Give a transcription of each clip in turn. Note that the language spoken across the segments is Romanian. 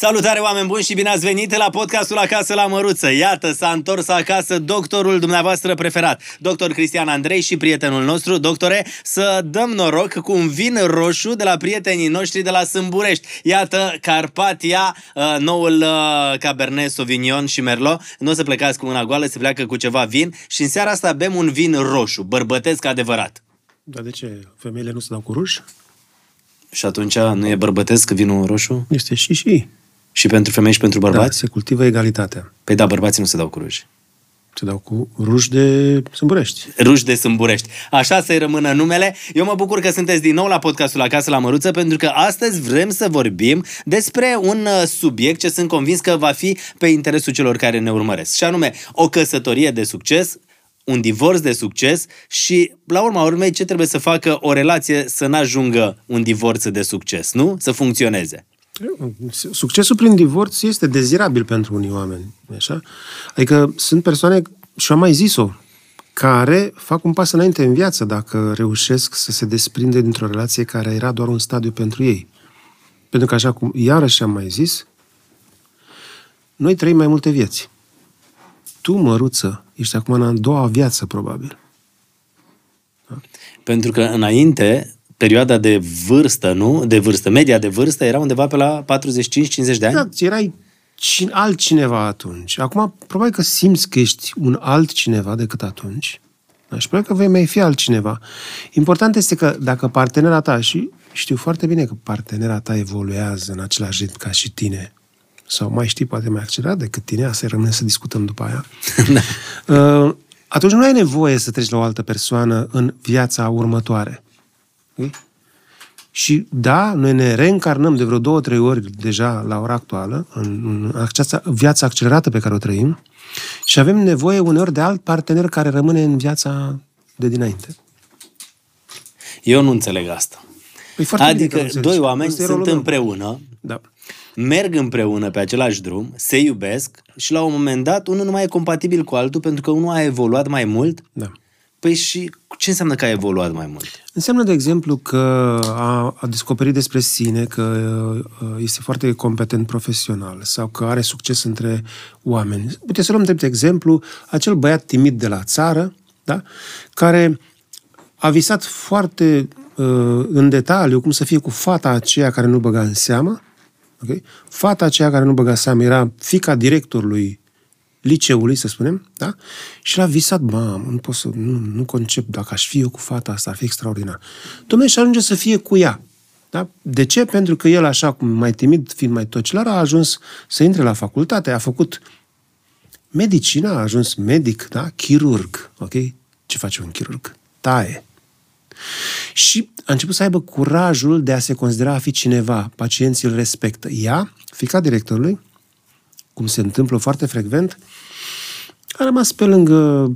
Salutare oameni buni și bine ați venit la podcastul Acasă la Măruță. Iată, s-a întors acasă doctorul dumneavoastră preferat, doctor Cristian Andrei și prietenul nostru, doctore, să dăm noroc cu un vin roșu de la prietenii noștri de la Sâmburești. Iată, Carpatia, uh, noul uh, Cabernet Sauvignon și Merlot. Nu o să plecați cu mâna goală, se pleacă cu ceva vin și în seara asta bem un vin roșu, bărbătesc adevărat. Dar de ce? Femeile nu se dau cu ruj? Și atunci nu e bărbătesc vinul roșu? Este și și. Și pentru femei și pentru Da, bărbați? se cultivă egalitatea. Păi da, bărbații nu se dau cu ruj. Se dau cu ruj de sâmburești. Ruși de Sâmburești. Așa să-i rămână numele. Eu mă bucur că sunteți din nou la podcastul Acasă la Măruță, pentru că astăzi vrem să vorbim despre un uh, subiect ce sunt convins că va fi pe interesul celor care ne urmăresc. Și anume, o căsătorie de succes, un divorț de succes și, la urma urmei, ce trebuie să facă o relație să n-ajungă un divorț de succes, nu? Să funcționeze. Succesul prin divorț este dezirabil pentru unii oameni. nu Așa? Adică sunt persoane, și am mai zis-o, care fac un pas înainte în viață dacă reușesc să se desprinde dintr-o relație care era doar un stadiu pentru ei. Pentru că, așa cum iarăși am mai zis, noi trăim mai multe vieți. Tu, măruță, ești acum în a doua viață, probabil. Pentru că înainte, perioada de vârstă, nu? De vârstă, media de vârstă era undeva pe la 45-50 de ani. Da, erai cine, altcineva atunci. Acum, probabil că simți că ești un altcineva decât atunci. Da? Și probabil că vei mai fi altcineva. Important este că dacă partenera ta, și știu foarte bine că partenera ta evoluează în același ritm ca și tine, sau mai știi, poate mai accelerat decât tine, asta rămâne să discutăm după aia, uh, atunci nu ai nevoie să treci la o altă persoană în viața următoare. Ok? Și da, noi ne reîncarnăm de vreo două, trei ori deja la ora actuală, în, în această viață accelerată pe care o trăim, și avem nevoie uneori de alt partener care rămâne în viața de dinainte. Eu nu înțeleg asta. E foarte bine că Adică nu înțelegi. doi oameni Ăsta e rolul sunt meu. împreună, Da. merg împreună pe același drum, se iubesc și la un moment dat unul nu mai e compatibil cu altul pentru că unul a evoluat mai mult. da. Păi și ce înseamnă că a evoluat mai mult? Înseamnă, de exemplu, că a, a descoperit despre sine că uh, este foarte competent profesional sau că are succes între oameni. Uite, să luăm drept exemplu acel băiat timid de la țară, da? care a visat foarte uh, în detaliu cum să fie cu fata aceea care nu băga în seamă. Okay? Fata aceea care nu băga în seamă era fica directorului liceului, să spunem, da? Și l-a visat, mamă, nu pot să, nu, nu concep, dacă aș fi eu cu fata asta, ar fi extraordinar. Dom'le, și ajunge să fie cu ea. Da? De ce? Pentru că el, așa cum mai timid, fiind mai tocilar, a ajuns să intre la facultate, a făcut medicina, a ajuns medic, da? Chirurg, ok? Ce face un chirurg? Taie. Și a început să aibă curajul de a se considera a fi cineva. Pacienții îl respectă. Ea, fica directorului, cum se întâmplă foarte frecvent, a rămas pe lângă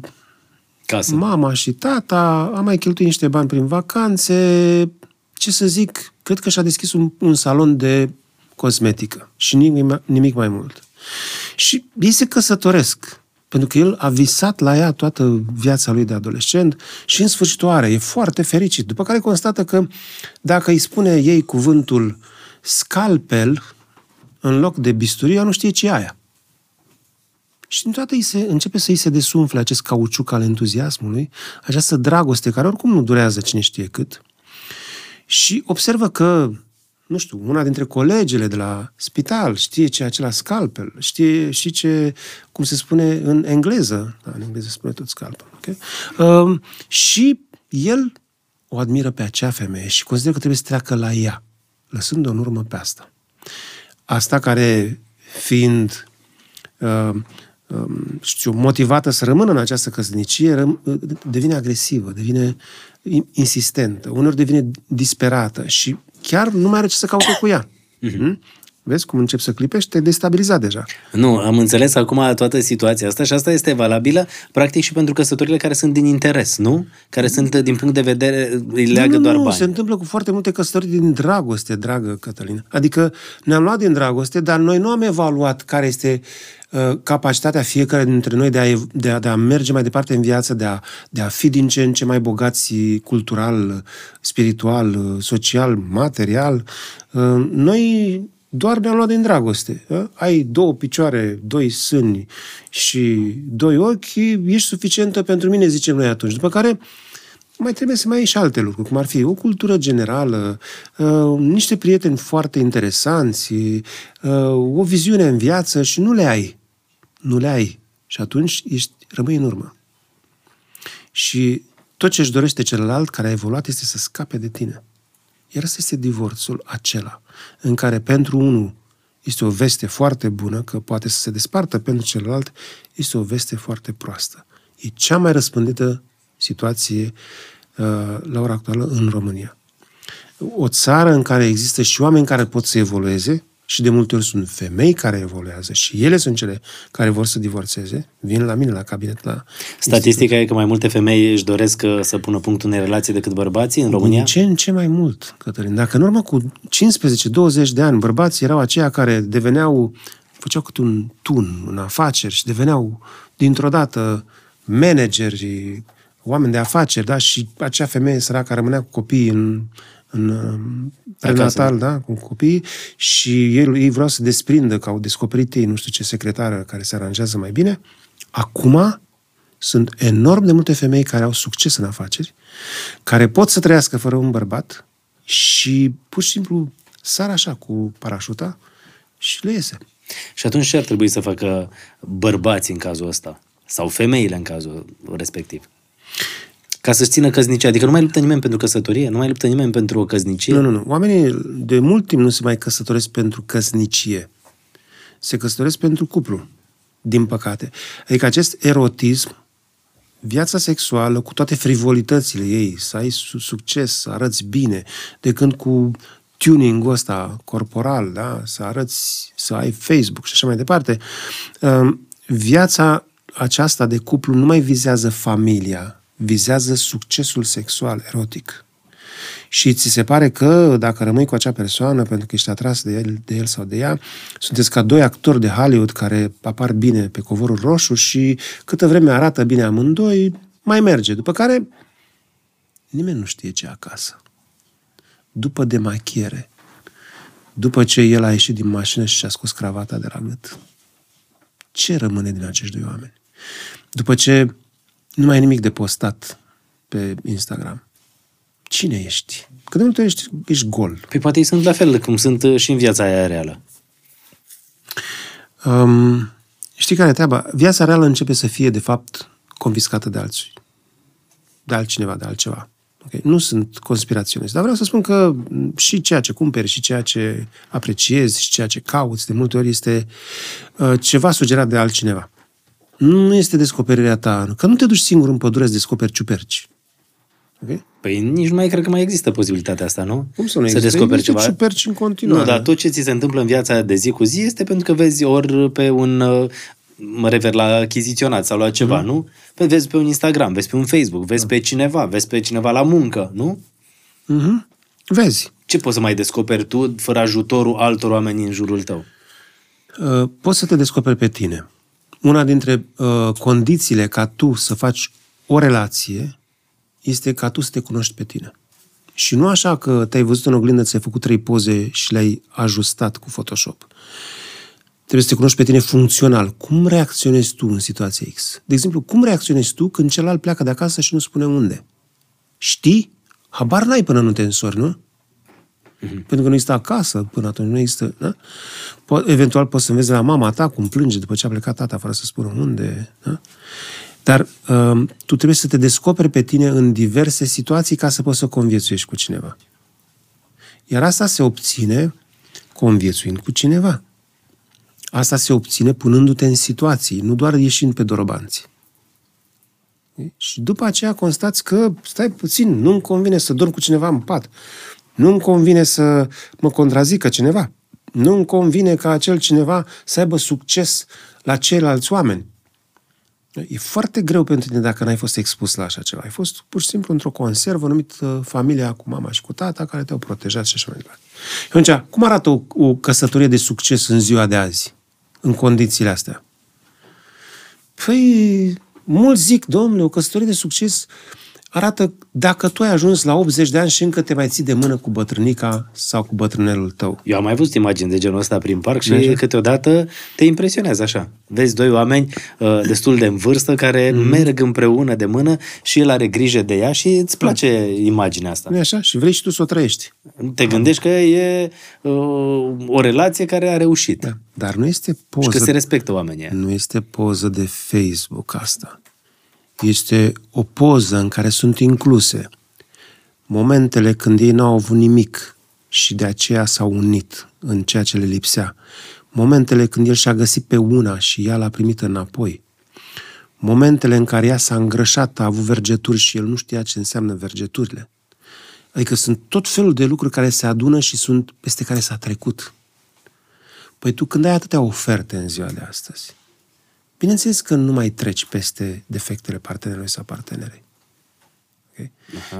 Casă. mama și tata, a mai cheltuit niște bani prin vacanțe, ce să zic, cred că și-a deschis un, un salon de cosmetică și nimic, nimic mai mult. Și ei se căsătoresc, pentru că el a visat la ea toată viața lui de adolescent și în sfârșit o are, e foarte fericit. După care constată că dacă îi spune ei cuvântul scalpel în loc de bisturi, ea nu știe ce e aia. Și dintr-o dată îi se, începe să îi se desumfle acest cauciuc al entuziasmului, această dragoste care oricum nu durează cine știe cât. Și observă că, nu știu, una dintre colegele de la spital știe ce e acela scalpel, știe și ce, cum se spune în engleză, da, în engleză se spune tot scalpel, ok? Uh, și el o admiră pe acea femeie și consideră că trebuie să treacă la ea, lăsând-o în urmă pe asta. Asta care, fiind uh, um, știu, motivată să rămână în această căsnicie, răm- devine agresivă, devine in- insistentă, uneori devine disperată și chiar nu mai are ce să caute cu ea. Mm-hmm. Vezi cum încep să clipești? Te destabiliza deja. Nu, am înțeles acum toată situația asta și asta este valabilă practic și pentru căsătorile care sunt din interes, nu? Care sunt din punct de vedere, îi leagă nu, nu, doar nu, bani. se întâmplă cu foarte multe căsătorii din dragoste, dragă Cătălina. Adică ne-am luat din dragoste, dar noi nu am evaluat care este uh, capacitatea fiecare dintre noi de a, ev- de, a, de a merge mai departe în viață, de a, de a fi din ce în ce mai bogați cultural, spiritual, social, material. Uh, Noi doar ne-am luat din dragoste. A? Ai două picioare, doi sâni și doi ochi, ești suficientă pentru mine, zicem noi atunci. După care mai trebuie să mai ai și alte lucruri, cum ar fi o cultură generală, uh, niște prieteni foarte interesanți, uh, o viziune în viață și nu le ai. Nu le ai. Și atunci ești, rămâi în urmă. Și tot ce își dorește celălalt care a evoluat este să scape de tine. Iar ăsta este divorțul acela, în care pentru unul este o veste foarte bună, că poate să se despartă pentru celălalt, este o veste foarte proastă. E cea mai răspândită situație uh, la ora actuală în România. O țară în care există și oameni care pot să evolueze, și de multe ori sunt femei care evoluează și ele sunt cele care vor să divorțeze, vin la mine la cabinet la... Statistica institut. e că mai multe femei își doresc uh, să pună punctul unei relații decât bărbații în România? Din ce în ce mai mult, Cătălin. Dacă în urmă cu 15-20 de ani bărbații erau aceia care deveneau, făceau câte un tun în afaceri și deveneau dintr-o dată manageri, oameni de afaceri, da? Și acea femeie săracă rămânea cu copiii în, în prenatal, da, cu copii și ei, ei vreau să desprindă că au descoperit ei nu știu ce secretară care se aranjează mai bine. Acum sunt enorm de multe femei care au succes în afaceri, care pot să trăiască fără un bărbat și pur și simplu sar așa cu parașuta și le iese. Și atunci ce ar trebui să facă bărbații în cazul ăsta? Sau femeile în cazul respectiv? Ca să-și țină căsnicia. Adică nu mai luptă nimeni pentru căsătorie, nu mai luptă nimeni pentru o căsnicie. Nu, nu, nu. Oamenii de mult timp nu se mai căsătoresc pentru căsnicie. Se căsătoresc pentru cuplu, din păcate. Adică acest erotism, viața sexuală, cu toate frivolitățile ei, să ai succes, să arăți bine, de când cu tuning-ul ăsta corporal, da? să arăți, să ai Facebook și așa mai departe, um, viața aceasta de cuplu nu mai vizează familia, vizează succesul sexual erotic. Și ți se pare că dacă rămâi cu acea persoană pentru că ești atras de el, de el sau de ea, sunteți ca doi actori de Hollywood care apar bine pe covorul roșu și câtă vreme arată bine amândoi, mai merge. După care nimeni nu știe ce acasă. După demachiere, după ce el a ieșit din mașină și și-a scos cravata de la gât, ce rămâne din acești doi oameni? După ce nu mai ai nimic de postat pe Instagram. Cine ești? Că de multe ori ești, ești gol. Păi poate ei sunt la fel cum sunt uh, și în viața aia reală. Um, știi care e treaba? Viața reală începe să fie, de fapt, confiscată de alții. De altcineva, de altceva. Okay? Nu sunt conspiraționist, dar vreau să spun că și ceea ce cumperi, și ceea ce apreciezi, și ceea ce cauți, de multe ori este uh, ceva sugerat de altcineva nu este descoperirea ta. Că nu te duci singur în pădure să descoperi ciuperci. Okay? Păi nici nu mai cred că mai există posibilitatea asta, nu? Cum să nu să descoperi ceva? ciuperci în continuare. Nu, dar tot ce ți se întâmplă în viața de zi cu zi este pentru că vezi ori pe un uh, mă refer la achiziționat sau la ceva, mm-hmm. nu? Păi vezi pe un Instagram, vezi pe un Facebook, vezi mm-hmm. pe cineva, vezi pe cineva la muncă, nu? Mm-hmm. Vezi. Ce poți să mai descoperi tu fără ajutorul altor oameni în jurul tău? Uh, poți să te descoperi pe tine. Una dintre uh, condițiile ca tu să faci o relație este ca tu să te cunoști pe tine. Și nu așa că te-ai văzut în oglindă, ți-ai făcut trei poze și le-ai ajustat cu Photoshop. Trebuie să te cunoști pe tine funcțional. Cum reacționezi tu în situația X? De exemplu, cum reacționezi tu când celălalt pleacă de acasă și nu spune unde? Știi? Habar n-ai până nu te însori, nu? Mm-hmm. Pentru că nu există acasă până atunci, nu există... Da? Po- eventual poți să înveți la mama ta cum plânge după ce a plecat tata, fără să spună unde. Da? Dar um, tu trebuie să te descoperi pe tine în diverse situații ca să poți să conviețuiești cu cineva. Iar asta se obține conviețuind cu cineva. Asta se obține punându-te în situații, nu doar ieșind pe dorobanți. Și după aceea constați că, stai puțin, nu-mi convine să dorm cu cineva în pat. Nu-mi convine să mă contrazică cineva. Nu-mi convine ca acel cineva să aibă succes la ceilalți oameni. E foarte greu pentru tine dacă n-ai fost expus la așa ceva. Ai fost pur și simplu într-o conservă numită familia cu mama și cu tata care te-au protejat și așa mai departe. Și atunci, cum arată o, o căsătorie de succes în ziua de azi, în condițiile astea? Păi, mulți zic, domnule, o căsătorie de succes arată dacă tu ai ajuns la 80 de ani și încă te mai ții de mână cu bătrânica sau cu bătrânelul tău. Eu am mai văzut imagini de genul ăsta prin parc și Așa. câteodată te impresionează așa. Vezi doi oameni uh, destul de în vârstă care Mhm. mm. merg împreună de mână și el are grijă de ea și îți place imaginea asta. nu așa? Și vrei și tu să o trăiești. Te gândești că e uh, o relație care a reușit da. Dar nu este și poză, că se respectă oamenii. ăia. nu este poză de Facebook asta. Este o poză în care sunt incluse momentele când ei n-au avut nimic și de aceea s-au unit în ceea ce le lipsea. Momentele când el și-a găsit pe una și ea l-a primit înapoi. Momentele în care ea s-a îngrășat, a avut vergeturi și el nu știa ce înseamnă vergeturile. Adică sunt tot felul de lucruri care se adună și sunt peste care s-a trecut. Păi tu când ai atâtea oferte în ziua de astăzi, bineînțeles că nu mai treci peste defectele partenerului sau partenerei. Okay?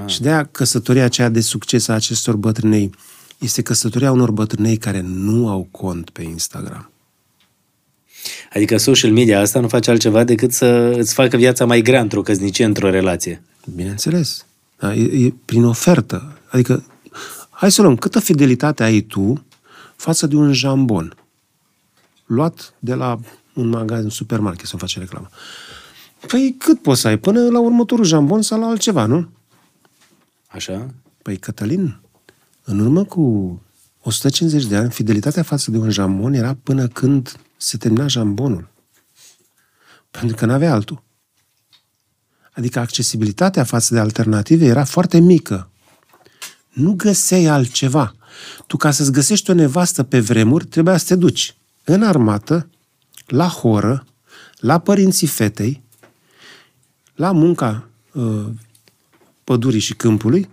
Și de aia căsătoria aceea de succes a acestor bătrânei este căsătoria unor bătrânei care nu au cont pe Instagram. Adică social media asta nu face altceva decât să îți facă viața mai grea într-o căsnicie, într-o relație. Bineînțeles. Da? E, e prin ofertă. Adică, hai să luăm, câtă fidelitate ai tu față de un jambon luat de la un magazin, un supermarket, să face reclamă. Păi cât poți să ai? Până la următorul jambon sau la altceva, nu? Așa? Păi, Cătălin, în urmă cu 150 de ani, fidelitatea față de un jambon era până când se termina jambonul. Pentru că n-avea altul. Adică accesibilitatea față de alternative era foarte mică. Nu găseai altceva. Tu, ca să-ți găsești o nevastă pe vremuri, trebuia să te duci în armată, la horă, la părinții fetei, la munca uh, pădurii și câmpului,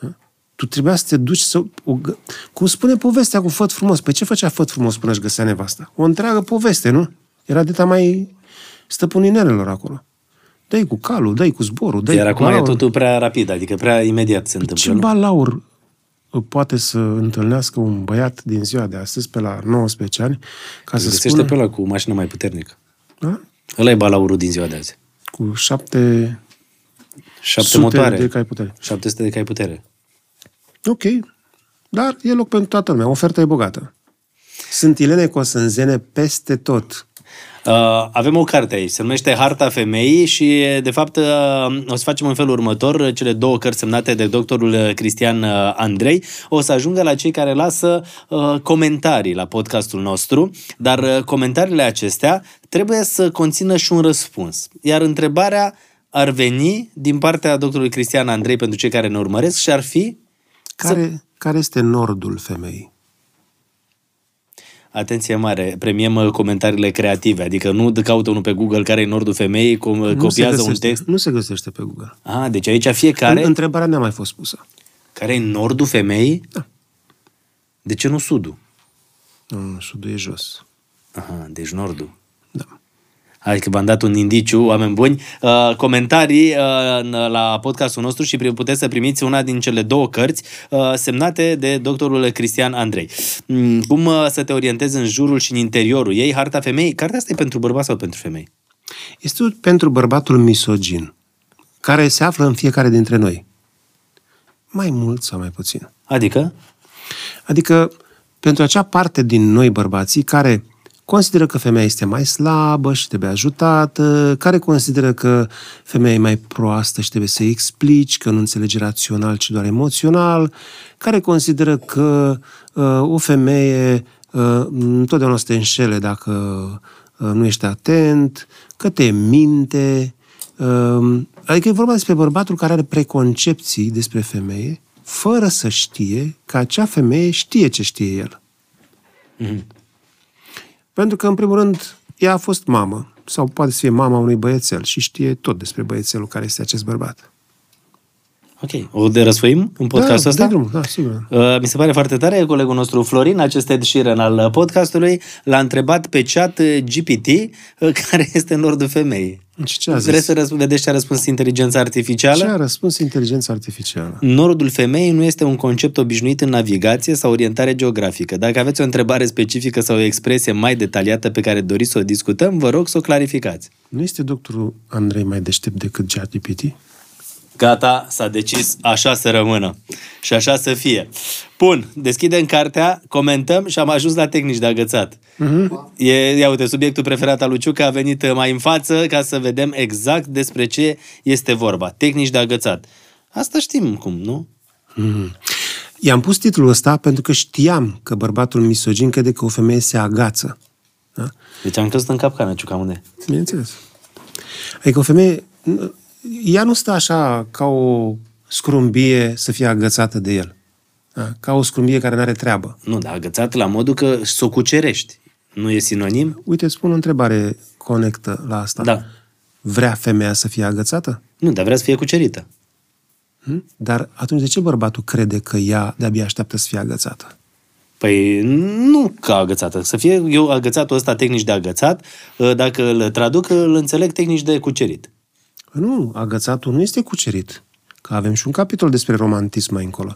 da? tu trebuia să te duci să... O, gă- cum spune povestea cu făt frumos. Păi ce făcea făt frumos până își găsea nevasta? O întreagă poveste, nu? Era de mai stăpâninelelor acolo. Dă-i cu calul, dă-i cu zborul, dă-i Iar cu acum e balaur. totul prea rapid, adică prea imediat se întâmplă. Ce nu? balaur poate să întâlnească un băiat din ziua de astăzi, pe la 19 ani, ca să Găsește spună... pe ăla cu mașină mai puternică. Da? Ăla e balaurul din ziua de azi. Cu șapte Șapte sute motoare. de cai putere. 700 de cai putere. Ok. Dar e loc pentru toată lumea. Oferta e bogată. Sunt Ilene Cosânzene peste tot. Uh, avem o carte aici, se numește Harta Femeii și, de fapt, uh, o să facem în felul următor. Cele două cărți semnate de doctorul uh, Cristian uh, Andrei o să ajungă la cei care lasă uh, comentarii la podcastul nostru, dar uh, comentariile acestea trebuie să conțină și un răspuns. Iar întrebarea ar veni din partea doctorului Cristian Andrei pentru cei care ne urmăresc și ar fi Care, care este nordul femeii? Atenție mare, premiem uh, comentariile creative, adică nu caută unul pe Google care e nordul femeii, com- Nu se copiază un găsește- text. Nu se găsește pe Google. Ah, deci aici fiecare... În, întrebarea n-a mai fost pusă. Care e nordul femeii? Da. De ce nu sudul? Nu, nu, sudul e jos. Aha, deci nordul. Da. Adică v-am dat un indiciu, oameni buni. Uh, comentarii uh, în- la podcastul nostru și pri- puteți să primiți una din cele două cărți uh, semnate de doctorul Cristian Andrei. Mm, cum uh, să te orientezi în jurul și în interiorul ei, harta femeii. Cartea asta e pentru bărbați sau pentru femei? Este pentru bărbatul misogin, care se află în fiecare dintre noi. Mai mult sau mai puțin. Adică? Adică pentru acea parte din noi bărbații care consideră că femeia este mai slabă și trebuie ajutată, care consideră că femeia e mai proastă și trebuie să-i explici, că nu înțelege rațional, ci doar emoțional, care consideră că uh, o femeie uh, întotdeauna o să te înșele dacă uh, nu ești atent, că te minte. Uh, adică e vorba despre bărbatul care are preconcepții despre femeie, fără să știe că acea femeie știe ce știe el. Mhm. Pentru că, în primul rând, ea a fost mamă, sau poate să fie mama unui băiețel și știe tot despre băiețelul care este acest bărbat. Ok. O de răsfoim în podcastul da, ăsta? dă drumul, da, sigur. Uh, Mi se pare foarte tare, colegul nostru Florin, acest Ed Sheeran al podcastului, l-a întrebat pe chat uh, GPT uh, care este nordul femeii. Și ce a zis? Vrei să răsp- vedeți ce a răspuns inteligența artificială? Ce a răspuns inteligența artificială? Nordul femeii nu este un concept obișnuit în navigație sau orientare geografică. Dacă aveți o întrebare specifică sau o expresie mai detaliată pe care doriți să o discutăm, vă rog să o clarificați. Nu este doctorul Andrei mai deștept decât ChatGPT? Gata, s-a decis așa să rămână. Și așa să fie. Bun, deschidem cartea, comentăm și am ajuns la tehnici de agățat. Uh-huh. E, ia uite, subiectul preferat al lui Ciucă a venit mai în față ca să vedem exact despre ce este vorba. Tehnici de agățat. Asta știm cum, nu? Mm. I-am pus titlul ăsta pentru că știam că bărbatul misogin crede că o femeie se agață. Da? Deci am căzut în capcană, Ciuca, unde? Bineînțeles. Adică o femeie, ea nu stă așa ca o scrumbie să fie agățată de el. Da? Ca o scrumbie care nu are treabă. Nu, dar agățată la modul că s-o cucerești. Nu e sinonim? Uite, îți spun o întrebare conectă la asta. Da. Vrea femeia să fie agățată? Nu, dar vrea să fie cucerită. Hm? Dar atunci de ce bărbatul crede că ea de-abia așteaptă să fie agățată? Păi nu ca agățată. Să fie eu agățatul ăsta tehnici de agățat, ă, dacă îl traduc, îl înțeleg tehnici de cucerit. Nu, agățatul nu este cucerit. Că avem și un capitol despre romantism mai încolo.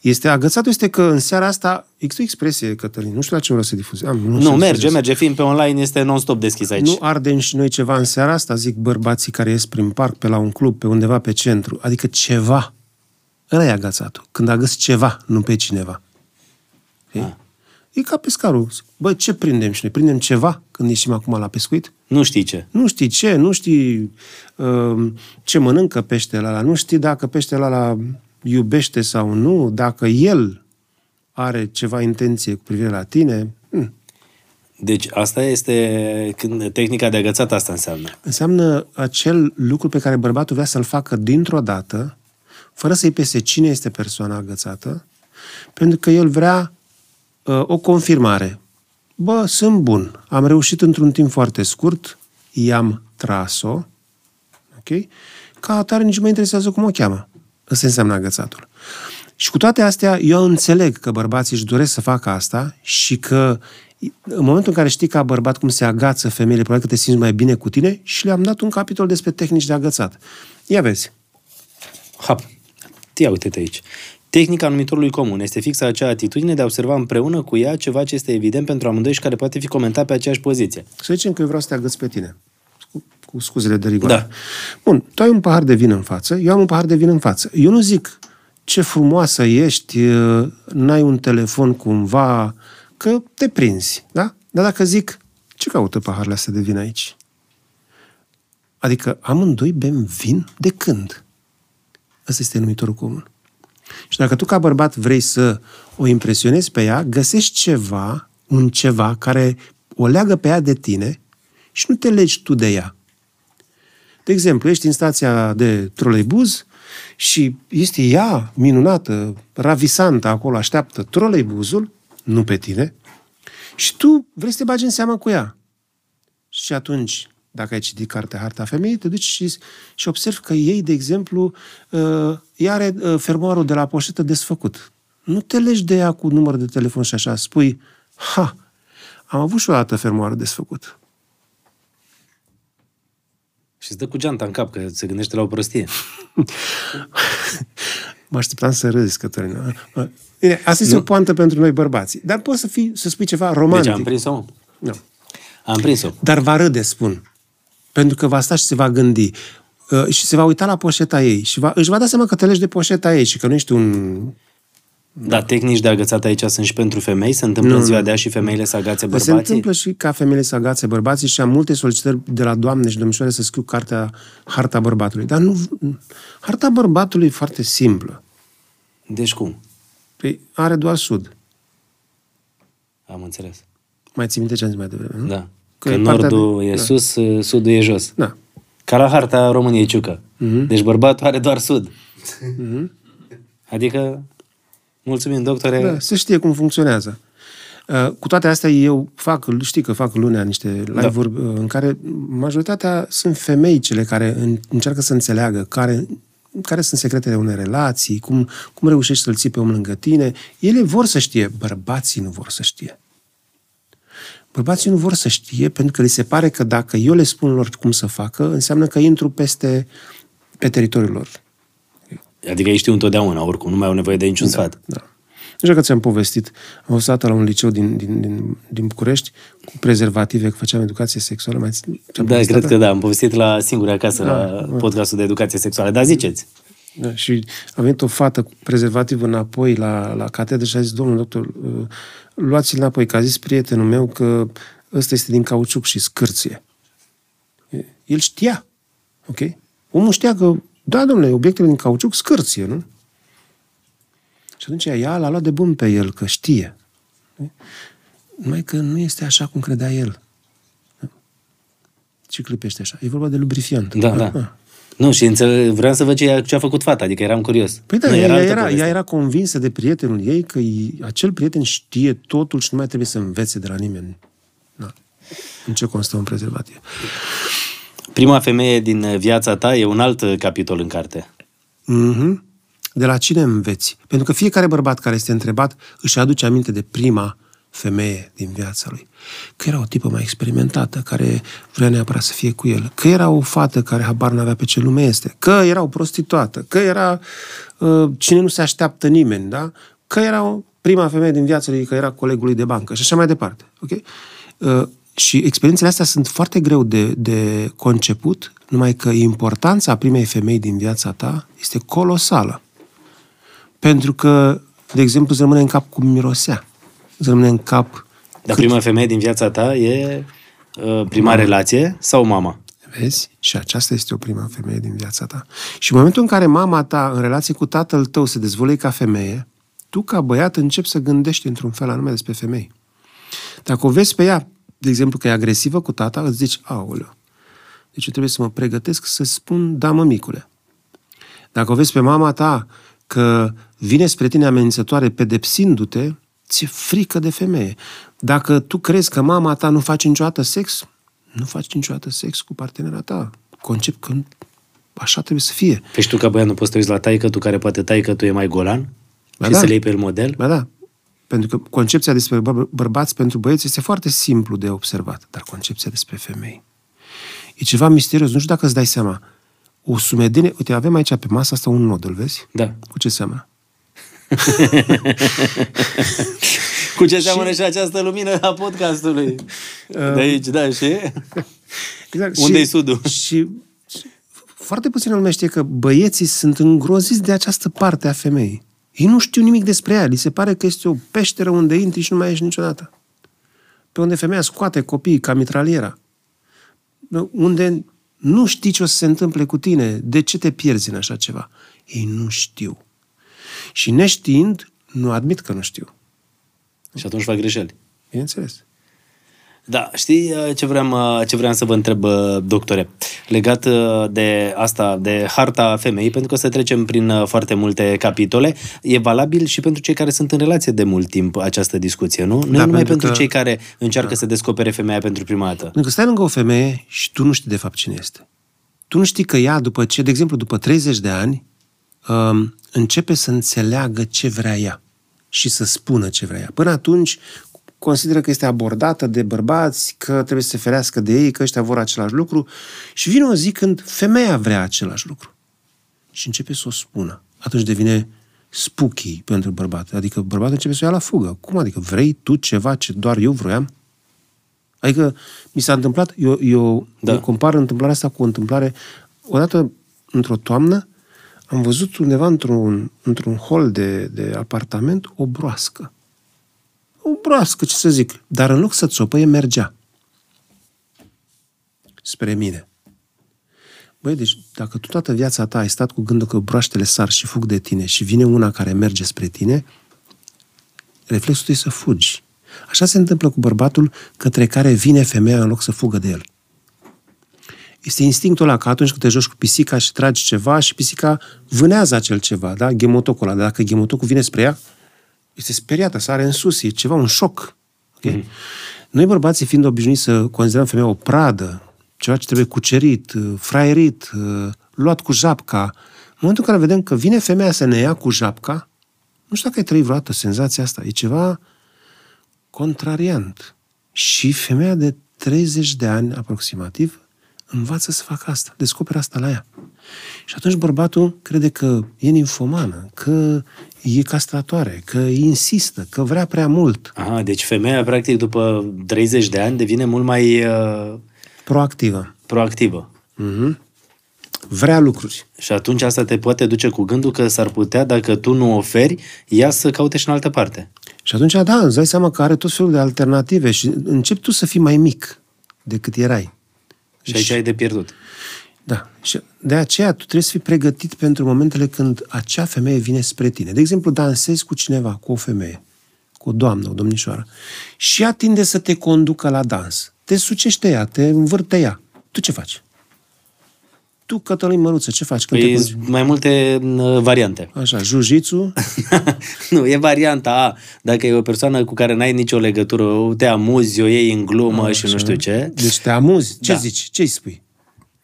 Este, agățatul este că în seara asta, există o expresie, Cătălin, nu știu la ce vreau să difuzez. Am, nu, nu merge, difuzez. merge, fiind pe online, este non-stop deschis aici. Nu ardem și noi ceva în seara asta, zic bărbații care ies prin parc, pe la un club, pe undeva pe centru. Adică ceva. Ăla e agățatul. Când agăți ceva, nu pe cineva. Okay? E ca pescarul. Bă, ce prindem și noi? Prindem ceva când ieșim acum la pescuit? Nu știi ce. Nu știi ce, nu știi uh, ce mănâncă peștele ăla, nu știi dacă peștele ăla iubește sau nu, dacă el are ceva intenție cu privire la tine. Hm. Deci asta este când tehnica de agățat asta înseamnă. Înseamnă acel lucru pe care bărbatul vrea să-l facă dintr-o dată, fără să-i pese cine este persoana agățată, pentru că el vrea uh, o confirmare. Bă, sunt bun. Am reușit într-un timp foarte scurt, i-am tras-o, ok? Ca atare nici mă interesează cum o cheamă. Asta înseamnă agățatul. Și cu toate astea, eu înțeleg că bărbații își doresc să facă asta și că în momentul în care știi ca bărbat cum se agață femeile, probabil că te simți mai bine cu tine și le-am dat un capitol despre tehnici de agățat. Ia vezi. Hap. Ia uite-te aici. Tehnica numitorului comun este fix acea atitudine de a observa împreună cu ea ceva ce este evident pentru amândoi și care poate fi comentat pe aceeași poziție. Să zicem că eu vreau să te agăț pe tine. Cu, cu scuzele de rigoare. Da. Bun, tu ai un pahar de vin în față, eu am un pahar de vin în față. Eu nu zic ce frumoasă ești, n-ai un telefon cumva, că te prinzi, da? Dar dacă zic, ce caută paharele astea de vin aici? Adică amândoi bem vin de când? Asta este numitorul comun. Și dacă tu ca bărbat vrei să o impresionezi pe ea, găsești ceva, un ceva care o leagă pe ea de tine și nu te legi tu de ea. De exemplu, ești în stația de troleibuz și este ea minunată, ravisantă, acolo așteaptă troleibuzul, nu pe tine, și tu vrei să te bagi în seamă cu ea. Și atunci dacă ai citit cartea Harta Femeii, te duci și, și observi că ei, de exemplu, uh, ea are uh, fermoarul de la poșetă desfăcut. Nu te legi de ea cu număr de telefon și așa. Spui, ha, am avut și o dată fermoarul desfăcut. Și îți dă cu geanta în cap, că se gândește la o prostie. mă așteptam să râzi, Cătălina. Bine, asta este o poantă pentru noi bărbații. Dar poți să, fii, să spui ceva romantic. Deci am prins-o? Nu. Am prins-o. Dar va râde, spun. Pentru că va sta și se va gândi uh, și se va uita la poșeta ei și va, își va da seama că te legi de poșeta ei și că nu ești un... Da, da tehnici de agățat aici sunt și pentru femei? Se întâmplă nu, în ziua de azi și femeile să agațe bărbații? Se întâmplă și ca femeile să agațe bărbații și am multe solicitări de la doamne și domnișoare să scriu cartea Harta bărbatului. Dar nu... Harta bărbatului e foarte simplă. Deci cum? Păi are doar sud. Am înțeles. Mai ții minte ce am zis mai devreme, nu? Da. Că, că nordul de... e da. sus, sudul e jos. Da. Ca la harta României ciucă. Uh-huh. Deci bărbatul are doar sud. Uh-huh. Adică, mulțumim, doctore. Da, se știe cum funcționează. Uh, cu toate astea, eu fac, știi că fac lunea niște live-uri da. Uh, în care majoritatea sunt femei cele care încearcă să înțeleagă care, care sunt secretele unei relații, cum, cum reușești să-l ții pe om lângă tine. Ele vor să știe, bărbații nu vor să știe. Bărbații nu vor să știe pentru că li se pare că dacă eu le spun lor cum să facă, înseamnă că intru peste pe teritoriul lor. Adică ei știu întotdeauna, oricum, nu mai au nevoie de niciun da, sfat. Da. Nu știu că ți-am povestit. Am fost la un liceu din, din, din, din București cu prezervative, că făceam educație sexuală. Mai da, cred că da. Am povestit la singura acasă, da, la podcastul de educație sexuală. Dar ziceți. Da, și a venit o fată cu prezervativ înapoi la, la catedră și a zis, domnul doctor, uh, luați-l înapoi, că a zis prietenul meu că ăsta este din cauciuc și scârție. El știa, ok? Omul știa că, da, domnule, obiectele din cauciuc scârție, nu? Și atunci ea l-a luat de bun pe el, că știe. Numai că nu este așa cum credea el. Ce clipește așa? E vorba de lubrifiant. Da, da. Ah. Nu, și înțeleg, vreau să văd ce, ce a făcut fata, adică eram curios. Păi da, nu, ea, era, era, altă ea era convinsă de prietenul ei că acel prieten știe totul și nu mai trebuie să învețe de la nimeni. Da. În ce constă un prezervativ. Prima femeie din viața ta e un alt capitol în carte. Mm-hmm. De la cine înveți? Pentru că fiecare bărbat care este întrebat își aduce aminte de prima femeie din viața lui. Că era o tipă mai experimentată, care vrea neapărat să fie cu el. Că era o fată care habar n-avea pe ce lume este. Că era o prostituată. Că era uh, cine nu se așteaptă nimeni, da? Că era o prima femeie din viața lui, că era colegul lui de bancă și așa mai departe. Okay? Uh, și experiențele astea sunt foarte greu de, de conceput, numai că importanța primei femei din viața ta este colosală. Pentru că, de exemplu, îți rămâne în cap cum mirosea. Îți rămâne în cap... Dar cât... prima femeie din viața ta e uh, prima mama. relație sau mama? Vezi? Și aceasta este o prima femeie din viața ta. Și în momentul în care mama ta, în relație cu tatăl tău, se dezvolte ca femeie, tu, ca băiat, începi să gândești într-un fel anume despre femei. Dacă o vezi pe ea, de exemplu, că e agresivă cu tata, îți zici, aoleu, deci eu trebuie să mă pregătesc să spun, da, mămicule. Dacă o vezi pe mama ta că vine spre tine amenințătoare pedepsindu-te, ți-e frică de femeie. Dacă tu crezi că mama ta nu face niciodată sex, nu faci niciodată sex cu partenera ta. Concept că așa trebuie să fie. Păi și tu ca băiat nu poți să te uiți la taică, tu care poate taică tu e mai golan? Ba și da. să le iei pe el model? Ba da. Pentru că concepția despre bă- bărbați pentru băieți este foarte simplu de observat, dar concepția despre femei e ceva misterios. Nu știu dacă îți dai seama. O sumedenie... Uite, avem aici pe masă asta un nod, îl vezi? Da. Cu ce seamănă? Cu ce seamănă și... și această lumină a podcastului? Uh... De aici, da, și... Exact. Unde și, e sudul? Și, și foarte puțin lume știe că băieții sunt îngroziți de această parte a femeii. Ei nu știu nimic despre ea. Li se pare că este o peșteră unde intri și nu mai ieși niciodată. Pe unde femeia scoate copiii ca mitraliera. Unde nu știi ce o să se întâmple cu tine, de ce te pierzi în așa ceva. Ei nu știu. Și neștiind, nu admit că nu știu. Și atunci fac greșeli. Bineînțeles. Da, știi uh, ce vreau, uh, ce vreau să vă întreb, uh, doctore? Legat de asta, de harta femeii, pentru că să trecem prin foarte multe capitole, e valabil și pentru cei care sunt în relație de mult timp această discuție, nu? Nu da, numai pentru, pentru că... cei care încearcă da. să descopere femeia pentru prima dată. Pentru că stai lângă o femeie și tu nu știi de fapt cine este. Tu nu știi că ea, după ce, de exemplu, după 30 de ani, um, începe să înțeleagă ce vrea ea și să spună ce vrea ea. Până atunci, consideră că este abordată de bărbați, că trebuie să se ferească de ei, că ăștia vor același lucru și vine o zi când femeia vrea același lucru. Și începe să o spună. Atunci devine spooky pentru bărbat. Adică bărbatul începe să o ia la fugă. Cum adică? Vrei tu ceva ce doar eu vroiam? Adică mi s-a întâmplat, eu, eu, da. eu compar întâmplarea asta cu o întâmplare, odată într-o toamnă, am văzut undeva într-un, într-un hol de, de apartament o broască o broască, ce să zic. Dar în loc să țopăie, mergea. Spre mine. Băi, deci dacă tu toată viața ta ai stat cu gândul că broaștele sar și fug de tine și vine una care merge spre tine, reflexul tău e să fugi. Așa se întâmplă cu bărbatul către care vine femeia în loc să fugă de el. Este instinctul ăla că atunci când te joci cu pisica și tragi ceva și pisica vânează acel ceva, da? Ghemotocul ăla. Dacă ghemotocul vine spre ea, este speriată, sare în sus, e ceva, un șoc. Okay? Mm-hmm. Noi bărbații fiind obișnuiți să considerăm femeia o pradă, ceva ce trebuie cucerit, uh, fraierit, uh, luat cu japca, în momentul în care vedem că vine femeia să ne ia cu japca, nu știu dacă ai trăit vreodată senzația asta, e ceva contrariant. Și femeia de 30 de ani aproximativ învață să facă asta, descoperă asta la ea. Și atunci bărbatul crede că e ninfomană, că e castratoare, că insistă, că vrea prea mult. Aha, deci femeia, practic, după 30 de ani, devine mult mai... Uh... Proactivă. Proactivă. Mm-hmm. Vrea lucruri. Și atunci asta te poate duce cu gândul că s-ar putea, dacă tu nu oferi, ea să caute și în altă parte. Și atunci, da, îți dai seama că are tot felul de alternative și începi tu să fii mai mic decât erai. Și aici ai de pierdut. Da. Și de aceea tu trebuie să fii pregătit pentru momentele când acea femeie vine spre tine. De exemplu, dansezi cu cineva, cu o femeie, cu o doamnă, o domnișoară, și ea tinde să te conducă la dans. Te sucește ea, te învârte ea. Tu ce faci? Tu, Cătălin Măruță, ce faci? Când Păi te sunt mai multe uh, variante. Așa, jiu nu, e varianta A. Dacă e o persoană cu care n-ai nicio legătură, te amuzi, o iei în glumă A, și nu știu ce. Deci te amuzi. Ce Da. zici? Ce îi spui?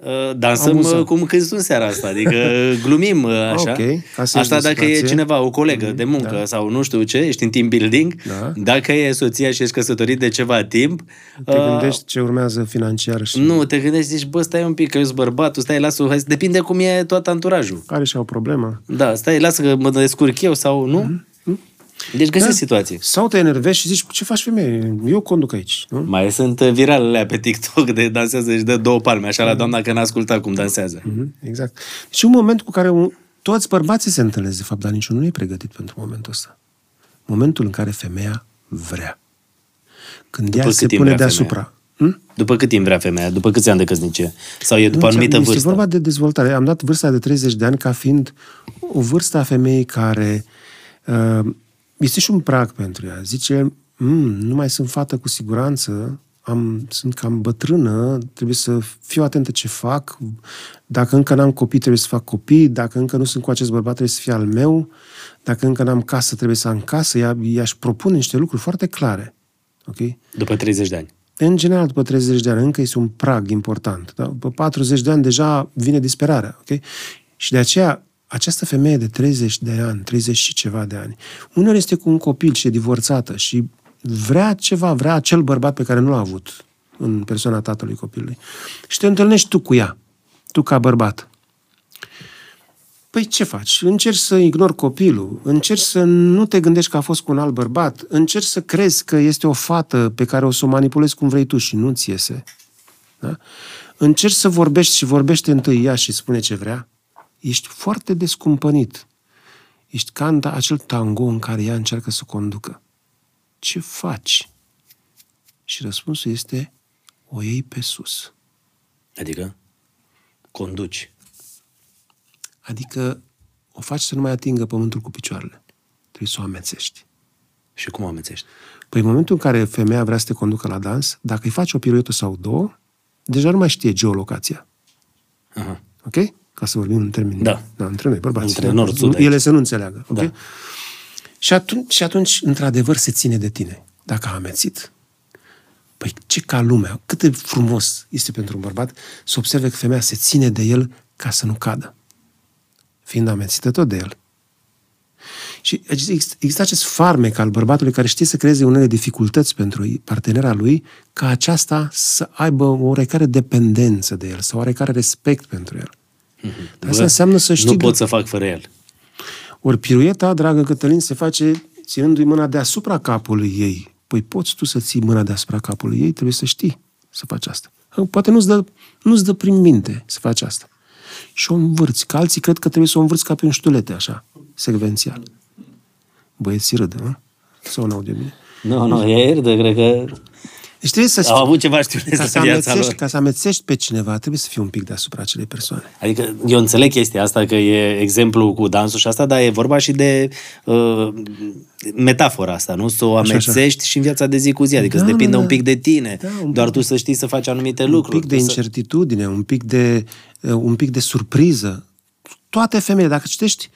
Uh, Dansăm Amuzant. uh, cum câți în seara asta, adică glumim uh, așa. Ok, ca să Asta ieși de dacă e situație. cineva, o colegă de muncă da. sau nu știu ce, ești în team building, Da. dacă e soția și ești căsătorit de ceva timp, Te uh, gândești ce urmează financiar și nu, te gândești, zici, bă, stai un pic, că eu sunt bărbatul, stai, lasă hai, să- depinde cum e tot anturajul. care și-au problemă. Da, stai, lasă că mă descurc eu sau nu. Mhm. Deci găsești situații. Sau te enervezi și zici, ce faci femeie? Eu conduc aici. Nu? Mai sunt uh, viralele pe TikTok de dansează și dă două palme, așa la doamna că n-a ascultat cum dansează. Mhm, Exact. Deci un moment cu care un, toți bărbații se întâlnesc, de fapt, dar niciunul nu e pregătit pentru momentul ăsta. Momentul în care femeia vrea. Când După ea cât se timp pune vrea deasupra. Hm? După cât timp vrea femeia? După câți ani de căsnicie? Sau e după Nu, anumită este vârstă? vorba de dezvoltare. Am dat vârsta de 30 de ani ca fiind o vârstă a femeii care uh, este și un prag pentru ea. Zice, mm, nu mai sunt fată cu siguranță, am, sunt cam bătrână, trebuie să fiu atentă ce fac, dacă încă n-am copii, trebuie să fac copii, dacă încă nu sunt cu acest bărbat, trebuie să fie al meu, dacă încă n-am casă, trebuie să am casă. Ea, ea își propune niște lucruri foarte clare. Ok? După 30 de ani. În general, după 30 de ani, încă este un prag important. Da? După 40 de ani, deja vine disperarea. Okay? Și de aceea, această femeie de 30 de ani, 30 și ceva de ani, uneori este cu un copil și e divorțată și vrea ceva, vrea acel bărbat pe care nu l-a avut în persoana tatălui copilului. Și te întâlnești tu cu ea, tu ca bărbat. Păi ce faci? Încerci să ignori copilul, încerci să nu te gândești că a fost cu un alt bărbat, încerci să crezi că este o fată pe care o să o manipulezi cum vrei tu și nu-ți iese. Da? Încerci să vorbești și vorbește întâi ea și spune ce vrea. Ești foarte descumpănit. Ești ca în acel tango în care ea încearcă să conducă. Ce faci? Și răspunsul este o iei pe sus. Adică conduci. Adică o faci să nu mai atingă pământul cu picioarele. Trebuie să o amețești. Și cum o amețești? Păi în momentul în care femeia vrea să te conducă la dans, dacă îi faci o piruetă sau două, deja nu mai știe geolocația. Aha. Ok? Ca să vorbim în termeni. Da. da între noi, bărbați. Între nord-sud aici. Ele să nu înțeleagă. Ok? Da. Și, atunci, și atunci, într-adevăr, se ține de tine. Dacă a amețit. Păi ce ca lumea, cât de frumos este pentru un bărbat să observe că femeia se ține de el ca să nu cadă. Fiind amețită tot de el. Și există există acest farmec al bărbatului care știe să creeze unele dificultăți pentru partenera lui, ca aceasta să aibă o oarecare dependență de el, sau oarecare respect pentru el. Dar asta Bă, înseamnă să știi... Nu pot să fac fără el. Ori pirueta, dragă Cătălin, se face ținându-i mâna deasupra capului ei. Păi poți tu să ții mâna deasupra capului ei, trebuie să știi să faci asta. Poate nu-ți dă, nu-ți dă prin minte să faci asta. Și o învârți, că alții cred că trebuie să o învârți ca pe un ștulete, așa, secvențial. Băieții râdă, nu? Sau n-au de bine. Nu, nu, e erdă, cred că Deci trebuie să au avut ceva știut ca să, în viața amețești, lor. ca să amețești pe cineva, trebuie să fii un pic deasupra acelei persoane. Adică eu înțeleg chestia asta, că e exemplu cu dansul și asta, dar e vorba și de uh, metafora asta, nu? Să o Așa, amețești și în viața de zi cu zi, adică Da, să depindă da, un da. pic de tine. Da, un Doar pic tu să știi să faci anumite un lucruri. pic de Tu să- incertitudine, un pic de, uh, un pic de surpriză. Toate femeile, dacă citești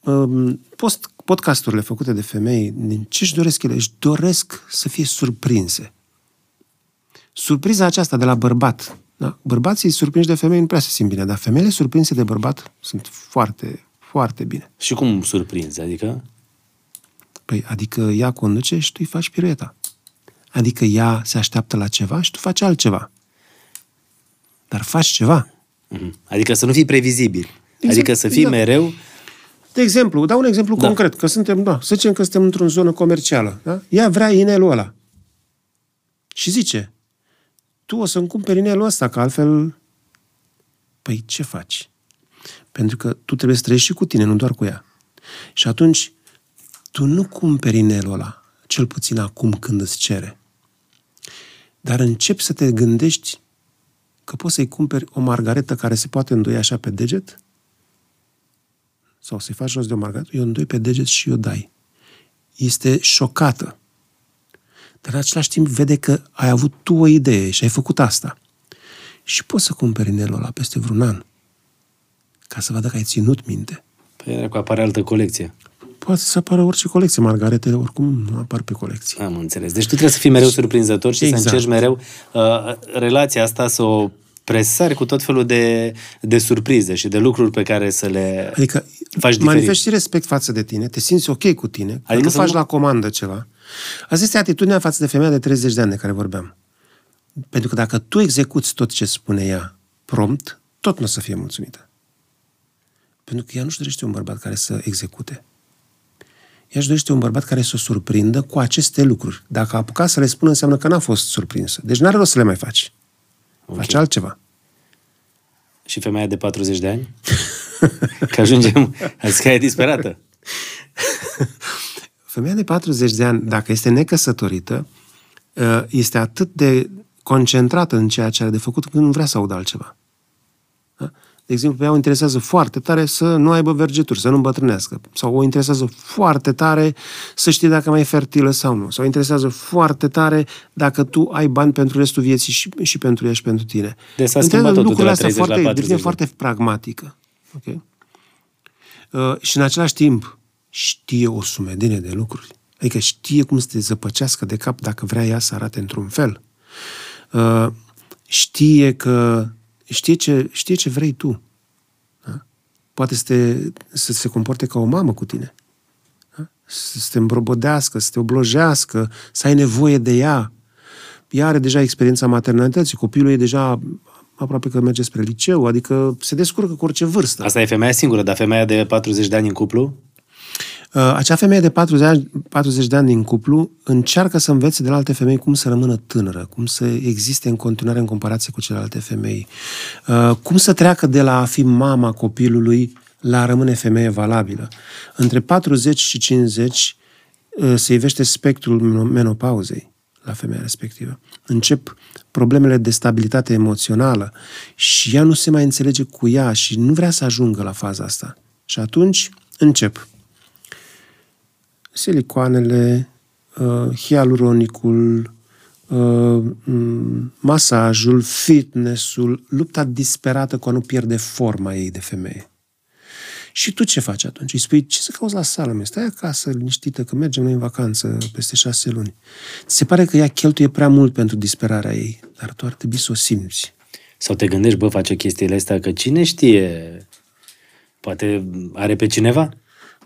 um, post, podcasturile făcute de femei, din ce își doresc ele? Își doresc să fie surprinse. Surpriza aceasta de la bărbat. Da? Bărbații surprinși de femei nu prea se simt bine, dar femeile surprinse de bărbat sunt foarte, foarte bine. Și cum surprinzi? Adică? Păi, adică ea conduce și tu îi faci pirueta. Adică ea se așteaptă la ceva și tu faci altceva. Dar faci ceva. Mhm. Adică să nu fii previzibil. Exact, adică să fii exact. mereu... De exemplu, dau un exemplu Da. concret, că suntem, da, să zicem că suntem într-o zonă comercială. Da? Ea vrea inelul ăla. Și zice, tu o să-mi cumperi inelul ăsta, că altfel... Păi ce faci? Pentru că tu trebuie să trăiești și cu tine, nu doar cu ea. Și atunci, tu nu cumperi inelul ăla, cel puțin acum când îți cere. Dar începi să te gândești că poți să-i cumperi o margaretă care se poate îndoi așa pe deget? Sau să-i faci jos de o margaretă, eu îndoi pe deget și o dai. Este șocată. Dar în același timp vede că ai avut tu o idee și ai făcut asta. Și poți să cumperi inelul ăla peste vreun an. Ca să vadă că ai ținut minte. Păi cu apare altă colecție. Poate să apară orice colecție. Margarete oricum nu apar pe colecție. Am înțeles. Deci tu trebuie să fii mereu surprinzător și exact. să încerci mereu uh, relația asta să o presari cu tot felul de, de surprize și de lucruri pe care să le adică faci manifesti respect față de tine, te simți ok cu tine, adică nu faci nu... la comandă ceva. Asta este atitudinea față de femeia de 30 de ani de care vorbeam. Pentru că dacă tu execuți tot ce spune ea prompt, tot nu o să fie mulțumită. Pentru că ea nu-și dorește un bărbat care să execute. Ea își dorește un bărbat care să o surprindă cu aceste lucruri. Dacă a apucat să le spună, înseamnă că n-a fost surprinsă. Deci n-are rost să le mai faci. Okay. Faci altceva. Și femeia de 40 de ani? că ajungem... Azi că e disperată. femeia de 40 de ani, dacă este necăsătorită, ă, este atât de concentrată în ceea ce are de făcut că nu vrea să audă altceva. Da? De exemplu, pe ea o interesează foarte tare să nu aibă vergeturi, să nu îmbătrânească. Sau o interesează foarte tare să știe dacă mai e fertilă sau nu. Sau o interesează foarte tare dacă tu ai bani pentru restul vieții și, și pentru ea și pentru tine. Deci s-a schimbat totul de la 30 foarte, la 40. foarte pragmatică. Okay? Uh, și în același timp știe o sumedenie de lucruri. Adică știe cum să te zăpăcească de cap dacă vrea ea să arate într-un fel. Uh, știe că știe ce, știe ce vrei tu. Da? Poate să, te, să se comporte ca o mamă cu tine. Da? Să te îmbrobodească, să te oblojească, să ai nevoie de ea. Ea are deja experiența maternității, copilul e deja aproape că merge spre liceu, adică se descurcă cu orice vârstă. Asta e femeia singură, dar femeia de 40 de ani în cuplu? Uh, acea femeie de 40 de, ani, 40 de ani din cuplu încearcă să învețe de la alte femei cum să rămână tânără, cum să existe în continuare în comparație cu celelalte femei, uh, cum să treacă de la a fi mama copilului la a rămâne femeie valabilă. Între 40 și 50 uh, se ivește spectrul menopauzei la femeia respectivă. Încep problemele de stabilitate emoțională și ea nu se mai înțelege cu ea și nu vrea să ajungă la faza asta. Și atunci încep silicoanele, uh, hialuronicul, uh, masajul, fitnessul, lupta disperată cu a nu pierde forma ei de femeie. Și tu ce faci atunci? Îi spui, ce să cauți la sală? Mi stai acasă liniștită, că mergem noi în vacanță peste șase luni. Se pare că ea cheltuie prea mult pentru disperarea ei, dar tu ar trebui să o simți. Sau te gândești, bă, face chestiile astea, că cine știe, poate are pe cineva?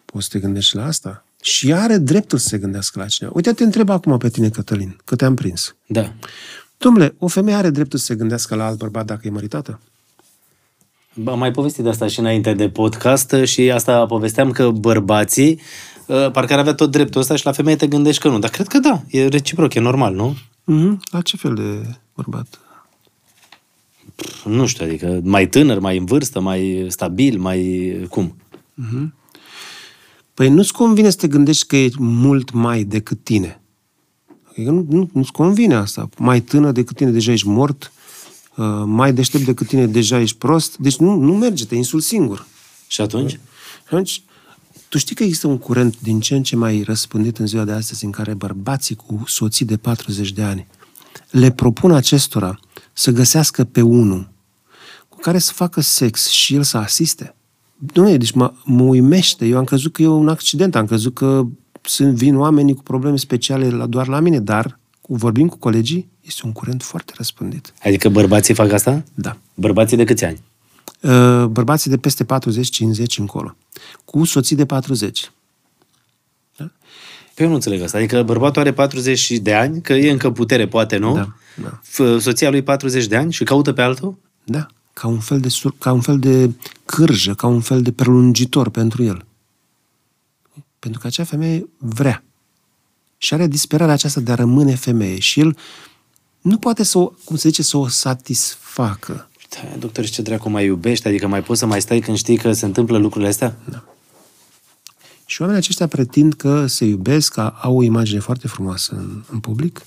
Poți să te gândești la asta? Și are dreptul să se gândească la cineva. Uite, te întreb acum pe tine, Cătălin, că te-am prins. Da. Domnule, o femeie are dreptul să se gândească la alt bărbat dacă e măritată? Am mai povestit de asta și înainte de podcast și asta povesteam că bărbații uh, parcă ar avea tot dreptul ăsta și la femeie te gândești că nu. Dar cred că da, e reciproc, e normal, nu? Mm-hmm. La ce fel de bărbat? Nu știu, adică mai tânăr, mai în vârstă, mai stabil, mai cum? Mm-hmm. Păi nu-ți convine să te gândești că e mult mai decât tine. Adică nu, nu, nu-ți convine asta. Mai tânăr decât tine, deja ești mort. Uh, mai deștept decât tine, deja ești prost. Deci nu, nu merge, te insult singur. Și atunci? Și atunci, tu știi că există un curent din ce în ce mai răspândit în ziua de astăzi în care bărbații cu soții de 40 de ani le propun acestora să găsească pe unul cu care să facă sex și el să asiste. Nu, deci mă, mă uimește. Eu am crezut că e un accident, am crezut că sunt, vin oamenii cu probleme speciale la, doar la mine, dar cu, vorbim cu colegii, este un curent foarte răspândit. Adică bărbații fac asta? Da. Bărbații de câți ani? Uh, bărbații de peste 40-50 încolo. Cu soții de 40. Da? Păi eu nu înțeleg asta. Adică bărbatul are 40 de ani, că e încă putere, poate, nu? Da. da. Soția lui 40 de ani și caută pe altul? Da ca un fel de, sur, ca un fel de cârjă, ca un fel de prelungitor pentru el. Pentru că acea femeie vrea. Și are disperarea aceasta de a rămâne femeie. Și el nu poate să o, cum se zice, să o satisfacă. Da, doctor, și ce dracu mai iubești? Adică mai poți să mai stai când știi că se întâmplă lucrurile astea? Da. Și oamenii aceștia pretind că se iubesc, că au o imagine foarte frumoasă în, în public,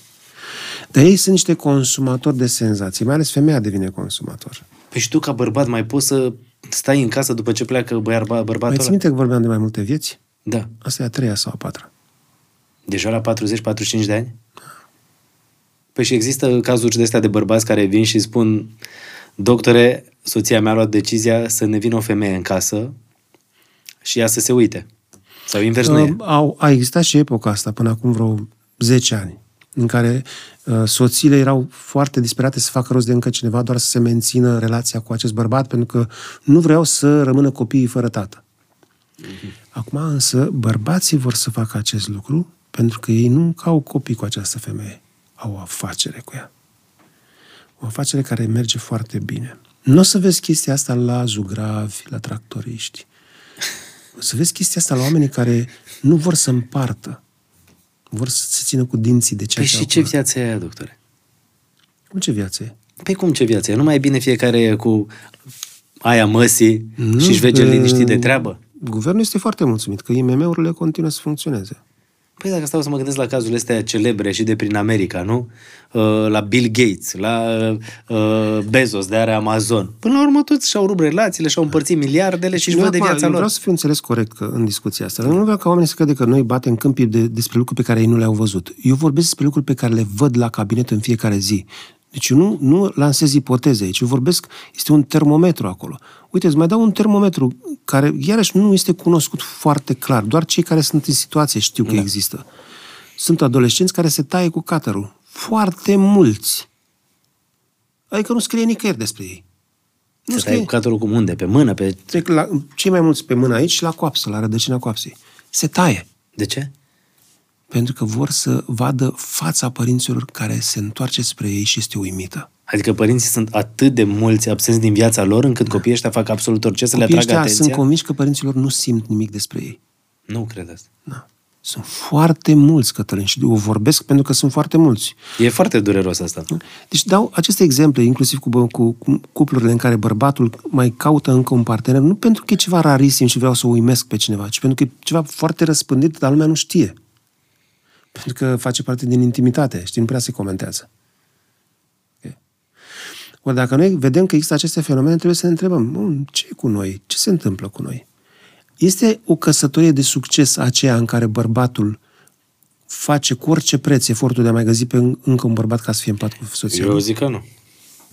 dar ei sunt niște consumatori de senzații, mai ales femeia devine consumator. Păi și tu, ca bărbat, mai poți să stai în casă după ce pleacă băiar, bărbatul Mai ții minte că vorbeam de mai multe vieți? Da. Asta e a treia sau a patra. Deja la 40-45 de ani? Păi și există cazuri de astea de bărbați care vin și spun doctore, soția mea a luat decizia să ne vină o femeie în casă și ea să se uite. Sau invers nu e. Au, a existat și epoca asta, până acum vreo 10 ani, în care uh, soțiile erau foarte disperate să facă rost de încă cineva, doar să se mențină relația cu acest bărbat, pentru că nu vreau să rămână copiii fără tată. Mm-hmm. Acum însă, bărbații vor să facă acest lucru pentru că ei nu au copii cu această femeie. Au o afacere cu ea. O afacere care merge foarte bine. Nu o să vezi chestia asta la zugravi, la tractoriști. O să vezi chestia asta la oamenii care nu vor să împartă. Vor să se țină cu dinții de ceea păi ce și ce viață e aia, doctore? Cum ce viață e? Păi cum ce viață e? Nu mai e bine fiecare cu aia măsii nu, și își vege liniștit de treabă? Guvernul este foarte mulțumit că IMM-urile continuă să funcționeze. Păi dacă stau să mă gândesc la cazurile astea celebre și de prin America, nu? Uh, la Bill Gates, la uh, Bezos, de are Amazon. Până la urmă toți și-au rupt relațiile, și-au împărțit miliardele și își văd de viața lor. Vreau să fiu înțeles corect că, în discuția asta. Nu vreau ca oamenii să crede că noi batem câmpii de, despre lucruri pe care ei nu le-au văzut. Eu vorbesc despre lucruri pe care le văd la cabinet în fiecare zi. Deci eu nu, nu lansez ipoteze aici, eu vorbesc, este un termometru acolo. Uite, îți mai dau un termometru care, iarăși, nu este cunoscut foarte clar. Doar cei care sunt în situație știu că da. există. Sunt adolescenți care se taie cu caterul. Foarte mulți. Adică nu scrie nicăieri despre ei. Nu se scrie. taie cu caterul cum unde? Pe mână? Pe... La, cei mai mulți pe mână aici și la coapsă, la rădăcina coapsei. Se taie. De ce? Pentru că vor să vadă fața părinților care se întoarce spre ei și este uimită. Adică părinții sunt atât de mulți absenți din viața lor, încât copiii ăștia fac absolut orice să copiii le atragă atenția? sunt convinși că părinților nu simt nimic despre ei. Nu cred asta. Da. Sunt foarte mulți, Cătălin, și o vorbesc pentru că sunt foarte mulți. E foarte dureros asta. Deci dau aceste exemple, inclusiv cu, cu, cu cuplurile în care bărbatul mai caută încă un partener, nu pentru că e ceva rarisim și vreau să uimesc pe cineva, ci pentru că e ceva foarte răspândit, dar lumea nu știe. Pentru că face parte din intimitate, știi, nu prea se comentează. Okay. Ori dacă noi vedem că există aceste fenomene, trebuie să ne întrebăm, ce e cu noi? Ce se întâmplă cu noi? Este o căsătorie de succes aceea în care bărbatul face cu orice preț efortul de a mai găsi pe încă un bărbat ca să fie în pat cu soția? Eu zic că nu.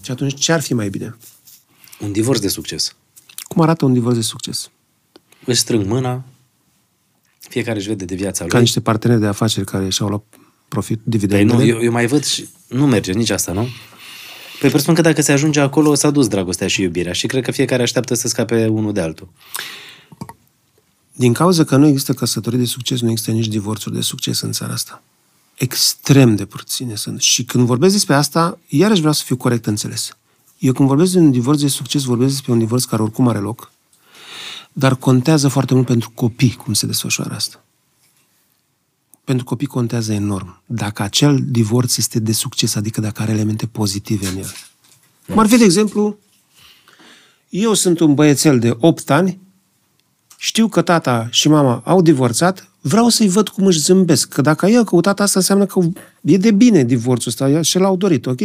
Și atunci ce ar fi mai bine? Un divorț de succes. Cum arată un divorț de succes? Își strâng mâna, fiecare își vede de viața lui. Ca niște parteneri de afaceri care și-au luat profit, dividendele. Păi nu, eu, eu mai văd și nu merge nici asta, nu? Păi presupun că dacă se ajunge acolo, s-a dus dragostea și iubirea și cred că fiecare așteaptă să scape unul de altul. Din cauza că nu există căsătorii de succes, nu există nici divorțuri de succes în țara asta. Extrem de puține sunt. Și când vorbesc despre asta, iarăși vreau să fiu corect înțeles. Eu când vorbesc de un divorț de succes, vorbesc despre un divorț care oricum are loc, dar contează foarte mult pentru copii cum se desfășoară asta. Pentru copii contează enorm. Dacă acel divorț este de succes, adică dacă are elemente pozitive în el. Cum ar fi, de exemplu, eu sunt un băiețel de 8 ani, știu că tata și mama au divorțat, vreau să-i văd cum își zâmbesc. Că dacă eu căutat asta, înseamnă că e de bine divorțul ăsta și l-au dorit, ok?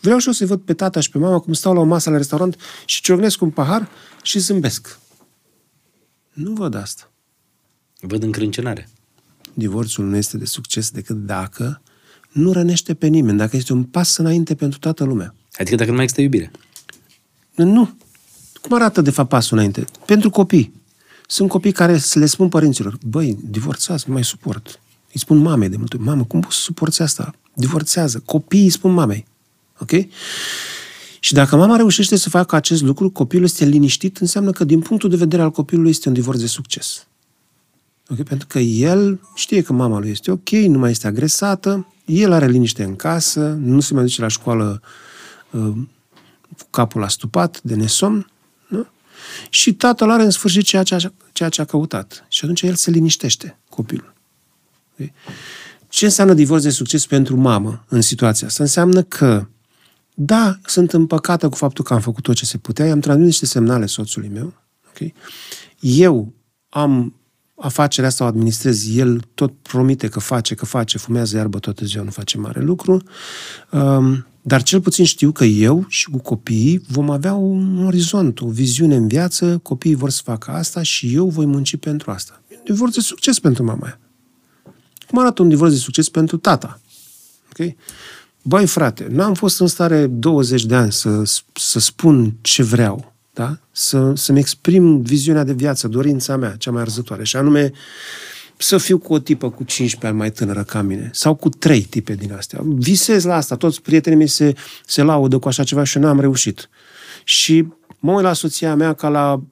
Vreau și eu să-i văd pe tata și pe mama cum stau la o masă la restaurant și ciocnesc un pahar și zâmbesc. Nu văd asta. Văd încrâncenare. Divorțul nu este de succes decât dacă nu rănește pe nimeni, dacă este un pas înainte pentru toată lumea. Adică dacă nu mai există iubire. Nu. Cum arată, de fapt, pasul înainte? Pentru copii. Sunt copii care să le spun părinților, băi, divorțați, nu mai suport. Îi spun mamei de multe mamă, cum poți să suporți asta? Divorțează. Copiii îi spun mamei. Ok? Și dacă mama reușește să facă acest lucru, copilul este liniștit, înseamnă că din punctul de vedere al copilului este un divorț de succes. Okay? Pentru că el știe că mama lui este ok, nu mai este agresată, el are liniște în casă, nu se mai duce la școală uh, cu capul astupat de nesomn, nu? și tatăl are în sfârșit ceea ce, a, ceea ce a căutat. Și atunci el se liniștește, copilul. Okay? Ce înseamnă divorț de succes pentru mamă în situația asta? Înseamnă că Da, sunt împăcată cu faptul că am făcut tot ce se putea, i-am transmis niște semnale soțului meu. Okay? Eu am afacerea asta o administrez, el tot promite că face, că face, fumează iarbă toată ziua, nu face mare lucru. Um, dar cel puțin știu că eu și cu copiii vom avea un orizont, o viziune în viață, copiii vor să facă asta și eu voi munci pentru asta. E un divorț de succes pentru mama aia. Cum arată un divorț de succes pentru tata? Ok? Băi, frate, n-am fost în stare 20 de ani să, să spun ce vreau, da? Să, să-mi exprim viziunea de viață, dorința mea, cea mai arzătoare, și anume să fiu cu o tipă cu 15 ani mai tânără ca mine, sau cu trei tipe din astea. Visez la asta, toți prietenii mei se, se laudă cu așa ceva și eu n-am reușit. Și mă uit la soția mea ca la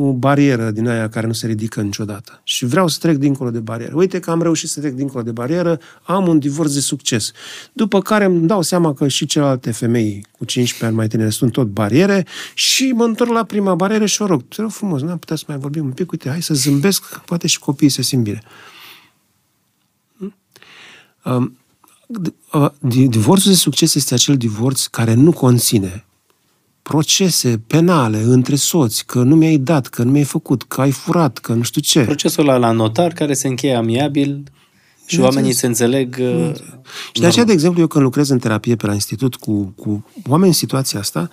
o barieră din aia care nu se ridică niciodată. Și vreau să trec dincolo de barieră. Uite că am reușit să trec dincolo de barieră, am un divorț de succes. După care îmi dau seama că și celelalte femei cu 15 ani mai tinere sunt tot bariere și mă întorc la prima barieră și o rog, te rog frumos, n-am putea să mai vorbim un pic, uite, hai să zâmbesc, poate și copiii se simt bine. Um, divorțul de succes este acel divorț care nu conține procese penale între soți, că nu mi-ai dat, că nu mi-ai făcut, că ai furat, că nu știu ce. Procesul ăla la notar care se încheie amiabil și nu oamenii se înțeleg... Uh, și de aceea, de exemplu, eu când lucrez în terapie pe la institut cu, cu oameni în situația asta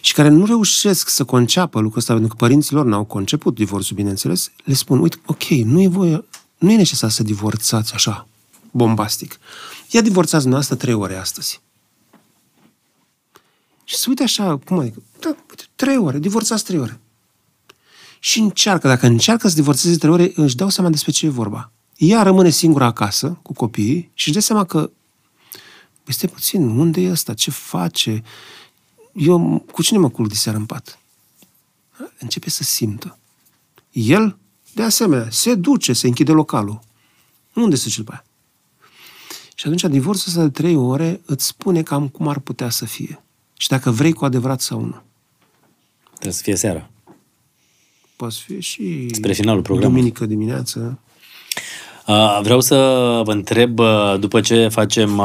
și care nu reușesc să conceapă lucrul ăsta, pentru că părinților n-au conceput divorțul, bineînțeles, le spun, uite, ok, nu e, voie, nu e necesar să divorțați așa, bombastic. Ia divorțați noastră trei ore astăzi. Și se uite așa, cum adică, da, uite, trei ore, divorțați trei ore. Și încearcă, dacă încearcă să divorțeze trei ore, își dau seama despre ce e vorba. Ea rămâne singură acasă cu copiii și își dă seama că este puțin, unde e ăsta, ce face? Eu cu cine mă culc diseară în pat? Începe să simtă. El, de asemenea, se duce, se închide localul. Unde se duce după aia? Și atunci divorțul ăsta de trei ore îți spune cam cum ar putea să fie și dacă vrei cu adevărat sau nu. Trebuie să fie seara. Poate fi și Spre finalul programului. duminică dimineață. Uh, vreau să vă întreb, uh, după ce facem,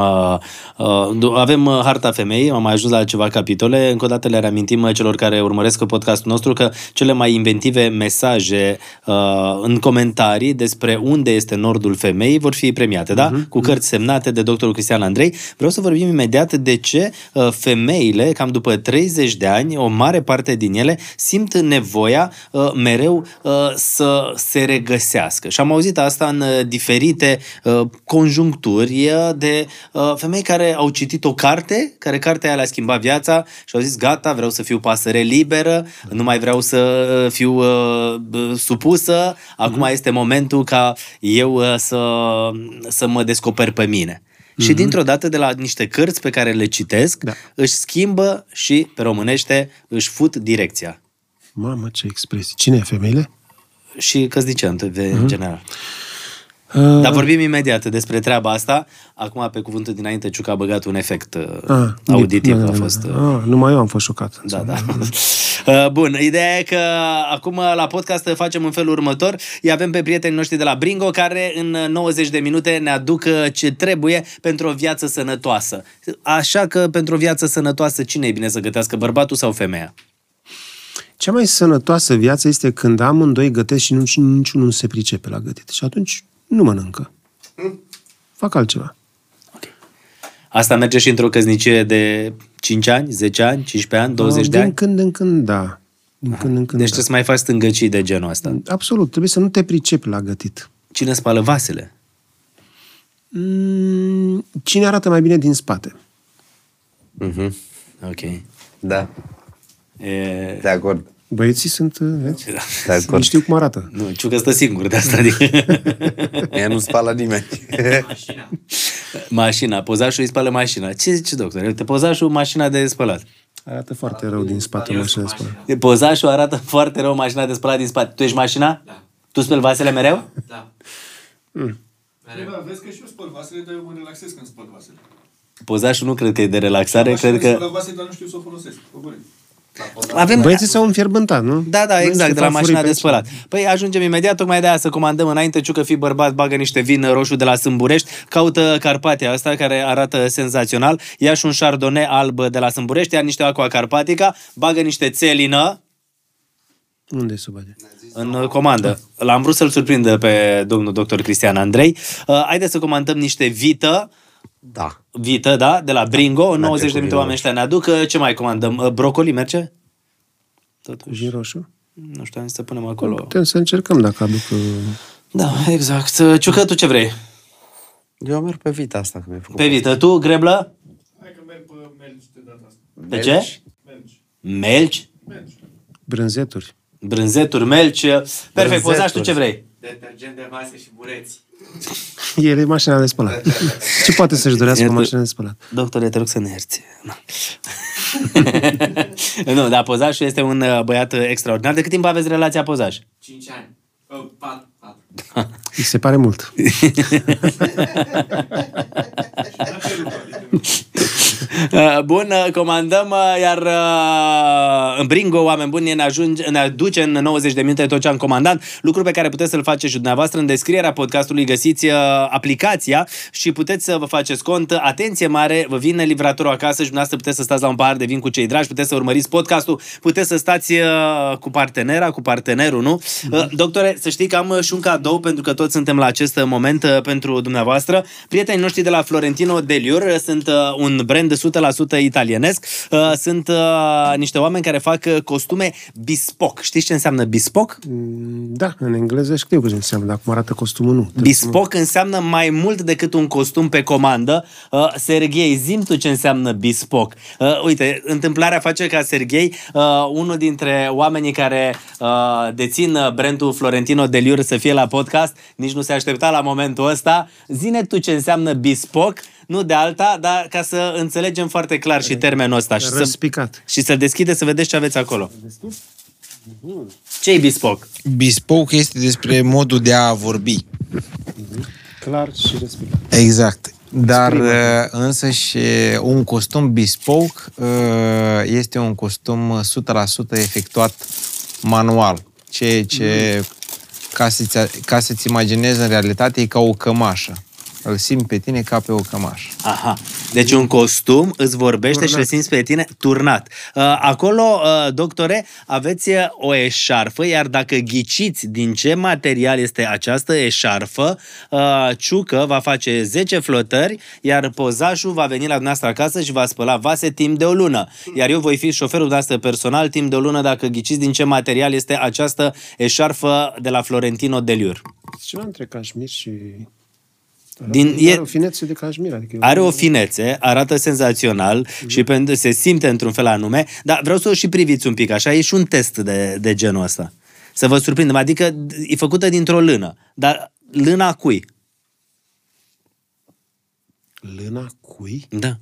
uh, avem harta femei, am mai ajuns la ceva capitole, încă o dată le reamintim celor care urmăresc podcastul nostru că cele mai inventive mesaje în comentarii despre unde este nordul femei vor fi premiate, da? Uh-huh. Cu cărți semnate de doctorul Cristian Andrei. Vreau să vorbim imediat de ce femeile, cam după 30 de ani, o mare parte din ele, simt nevoia mereu să se regăsească. Și am auzit asta în diferite uh, conjuncturi de uh, femei care au citit o carte, care cartea aia le-a schimbat viața și au zis gata, vreau să fiu pasăre liberă, nu mai vreau să uh, fiu uh, supusă, acum mm-hmm. este momentul ca eu uh, să, să mă descoper pe mine. Mm-hmm. Și dintr-o dată, de la niște cărți pe care le citesc, da. își schimbă și, pe românește, își fut direcția. Mamă, ce expresie. Cine e femeile? Și căsnicea, în mm-hmm. general. Uh, Dar vorbim imediat despre treaba asta. Acum, pe cuvântul dinainte, Ciuca a băgat un efect uh, ah, auditiv. Da, da, a fost, uh... ah, numai eu am fost șocat. Da, da. uh, bun, ideea e că acum la podcast facem în felul următor. Îi avem pe prietenii noștri de la Bringo, care în 90 de minute ne aduc uh, ce trebuie pentru o viață sănătoasă. Așa că pentru o viață sănătoasă, cine e bine să gătească, bărbatul sau femeia? Cea mai sănătoasă viață este când amândoi gătesc și niciunul nu se pricepe la gătit. Și atunci nu mănâncă. Hmm? Fac altceva. Okay. Asta merge și într-o căsnicie de 5 ani, 10 ani, 15 ani, 20 din de ani? Din când în când, da. Din când în când, deci da. trebuie să mai faci stângăcii de genul ăsta. Absolut, trebuie să nu te pricepi la gătit. Cine spală vasele? Mm, cine arată mai bine din spate? Mhm. Ok. Da. E... De acord. Băieții sunt, uh, vezi? Da, nu știu cum arată. Nu, Ciucă stă singur de asta. Adică... Ea nu spală nimeni. Mașina. Mașina. Pozașul îi spală mașina. Ce zice, doctor? Uite, pozașul, mașina de spălat. Arată foarte rău din spate mașina de spălat. Pozașul arată foarte rău mașina de spălat din spate. Tu ești mașina? Da. Tu speli vasele mereu? Da. Mm. Mereu. Da, vezi că și eu spăl vasele, dar eu mă relaxez când spăl vasele. Pozașul nu cred că e de relaxare, cred că... Spăl vasele, dar nu știu să o folosesc. Avem... Băieții s-au înfierbântat, nu? Da, da, Băieții exact, de fac la mașina furii de pe spălat. Păi ajungem imediat, tocmai de aia să comandăm înainte, ciucă fi bărbat, bagă niște vin roșu de la Sâmburești, caută Carpatia asta care arată senzațional, ia și un chardonnay alb de la Sâmburești, ia niște aqua carpatica, bagă niște țelină Unde e sub aia? în uh, comandă. L-am vrut să-l surprindă pe domnul doctor Cristian Andrei. Uh, haideți să comandăm niște vită, Da. vită, da, de la Bringo, în Merge 90 de cu minute vin oameni ăștia ne aduc. Uh, Ce mai comandăm? Uh, Brocoli merge? Totuși, Vin roșu? nu știu, am zis să punem acolo. Putem să încercăm dacă aduc... uh, Da, exact. Ciucă, tu ce vrei? Eu merg pe vita asta, că mi-ai făcut. Pe vită. Tu, greblă? Hai că merg pe melci de data asta. De ce? Melci. Melci? Melci. Brânzeturi. Brânzeturi, melci. Perfect, pozași tu ce vrei? Detergent de vase și bureți. El e mașina de spălat. Ce poate să-și dorească o Iată- mașină de spălat? Doctore, te rog să ne ierți. Nu. nu, dar pozașul este un uh, băiat uh, extraordinar. De cât timp aveți relația pozaș? 5 ani. Oh, 4. 4. Îi se pare mult. Uh, Bun, uh, comandăm, uh, iar uh, în Bringo, oameni buni, ne, ajunge, ne aduce în 90 de minute tot ce am comandat, lucru pe care puteți să-l faceți și dumneavoastră în descrierea podcastului, găsiți uh, aplicația și puteți să vă faceți cont. Atenție mare, vă vine livratorul acasă și dumneavoastră puteți să stați la un pahar de vin cu cei dragi, puteți să urmăriți podcastul, puteți să stați uh, cu partenera, cu partenerul, nu? Uh, Doctore, să știi că am uh, și un cadou, pentru că toți suntem la acest uh, moment uh, pentru dumneavoastră. Prietenii noștri de la Florentino Deliur uh, sunt uh, un brand 100% italienesc. Uh, Sunt uh, niște oameni care fac uh, costume bespoke. Știți ce înseamnă bespoke? Mm, Da, în engleză știu ce înseamnă, dar cum arată costumul nu. Bespoke înseamnă mai mult decât un costum pe comandă. Uh, Serghei, zim tu ce înseamnă bespoke. Uh, uite, întâmplarea face ca Serghei, uh, unul dintre oamenii care uh, dețin uh, brandul Florentino Deliur să fie la podcast, nici nu se aștepta la momentul ăsta. Zine tu ce înseamnă bespoke, nu de alta, dar ca să înțelegem foarte clar și termenul ăsta și să, Răspicat. și să deschide să vedeți ce aveți acolo. Ce-i bespoke? Bespoke este despre modul de a vorbi. Clar și răspicat. Exact. Dar uh, însă și un costum bespoke uh, este un costum 100% efectuat manual. Ceea ce, ca să-ți, ca să-ți imaginezi în realitate, e ca o cămașă. Îl simți pe tine ca pe o cămașă. Aha. Deci un costum îți vorbește Turnat. și îl simți pe tine turnat. Uh, acolo, uh, doctore, aveți uh, o eșarfă, iar dacă ghiciți din ce material este această eșarfă, uh, Ciucă va face 10 flotări, iar pozașul va veni la dumneavoastră acasă și va spăla vase timp de o lună. Iar eu voi fi șoferul dumneavoastră personal timp de o lună dacă ghiciți din ce material este această eșarfă de la Florentino Deliur. Ceva între cașmir și... Din- Are e- o finețe de cașmir. Adică Are o finețe, arată senzațional și pentru, se simte într-un fel anume, dar vreau să o și priviți un pic, așa, e și un test de, de genul ăsta. Să vă surprindem, adică e făcută dintr-o lână, dar lâna cui? Lâna cui? Da.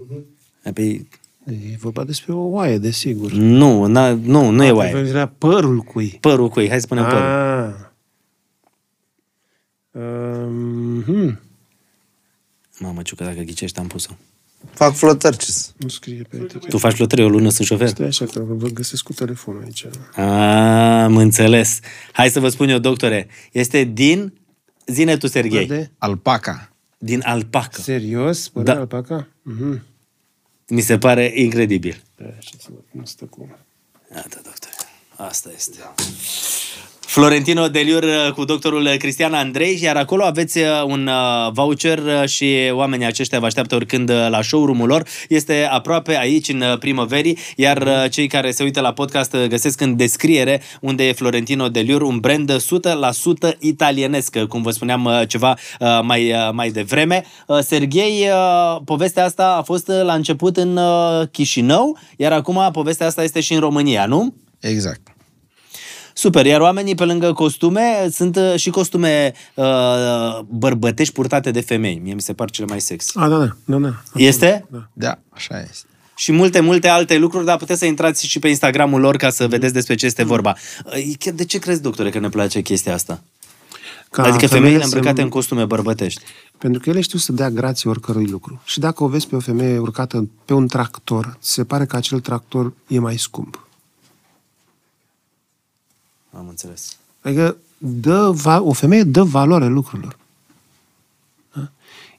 Păi, E vorba despre o oaie, desigur. nu, na, nu, nu e oaie. Era părul cui. Părul cui, hai să spunem părul. Ah. Um, hmm. Mamă, ciucă, dacă ghicești, am pus-o. Fac flotări, ce să- Nu scrie pe etichetă. Tu faci flotări o lună, sunt șofer? Stai așa că vă găsesc cu telefonul aici. Am înțeles. Hai să vă spun eu, doctore, este din, zine tu, Serghei, De? Alpaca. din alpacă. Serios? Părul Da. da. alpaca? Mhm. Mi se pare incredibil. Da, așa să văd cum stă cu... Iată, doctor. Asta este. Florentino Deliur uh, cu doctorul Cristian Andrei, iar acolo aveți uh, un uh, voucher uh, și oamenii aceștia vă așteaptă oricând uh, la showroom-ul lor. Este aproape aici, în uh, primăverii, iar uh, cei care se uită la podcast uh, găsesc în descriere unde e Florentino Deliur, un brand 100% italienesc, cum vă spuneam uh, ceva uh, mai, uh, mai devreme. Uh, Serghei, uh, povestea asta a fost uh, la început în uh, Chișinău, iar acum povestea asta este și în România, nu? Exact. Super, iar oamenii pe lângă costume sunt uh, și costume uh, bărbătești purtate de femei. Mie mi se par cele mai sexy. A, da, da, da, da. Este? Da. Da, așa este. Și multe, multe alte lucruri, dar puteți să intrați și pe Instagramul lor ca să vedeți despre ce este vorba. Uh, chiar De ce crezi, doctore, că ne place chestia asta? Ca adică femeile să- îmbrăcate în costume bărbătești. Pentru că ele știu să dea grație oricărui lucru. Și dacă o vezi pe o femeie urcată pe un tractor, ți se pare că acel tractor e mai scump. Am înțeles. Adică dă, va, o femeie dă valoare lucrurilor. Da?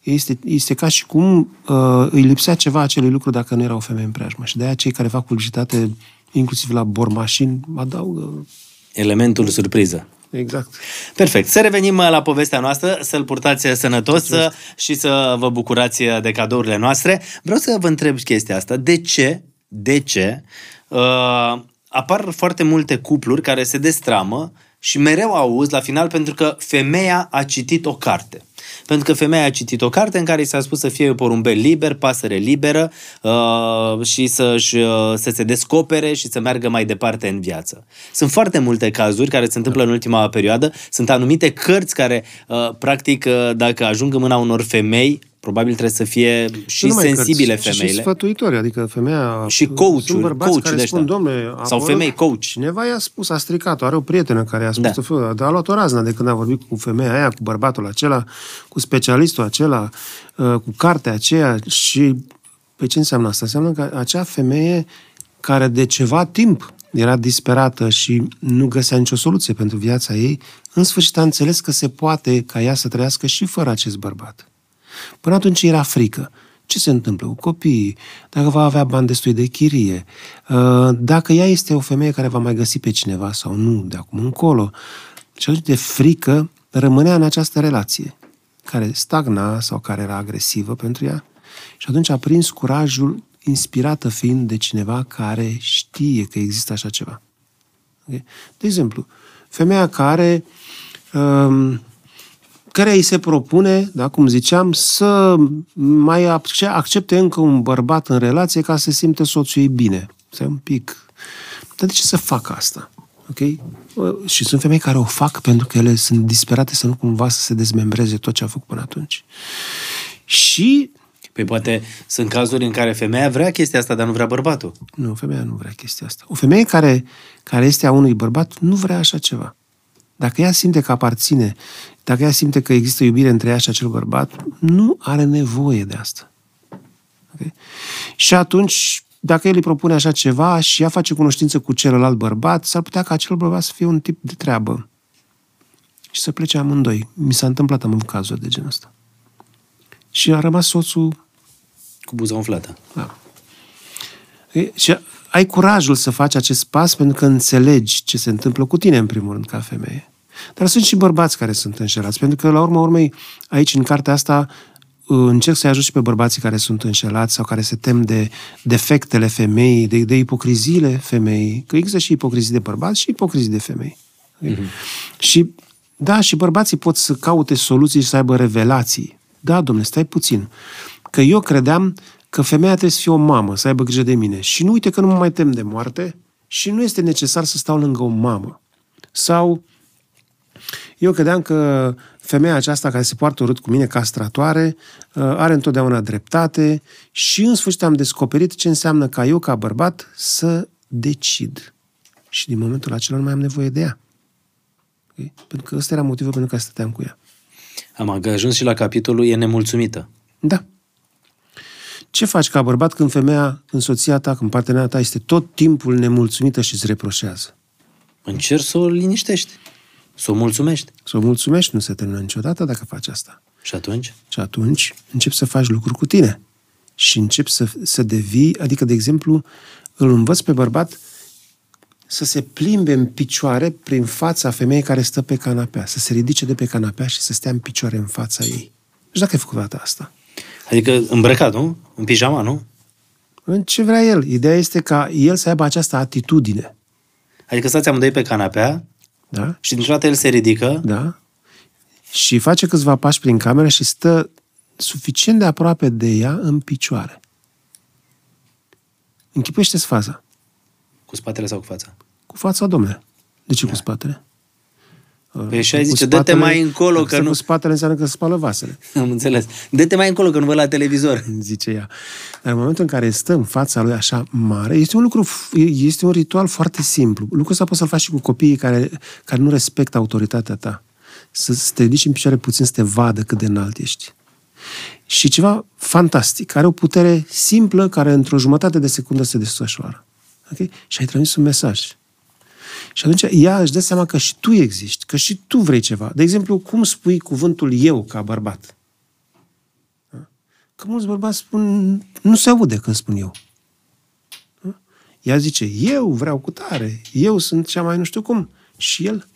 Este, este ca și cum uh, îi lipsea ceva acelui lucru dacă nu era o femeie în preajmă. Și de aia cei care fac publicitate, inclusiv la bormașini, adaugă... Elementul surpriză. Exact. Perfect. Să revenim la povestea noastră, să-l purtați sănătos să, și să vă bucurați de cadourile noastre. Vreau să vă întreb chestia asta. De ce, de ce uh, apar foarte multe cupluri care se destramă și mereu auzi la final pentru că femeia a citit o carte. Pentru că femeia a citit o carte în care i s-a spus să fie porumbel liber, pasăre liberă uh, și să-și, uh, să se descopere și să meargă mai departe în viață. Sunt foarte multe cazuri care se întâmplă în ultima perioadă. Sunt anumite cărți care, uh, practic, uh, dacă ajung în mâna unor femei, probabil trebuie să fie și Nu numai sensibile cărți, ci femeile. Și sfătuitori, adică femeia... Și coach-uri, Sunt bărbați coach care de spun, ăștia. domnule... Sau acolo femei coach. Cineva i-a spus, a stricat-o, are o prietenă care i-a spus Da. da. felul, dar a luat o raznă de când a vorbit cu femeia aia, cu bărbatul acela, cu specialistul acela, uh, cu cartea aceea și... Pe ce înseamnă asta? Înseamnă că acea femeie care de ceva timp era disperată și nu găsea nicio soluție pentru viața ei, în sfârșit a înțeles că se poate ca ea să trăiască și fără acest bărbat. Până atunci era frică. Ce se întâmplă cu copiii? Dacă va avea bani destui de chirie? Uh, Dacă ea este o femeie care va mai găsi pe cineva sau nu, de acum încolo. Și atunci de frică rămânea în această relație, care stagna sau care era agresivă pentru ea. Și atunci a prins curajul inspirată fiind de cineva care știe că există așa ceva. Ok? De exemplu, femeia care um, care îi se propune, da, cum ziceam, să mai acce- accepte încă un bărbat în relație ca să simte soțul ei bine. Să un pic. Dar de ce să facă asta? Ok? Și sunt femei care o fac pentru că ele sunt disperate să nu cumva să se dezmembreze tot ce a făcut până atunci. Și Păi poate sunt cazuri în care femeia vrea chestia asta, dar nu vrea bărbatul. Nu, femeia nu vrea chestia asta. O femeie care, care este a unui bărbat nu vrea așa ceva. Dacă ea simte că aparține, dacă ea simte că există iubire între ea și acel bărbat, nu are nevoie de asta. Okay? Și atunci, dacă el îi propune așa ceva și ea face cunoștință cu celălalt bărbat, s-ar putea ca acel bărbat să fie un tip de treabă. Și să plece amândoi. Mi s-a întâmplat, am avut cazuri de genul ăsta. Și a rămas soțul Cu buza umflată. da. E, Și ai curajul să faci acest pas pentru că înțelegi ce se întâmplă cu tine, în primul rând, ca femeie. Dar sunt și bărbați care sunt înșelați, pentru că, la urma urmei, aici, în cartea asta, încerc să-i ajut și pe bărbații care sunt înșelați sau care se tem de defectele femeii, de, de ipocriziile femeii, că există și ipocrizii de bărbați și ipocrizii de femei. Mm-hmm. Și, da, și bărbații pot să caute soluții și să aibă revelații. Da, domnule, stai puțin. Că eu credeam că femeia trebuie să fie o mamă, să aibă grijă de mine. Și nu uite că nu mă mai tem de moarte și nu este necesar să stau lângă o mamă. Sau eu credeam că femeia aceasta care se poartă urât cu mine, castratoare, uh, are întotdeauna dreptate și în sfârșit am descoperit ce înseamnă ca eu, ca bărbat, să decid. Și din momentul acela nu mai am nevoie de ea. Okay? Pentru că ăsta era motivul pentru care stăteam cu ea. Am ajuns și la capitolul e nemulțumită. Da. Ce faci ca bărbat când femeia, când soția ta, când partenera ta este tot timpul nemulțumită și îți reproșează? Încerci să o liniștești, să o mulțumești. Să o mulțumești, nu se termină niciodată dacă faci asta. Și atunci? Și atunci începi să faci lucruri cu tine. Și începi să, să devii, adică, de exemplu, îl învăț pe bărbat să se plimbe în picioare prin fața femeii care stă pe canapea, să se ridice de pe canapea și să stea în picioare în fața ei. Și dacă ai făcut data asta? Adică îmbrăcat, nu? În pijama, nu? În ce vrea el? Ideea este ca el să aibă această atitudine. Adică stați amândoi pe canapea Da? și dintr-o dată el se ridică Da? Și face câțiva pași prin cameră și stă suficient de aproape de ea în picioare. Închipuiește-ți faza. cu spatele sau cu fața. Cu fața, domnule. De ce cu spatele? Păi și ai Cu zice, dă-te mai încolo, dacă că stă nu... Cu spatele înseamnă că spală vasele, Am înțeles. Dă-te mai încolo, că nu văd la televizor. zice ea. Dar în momentul în care stă în fața lui așa mare, este un lucru, f- este un ritual foarte simplu. Lucrul ăsta poți să-l faci și cu copiii care, care nu respectă autoritatea ta. Să, să te ridici în picioare puțin, să te vadă cât de înalt ești. Și ceva fantastic, are o putere simplă care într-o jumătate de secundă se desfășoară. Okay? Și ai transmis un mesaj. Și atunci ea își dă seama că și tu existi, că și tu vrei ceva. De exemplu, cum spui cuvântul eu ca bărbat? Da? Că mulți bărbați spun, nu se aude când spun eu. Da? Ea zice, eu vreau cu tare, eu sunt cea mai nu știu cum. Și el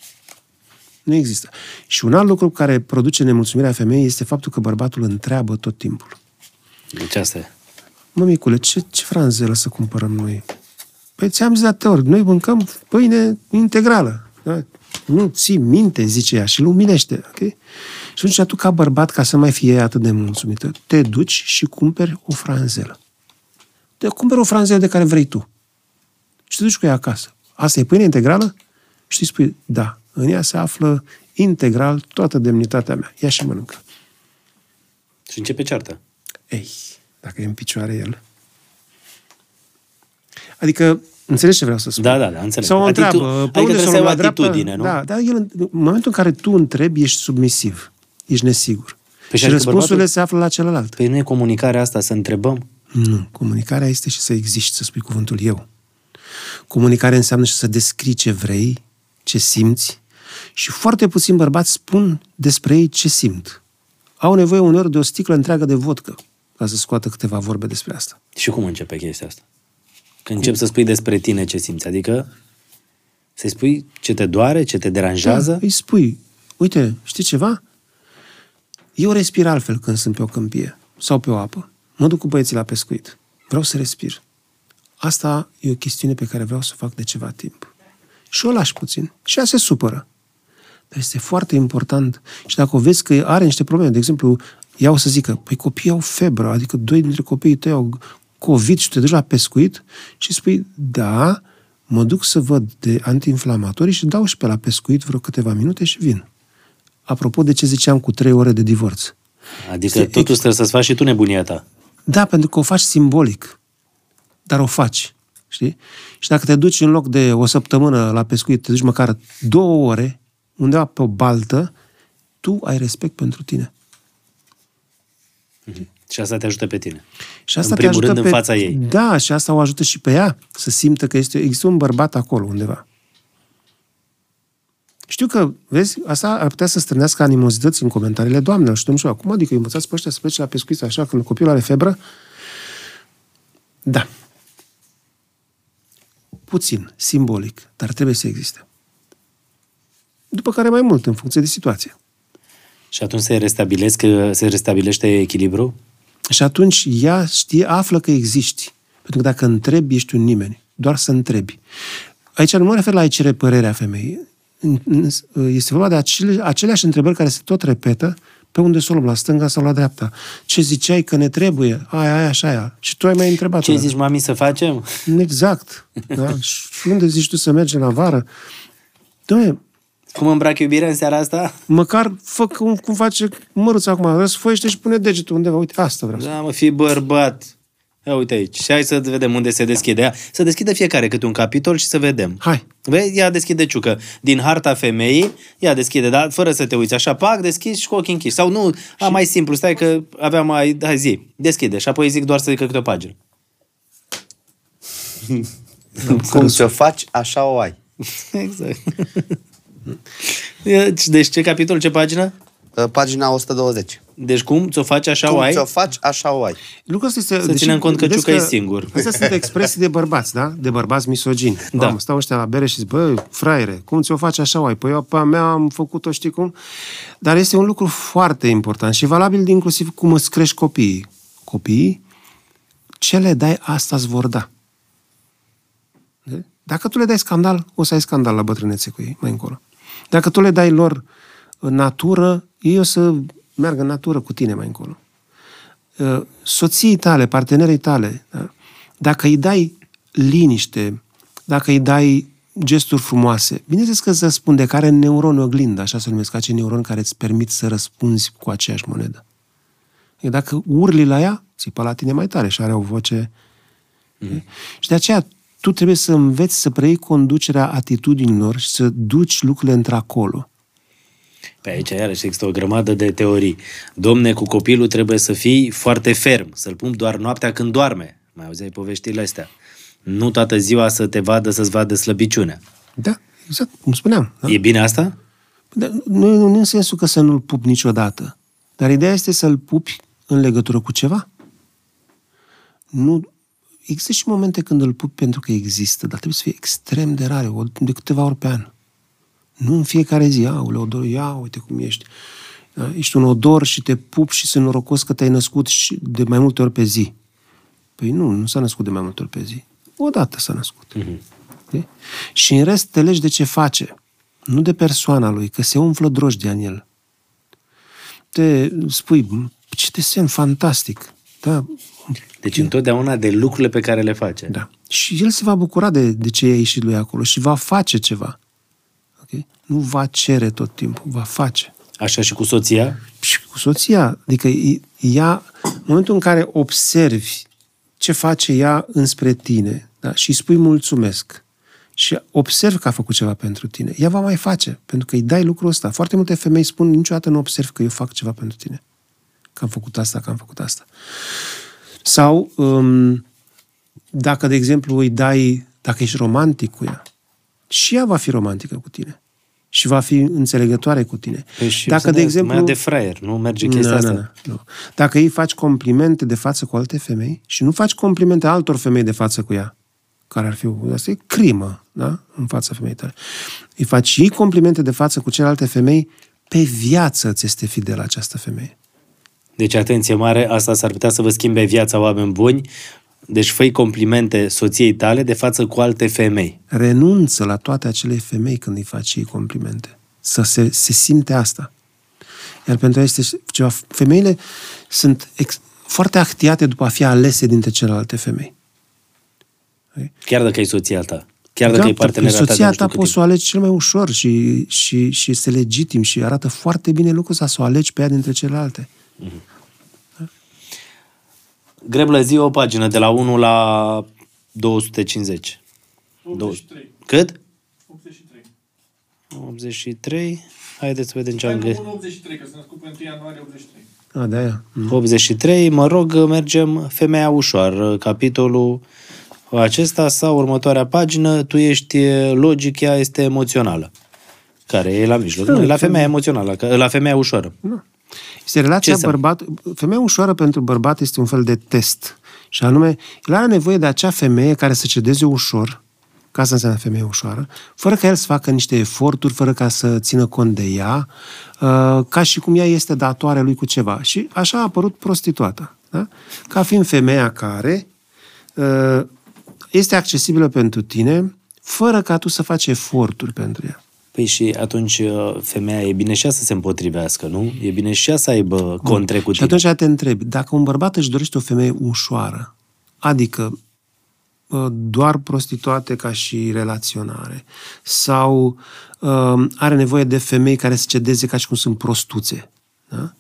nu există. Și un alt lucru care produce nemulțumirea femeii este faptul că bărbatul întreabă tot timpul. Deci asta e. Mă, micule, ce, ce franzelă să cumpărăm noi? Păi ți-am zis de atâtea ori, noi mâncăm pâine integrală. Da? Nu ții minte, zice ea, și luminește. Okay? Și atunci tu, ca bărbat, ca să mai fie atât de mulțumită, te duci și cumperi o franzelă. Te cumperi o franzelă de care vrei tu. Și te duci cu ea acasă. Asta e pâine integrală? Și tu îi spui, da, în ea se află integral toată demnitatea mea. Ia și mănâncă. Și începe ceartă. Ei, dacă e în picioare el. Adică, înțelegi ce vreau să spun? Da, da, da, înțeleg. Sau o Atitu- întreabă, pe adică unde trebuie să să ai o o la dreapta? atitudine, nu? Da, dar el, în momentul în care tu întrebi, ești submisiv. Ești nesigur. Păi și și adică răspunsurile bărbatul- se află la celălalt. Păi nu e comunicarea asta, să întrebăm? Nu. Comunicarea este și să existi, să spui cuvântul eu. Comunicarea înseamnă și să descrii ce vrei, ce simți și foarte puțini bărbați spun despre ei ce simt. Au nevoie uneori de o sticlă întreagă de vodcă ca să scoată câteva vorbe despre asta. Și cum începe chestia asta? Când încep să spui despre tine ce simți, adică să-i spui ce te doare, ce te deranjează, Da, îi spui, uite, știi ceva? Eu respir altfel când sunt pe o câmpie sau pe o apă. Mă duc cu băieții la pescuit. Vreau să respir. Asta e o chestiune pe care vreau să o fac de ceva timp. Și o lași puțin. Și ea se supără. Dar este foarte important. Și dacă o vezi că are niște probleme, de exemplu, ea o să zică, păi copiii au febră, adică doi dintre copiii tăi au COVID și te duci la pescuit și spui, da, mă duc să văd de antiinflamatorii și dau și pe la pescuit vreo câteva minute și vin. Apropo de ce ziceam cu trei ore de divorț. adică Este totuși trebuie să-ți faci și tu nebunia ta. Da, pentru că o faci simbolic, dar o faci. Știi? Și dacă te duci în loc de o săptămână la pescuit, te duci măcar două ore, undeva pe o baltă, tu ai respect pentru tine. Și asta te ajută pe tine. Și asta În primul te ajută rând, pe... în fața ei. Da, și asta o ajută și pe ea să simtă că este, există un bărbat acolo undeva. Știu că, vezi, asta ar putea să strânească animozități în comentariile doamnelor și domnilor. Acum adică îi învățați pe ăștia să plece la pescuit așa când copilul are febră? Da. Puțin, simbolic, dar trebuie să existe. După care mai mult, în funcție de situație. Și atunci se restabilesc, se restabilește echilibru? Și atunci ea știe, află că existi. Pentru că dacă întrebi, ești un nimeni. Doar să întrebi. Aici nu mă refer la a cere părerea femeii. Este vorba de acele, aceleași întrebări care se tot repetă pe unde să o luăm, la stânga sau la dreapta. Ce ziceai că ne trebuie? Aia, aia, așa, aia. Și tu ai mai întrebat. Ce zici, mami, să facem? Exact. Da? Și unde zici tu să mergem la vară? Doamne, Cum îmbrac iubirea în seara asta? măcar fă cum, cum face măruța acum. Răsfoiește și pune degetul undeva. Uite, asta vreau. să Da, mă, fi bărbat. Ia uite aici. Și hai să vedem unde se deschide. Ia, să deschide fiecare câte un capitol și să vedem. Hai. Vezi? Ia deschide ciucă. Din harta femeii, ia deschide, dar fără să te uiți. Așa, pac, deschizi și cu ochii închiși. Sau nu, a, mai simplu, stai că aveam mai... Hai zi, deschide. Și apoi zic doar să zică câte o pagină. Cum ți-o faci, așa o ai. exact. Deci, deci ce capitol, ce pagină? Uh, Pagina 120. Deci cum ți-o faci așa o Cum ai? ți-o faci, așa o ai. Lucrul ăsta este... Să ținem cont că vedeți Ciucă e singur. Astea sunt expresii de bărbați, da? De bărbați misogini. Da. Mamă, stau ăștia la bere și zic, bă, fraiere, cum ți-o faci așa, ai? Păi eu pe a mea am făcut-o, știi cum? Dar este un lucru foarte important și valabil inclusiv cum îți crești copiii. Copiii, ce le dai, asta îți vor da. De? Dacă tu le dai scandal, o să ai scandal la bătrânețe cu ei, mai încolo. Dacă tu le dai lor în natură, ei o să meargă în natură cu tine mai încolo. Uh, Soției tale, partenerii tale, da? dacă îi dai liniște, dacă îi dai gesturi frumoase, bineînțeles că îți răspunde, care neuron oglindă, așa se numesc, acei neuroni care îți permit să răspunzi cu aceeași monedă. E Dacă urli la ea, țipă la tine mai tare și are o voce... Mm. Și de aceea tu trebuie să înveți să preiei conducerea atitudinilor și să duci lucrurile într-acolo. Pe aici, iarăși, există o grămadă de teorii. Domne, cu copilul trebuie să fii foarte ferm, să-l pun doar noaptea când doarme. Mai auzeai poveștile astea. Nu toată ziua să te vadă, să-ți vadă slăbiciunea. Da, Exact, cum spuneam. Da? E bine asta? Dar nu, nu în sensul că să nu-l pup niciodată. Dar ideea este să-l pupi în legătură cu ceva. Nu, există și momente când îl pupi pentru că există, dar trebuie să fie extrem de rare, o- de câteva ori pe an. Nu în fiecare zi, aule, odor, ia, uite cum ești. Da? Ești un odor și te pup și sunt norocos că te-ai născut și de mai multe ori pe zi. Păi nu, nu s-a născut de mai multe ori pe zi. Odată s-a născut. Uh-huh. Și în rest te legi de ce face. Nu de persoana lui, că se umflă drojdea în el. Te spui, ce desen fantastic. Da, Deci întotdeauna de lucrurile pe care le face. da. Și el se va bucura de, de ce i-a ieșit lui acolo și va face ceva. Okay? Nu va cere tot timpul, va face. Așa și cu soția? Și cu soția, adică e- ea, în momentul în care observi ce face ea înspre tine da? și îi spui mulțumesc și observi că a făcut ceva pentru tine, ea va mai face, pentru că îi dai lucrul ăsta. Foarte multe femei spun, niciodată nu observ că eu fac ceva pentru tine. Că am făcut asta, că am făcut asta. Sau, um, dacă, de exemplu, îi dai, dacă ești romantic cu ea, și ea va fi romantică cu tine. Și va fi înțelegătoare cu tine. Păi și dacă, de exemplu... Mai de fraier, nu merge chestia Nu, asta? nu, nu, nu. Dacă îi faci complimente de față cu alte femei și nu faci complimente altor femei de față cu ea, care ar fi, asta e crimă, da? În fața femeii tale. Îi faci și complimente de față cu celelalte femei, pe viață ți este fidel această femeie. Deci atenție mare, asta s-ar putea să vă schimbe viața oameni buni. Deci făi complimente soției tale de față cu alte femei. Renunță la toate acele femei când îi faci ei complimente. Să se, se simte asta. Iar pentru ea este ceva... Femeile sunt ex, foarte actiate după a fi alese dintre celelalte femei. Chiar dacă e soția ta. Chiar dacă e Gata, partenera ta de soția nu știu ta cât poți să timp. o alegi cel mai ușor și, și, și este legitim și arată foarte bine lucrul ăsta, să o alegi pe ea dintre celelalte. Greblă zi o pagină de la 1 la 250. 83. Cât? 83. 83. Haideți să vedem ce Hai, am nu, găsit. 183, că s-a născut pe 1 ianuarie 83. A, de aia. 83, mă rog, mergem femeia ușoară, capitolul acesta sau următoarea pagină, tu ești e, logic, ea este emoțională. Care e la mijloc. Da, Nu, e la fem- femeia emoțională, că- la femeia ușoară. Este relația Ce înseamnă? bărbat... Femeia ușoară pentru bărbat este un fel de test. Și anume, el are nevoie de acea femeie care să cedeze ușor, ca să înseamnă femeie ușoară, fără ca el să facă niște eforturi, fără ca să țină cont de ea, uh, ca și cum ea este datoare lui cu ceva. Și așa a apărut prostituata. Da? Ca fiind femeia care uh, este accesibilă pentru tine, fără ca tu să faci eforturi pentru ea. Păi și atunci uh, femeia e bine și ea să se împotrivească, nu? E bine și ea să aibă contre cu Și tine. atunci te întrebi, dacă un bărbat își dorește o femeie ușoară, adică uh, doar prostituate ca și relaționare, sau uh, are nevoie de femei care să cedeze ca și cum sunt prostuțe, da?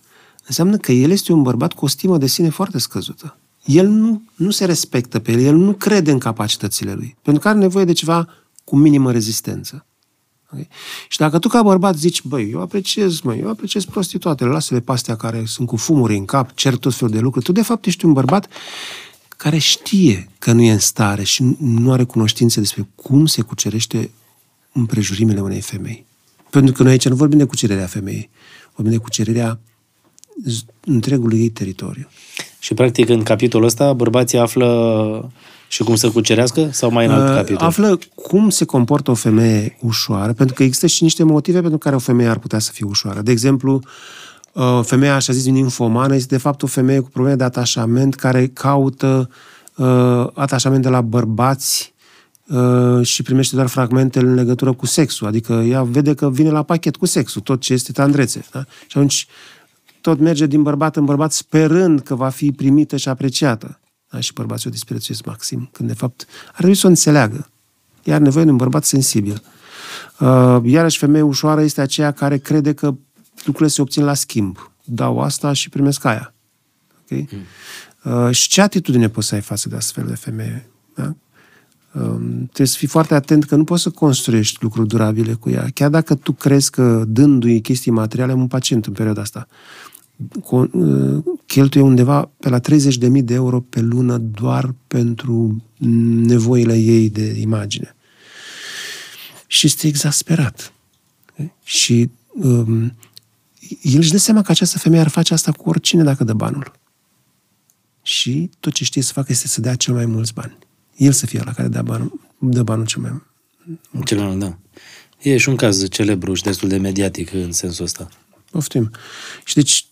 înseamnă că el este un bărbat cu o stimă de sine foarte scăzută. El nu, nu se respectă pe el, el nu crede în capacitățile lui, pentru că are nevoie de ceva cu minimă rezistență. Okay? Și dacă tu ca bărbat zici, băi, eu apreciez, măi, eu apreciez prostituatele, lasă-le pe astea care sunt cu fumuri în cap, cer tot felul de lucruri, tu de fapt ești un bărbat care știe că nu e în stare și nu- nu are cunoștințe despre cum se cucerește împrejurimile unei femei. Pentru că noi aici nu vorbim de cucererea femeii, vorbim de cucererea z- întregului ei teritoriu. Și practic în capitolul ăsta bărbații află și cum să cucerească sau mai în alt Uh, capitol? Află cum se comportă o femeie ușoară, pentru că există și niște motive pentru care o femeie ar putea să fie ușoară. De exemplu, uh, femeia, așa zis, ninfomană, este de fapt o femeie cu probleme de atașament care caută uh, atașament de la bărbați uh, și primește doar fragmente în legătură cu sexul. Adică ea vede că vine la pachet cu sexul, tot ce este tandrețe. Da? Și atunci tot merge din bărbat în bărbat sperând că va fi primită și apreciată. Da? Și bărbații o disprețuiesc maxim, când de fapt ar trebui să o înțeleagă. Ea are nevoie de un bărbat sensibil. Uh, iarăși, femeia ușoară este aceea care crede că lucrurile se obțin la schimb. Dau asta și primesc aia. Okay? Uh, și ce atitudine poți să ai față de astfel de femeie? Da? Um, trebuie să fii foarte atent că nu poți să construiești lucruri durabile cu ea. Chiar dacă tu crezi că dându-i chestii materiale, am un pacient în perioada asta, co- uh, cheltuie undeva pe la 30.000 de euro pe lună doar pentru nevoile ei de imagine. și este exasperat. Și um, el își dă seama că această femeie ar face asta cu oricine dacă dă banul. Și tot ce știe să facă este să dea cel mai mulți bani. El să fie la care dă banul, dă banul cel mai Cel mai mult, da. E și un caz celebru și destul de mediatic în sensul ăsta. Poftim. Și deci, uh,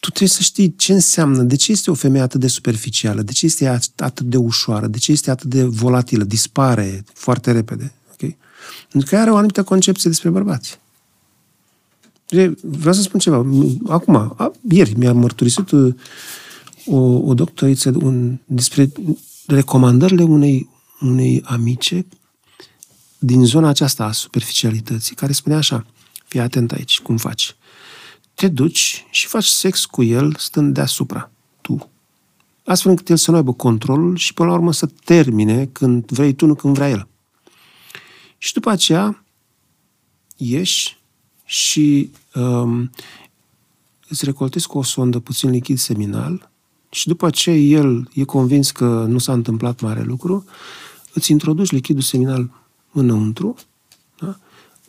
tu trebuie să știi ce înseamnă, de ce este o femeie atât de superficială, de ce este atât de ușoară, de ce este atât de volatilă, dispare foarte repede. Okay? Pentru că are o anumită concepție despre bărbați. Vreau să spun ceva. Acum, a, ieri mi-a mărturisit uh, o, o doctoriță un, despre recomandările unei, unei amice din zona aceasta a superficialității, care spunea așa, fii atent aici, cum faci. Te duci și faci sex cu el stând deasupra, tu. Astfel încât el să nu aibă controlul și până la urmă să termine când vrei tu, nu când vrea el. Și după aceea ieși și um, îți recoltezi cu o sondă puțin lichid seminal și după aceea el e convins că nu s-a întâmplat mare lucru, îți introduci lichidul seminal înăuntru, da?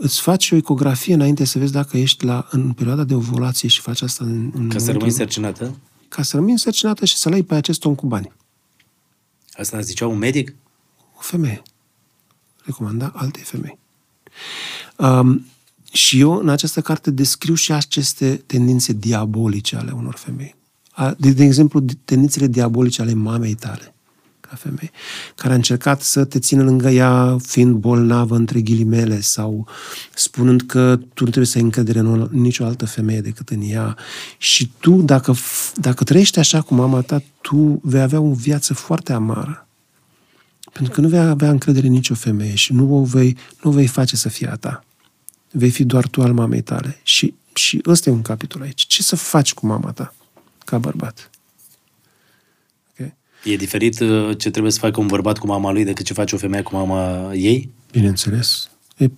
Îți faci o ecografie înainte să vezi dacă ești la, în perioada de ovulație și faci asta în, în Ca să rămâi sărcinată? Ca să rămâi sărcinată și să lei pe acest om cu bani. Asta zicea un medic? O femeie. Recomanda alte femei. Um, și eu, în această carte, descriu și aceste tendințe diabolice ale unor femei. De, de exemplu, tendințele diabolice ale mamei tale, ca femeie, care a încercat să te țină lângă ea fiind bolnavă, între ghilimele, sau spunând că tu nu trebuie să ai încredere în nicio altă femeie decât în ea. Și tu, dacă, dacă trăiești așa cu mama ta, tu vei avea o viață foarte amară. Pentru că nu vei avea încredere în nicio femeie și nu o vei, nu o vei face să fie a ta vei fi doar tu al mamei tale. Și, și ăsta e un capitol aici. Ce să faci cu mama ta ca bărbat? Okay? E diferit uh, ce trebuie să facă un bărbat cu mama lui decât ce face o femeie cu mama ei? Bineînțeles. E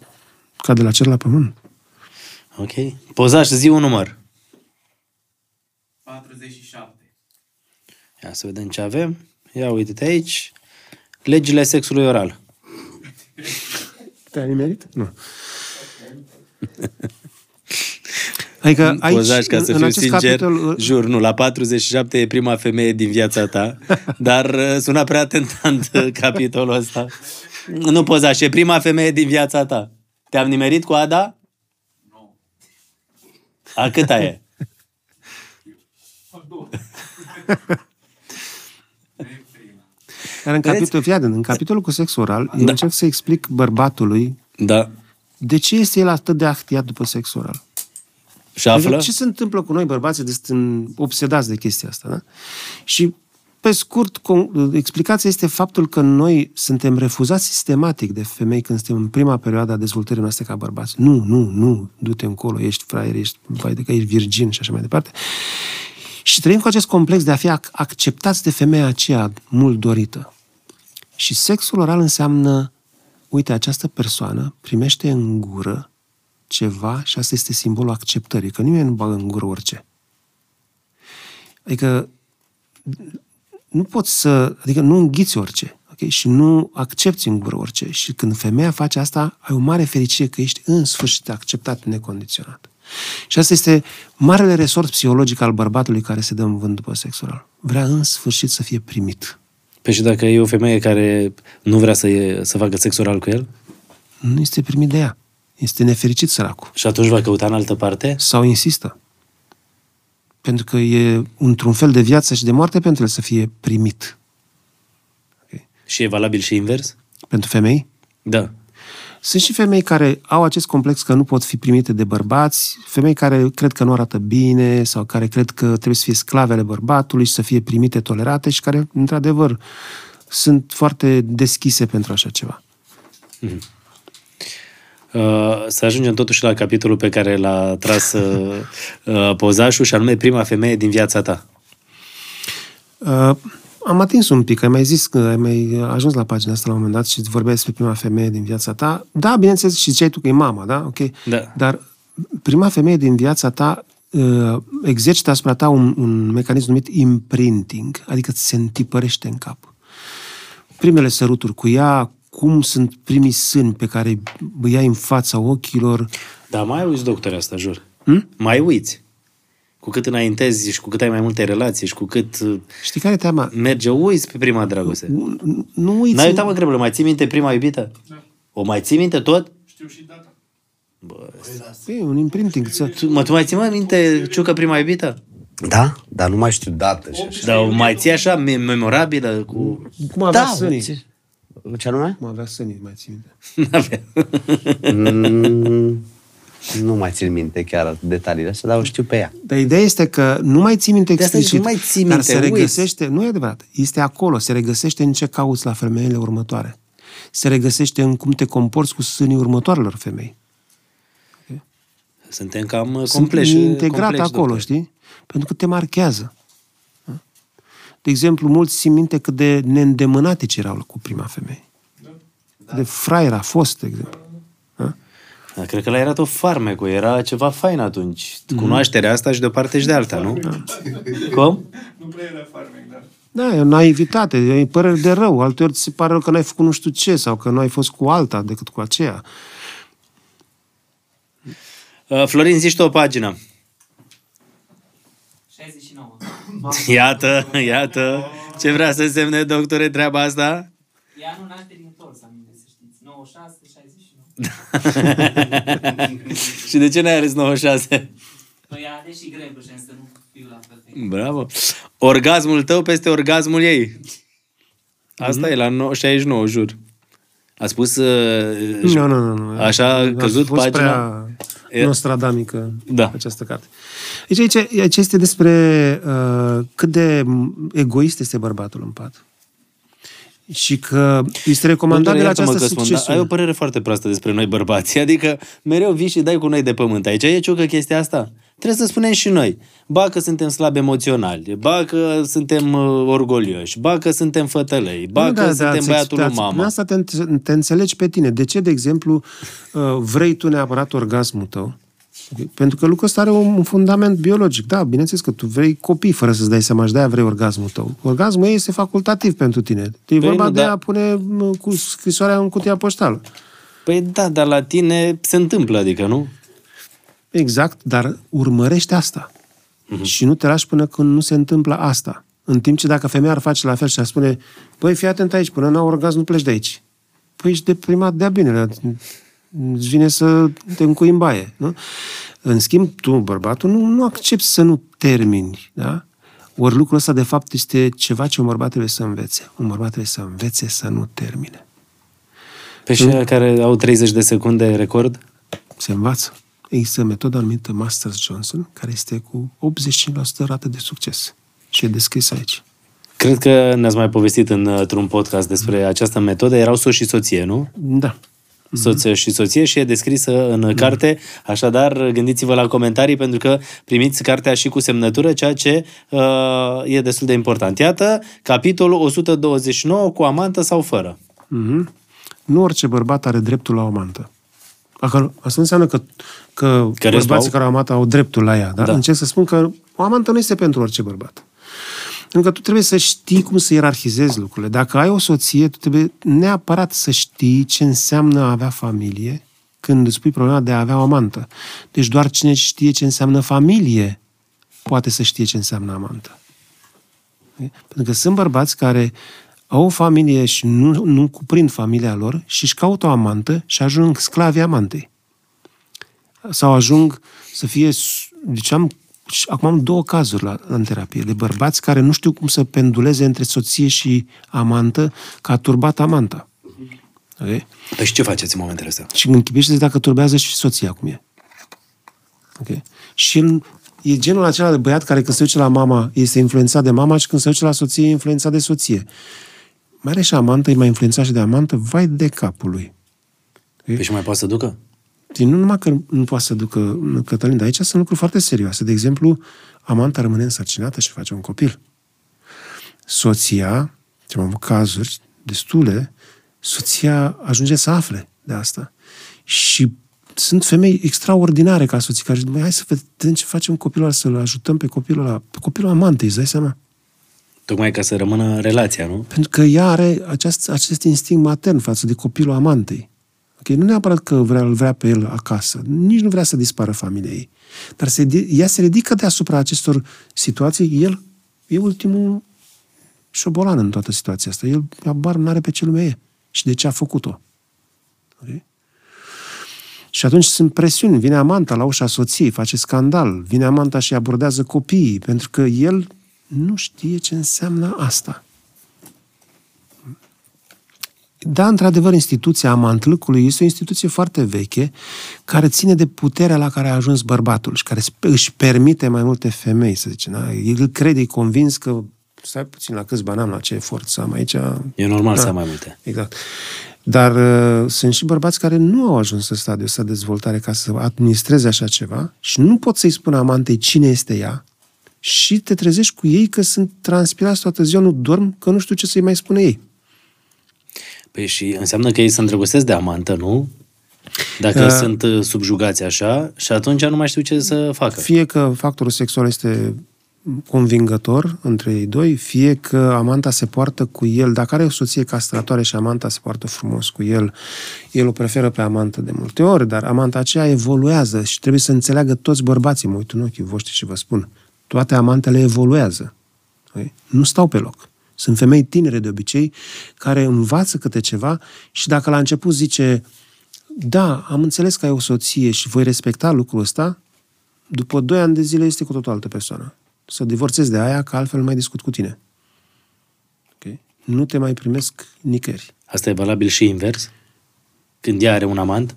ca de la cer la pământ. Ok. Pozaș, zi un număr. 47. Ia să vedem ce avem. Ia uite-te aici. Legile sexului oral. Te-ai nimerit? Nu. Adică aici, Pozaș, ca să în, fiu în sincer, capitol... Uh, jur, nu, la 47 e prima femeie din viața ta, dar uh, sună prea tentant uh, capitolul ăsta. Nu pozaș, e prima femeie din viața ta. Te-am nimerit cu Ada? Nu. A câta e? Dar în capitolul, fii în capitolul cu sex oral, da. eu încerc să explic bărbatului da de ce este el atât de actiat după sex oral? Și află? Adică ce se întâmplă cu noi, bărbații, de sunt obsedați de chestia asta, da? Și, pe scurt, explicația este faptul că noi suntem refuzați sistematic de femei când suntem în prima perioadă a dezvoltării noastre ca bărbați. Nu, nu, nu, du-te încolo, ești fraier, ești, vai de că ești virgin și așa mai departe. Și trăim cu acest complex de a fi acceptați de femeia aceea mult dorită. Și sexul oral înseamnă uite, această persoană primește în gură ceva și asta este simbolul acceptării, că nimeni nu bagă în gură orice. Adică nu poți să, adică nu înghiți orice, ok? Și nu accepti în gură orice. Și când femeia face asta, ai o mare fericire că ești în sfârșit acceptat necondiționat. Și asta este marele resort psihologic al bărbatului care se dă în vânt după sexual. Vrea în sfârșit să fie primit. Păi și dacă e o femeie care nu vrea să, e, să facă sex oral cu el? Nu este primit de ea. Este nefericit săracul. Și atunci va căuta în altă parte? Sau insistă. Pentru că e într-un fel de viață și de moarte pentru el să fie primit. Okay. Și e valabil și invers? Pentru femei? Da. Sunt și femei care au acest complex că nu pot fi primite de bărbați, femei care cred că nu arată bine sau care cred că trebuie să fie sclavele bărbatului și să fie primite, tolerate și care, într-adevăr, sunt foarte deschise pentru așa ceva. Mm-hmm. Uh, să ajungem totuși la capitolul pe care l-a tras uh, uh, pozașul și anume prima femeie din viața ta. Uh, am atins un pic, ai mai zis că ai mai ajuns la pagina asta la un moment dat și vorbeai despre prima femeie din viața ta. Da, bineînțeles, și ziceai tu că e mama, da? Ok. Da. Dar prima femeie din viața ta uh, exercită asupra ta un, un mecanism numit imprinting, adică ți se întipărește în cap. Primele săruturi cu ea, cum sunt primii sâni pe care îi ai în fața ochilor. Da, mai uiți, doctor, asta, jur. Hmm? Mai uiți. Cu cât înaintezi și cu cât ai mai multe relații și cu cât uh, Știi care e teama? merge, uiți pe prima dragoste. Nu- Nu uiți. N-ai uitat, mă, Greblu, mai ții minte prima iubită? Da. O mai ții minte tot? Știu și data. E un imprinting. Ți- Tu, mă, tu mai ții mă minte, Ciucă, prima iubită? Da? Dar nu mai știu dată și așa. Dar o mai ții așa, me- memorabilă, cu... Cum avea Da, sânii. Ce- Ce anume? Cum avea sânii, mai ții minte. N-avea. Mm, nu mai țin minte chiar detaliile astea, dar o știu pe ea. Dar ideea este că nu mai ții minte De asta zic, explicit, nu mai ții dar minte, se uiți. regăsește, nu e adevărat, este acolo, se regăsește în ce cauți la femeile următoare. Se regăsește în cum te comporți cu sânii următoarelor femei. Suntem cam uh, Sunt compleși. integrat complexi, acolo, doctor. știi? Pentru că te marchează. Da? De exemplu, mulți simt minte cât de neîndemânatici erau cu prima femeie. Cât de fraier a fost, de exemplu. Da? Da, cred că la era tot farmecul, era ceva fain atunci. Mhm. Cunoașterea asta și de o parte și de alta, nu? Cum? Nu prea era farmec, dar... Da, e o naivitate, e păreri de rău. Alteori ți se pare rău că n-ai făcut nu știu ce sau că nu ai fost cu alta decât cu aceea. Uh, Florin, zici tu o pagină. 69. Iată, iată. Ce vrea să semne, doctore, treaba asta? E anul nașterii întors, aminte, să știți. 96, 69. și de ce n-ai ales 96? Păi a ales și greu, să nu fiu la fel. de- Bravo. Orgasmul tău peste orgasmul ei. Asta e la no- 69, jur. A spus... Uh, Nu, nu, nu. nu. Așa a căzut fost pagina? prea E- nostradamică Da. această carte. Deci aici, aici este despre uh, cât de egoist este bărbatul în pat. Și că este recomandabil Doctore, iartă-mă această că spun, dar succesiune. ai o părere foarte proastă despre noi bărbații. Adică mereu vii și dai cu noi de pământ. Aici e ciucă chestia asta. Trebuie să spunem și noi. Ba că suntem slabi emoționali, ba că suntem uh, orgolioși, ba că suntem fătălăi, ba Nu, că da, suntem ți- băiatul lui da, mama. Prin asta te, te înțelegi pe tine. De ce, de exemplu, uh, vrei tu neapărat orgasmul tău? Pentru că lucrul ăsta are un un fundament biologic. Da, bineînțeles că tu vrei copii fără să-ți dai seama și de-aia vrei orgasmul tău. Orgasmul ei este facultativ pentru tine. E vorba nu, de da. a pune mă, cu scrisoarea în cutia poștală. Păi da, dar la tine se întâmplă, adică, nu? Exact, dar urmărește asta. Și nu te lași până când nu se întâmplă asta. În timp ce dacă femeia ar face la fel și ar spune, păi fii atent aici, până n-au orgasm nu pleci de aici. Păi ești deprimat de-a bine, îți vine să te încui în baie. Nu? În schimb, tu, bărbatul, nu, nu accepti să nu termini. Da? Ori lucrul ăsta, de fapt, este ceva ce un bărbat trebuie să învețe. Un bărbat trebuie să învețe să nu termine. Pe și aia care au 30 de secunde record? se învață. Există metoda numită Masters-Johnson, care este cu 85% rată de succes. Și e descris aici. Cred că ne-ați mai povestit în, într-un podcast despre această metodă. Erau soț și soție, nu? Da. Soț și soție și e descrisă în carte. Așadar, gândiți-vă la comentarii pentru că primiți cartea și cu semnătură, ceea ce uh, e destul de important. Iată, capitolul 129 cu amantă sau fără. Mm-hmm. Nu orice bărbat are dreptul la o amantă. Acolo, asta nu înseamnă că, că Care bărbații au? care au amantă au dreptul la ea. Da? Da. Încerc să spun că o amantă nu este pentru orice bărbat. Pentru că tu trebuie să știi cum să ierarhizezi lucrurile. Dacă ai o soție, tu trebuie neapărat să știi ce înseamnă a avea familie când îți pui problema de a avea o amantă. Deci doar cine știe ce înseamnă familie poate să știe ce înseamnă amantă. Pentru că sunt bărbați care au o familie și nu, nu cuprind familia lor și își caută o amantă și ajung sclavi amantei. Sau ajung să fie, deci am, și acum am două cazuri la, în terapie, de bărbați care nu știu cum să penduleze între soție și amantă, că a turbat amanta. Okay? Păi și ce faceți în momentele astea? Și închipește dacă turbează și soția cum e. Okay? Și el e genul acela de băiat care când se duce la mama este influențat de mama și când se duce la soție e influențat de soție. Mai are și amantă, e mai influențat și de amantă, vai de capul lui. Păi și mai poate să ducă? Și nu numai că nu poate să ducă Cătălin, dar aici sunt lucruri foarte serioase. De exemplu, amanta rămâne însărcinată și face un copil. Soția, ce am avut cazuri destule, soția ajunge să afle de asta. Și sunt femei extraordinare ca soții care zic, hai să vedem ce facem copilul ăla, să-l ajutăm pe copilul ăla, pe copilul amantei, îți dai seama? Tocmai ca să rămână relația, nu? Pentru că ea are acest, acest instinct matern față de copilul amantei. Okay? Nu neapărat că vrea, îl vrea pe el acasă, nici nu vrea să dispară familia ei. Dar se, ea se ridică deasupra acestor situații, el e ultimul șobolan în toată situația asta. El abar nu are pe ce lume e și de ce a făcut-o. Okay? Și atunci sunt presiuni. Vine amanta la ușa soției, face scandal. Vine amanta și abordează copiii, pentru că el nu știe ce înseamnă asta. Da, într-adevăr, instituția amantlâcului este o instituție foarte veche care ține de puterea la care a ajuns bărbatul și care își permite mai multe femei, să zicem. Da? El crede, e convins că stai puțin la câți bani am, la ce efort am aici. E normal da, să am mai multe. Exact. Dar uh, sunt și bărbați care nu au ajuns să stadiul ăsta de dezvoltare ca să administreze așa ceva și nu pot să-i spună amantei cine este ea și te trezești cu ei că sunt transpirați toată ziua, nu dorm, că nu știu ce să-i mai spune ei. Păi și înseamnă că ei se îndrăgostesc de amantă, nu? Dacă uh, sunt uh, subjugați așa și atunci nu mai știu ce să facă. Fie că factorul sexual este convingător între ei doi, fie că amanta se poartă cu el, dacă are o soție castratoare și amanta se poartă frumos cu el, el o preferă pe amantă de multe ori, dar amanta aceea evoluează și trebuie să înțeleagă toți bărbații, mă uit în ochii voștri și vă spun, toate amantele evoluează. Nu stau pe loc. Sunt femei tinere de obicei care învață câte ceva și dacă la început zice da, am înțeles că ai o soție și voi respecta lucrul ăsta, după doi ani de zile este cu totul altă persoană. Să divorțezi de aia, că altfel nu mai discut cu tine. Okay? Nu te mai primesc nicăieri. Asta e valabil și invers? Când ea are un amant?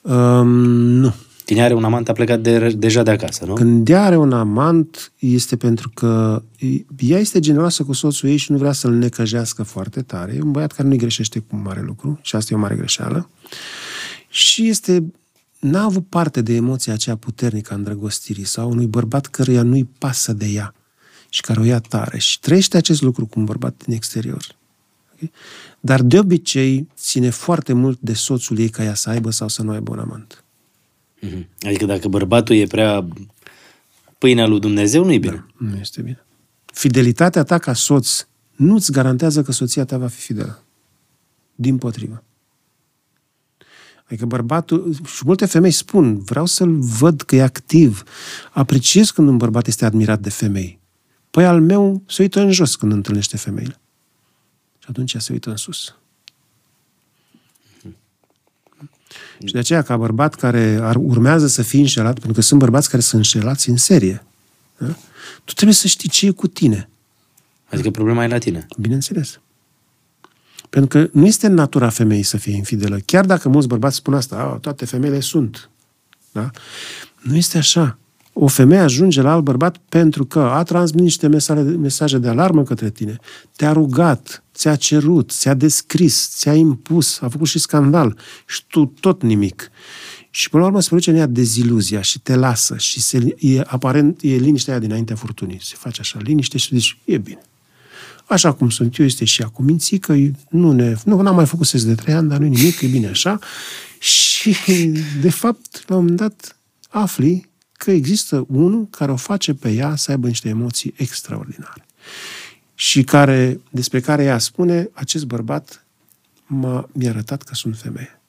Um, nu. Tine are un amant, a plecat de, deja de acasă, nu? Când ea are un amant, este pentru că ea este generoasă cu soțul ei și nu vrea să-l necăjească foarte tare. E un băiat care nu-i greșește cu mare lucru și asta e o mare greșeală. Și este n-a avut parte de emoția aceea puternică a îndrăgostirii sau unui bărbat căruia nu-i pasă de ea și care o ia tare și trăiește acest lucru cu un bărbat din exterior. Okay? Dar de obicei ține foarte mult de soțul ei ca ea să aibă sau să nu aibă un amant. Mhm. Adică dacă bărbatul e prea pâinea lui Dumnezeu, nu e bine. Da, nu este bine. Fidelitatea ta ca soț nu-ți garantează că soția ta va fi fidelă. Din potrivă. Adică bărbatul, și multe femei spun, vreau să-l văd că e activ. Apreciez când un bărbat este admirat de femei. Păi al meu se uită în jos când întâlnește femeile. Și atunci se uită în sus. Și de aceea, ca bărbat care ar, urmează să fie înșelat, pentru că sunt bărbați care sunt înșelați în serie, da? tu trebuie să știi ce e cu tine. Adică problema e la tine. Bineînțeles. Pentru că nu este în natura femeii să fie infidelă. Chiar dacă mulți bărbați spun asta, toate femeile sunt. Da? Nu este așa. O femeie ajunge la alt bărbat pentru că a transmis niște mesaje, mesaje de alarmă către tine, te-a rugat, ți-a cerut, ți-a descris, ți-a impus, a făcut și scandal și tu tot nimic. Și până la urmă se produce în ea deziluzia și te lasă și se, e, aparent e liniștea aia dinaintea furtunii. Se face așa liniște și zici, e bine. Așa cum sunt eu, este și acum minții că nu ne, nu, n-am mai făcut de trei ani, dar nu nimic, e bine așa. Și, de fapt, la un moment dat, afli că există unul care o face pe ea să aibă niște emoții extraordinare. Și care, despre care ea spune, acest bărbat m-a, mi-a arătat că sunt femeie.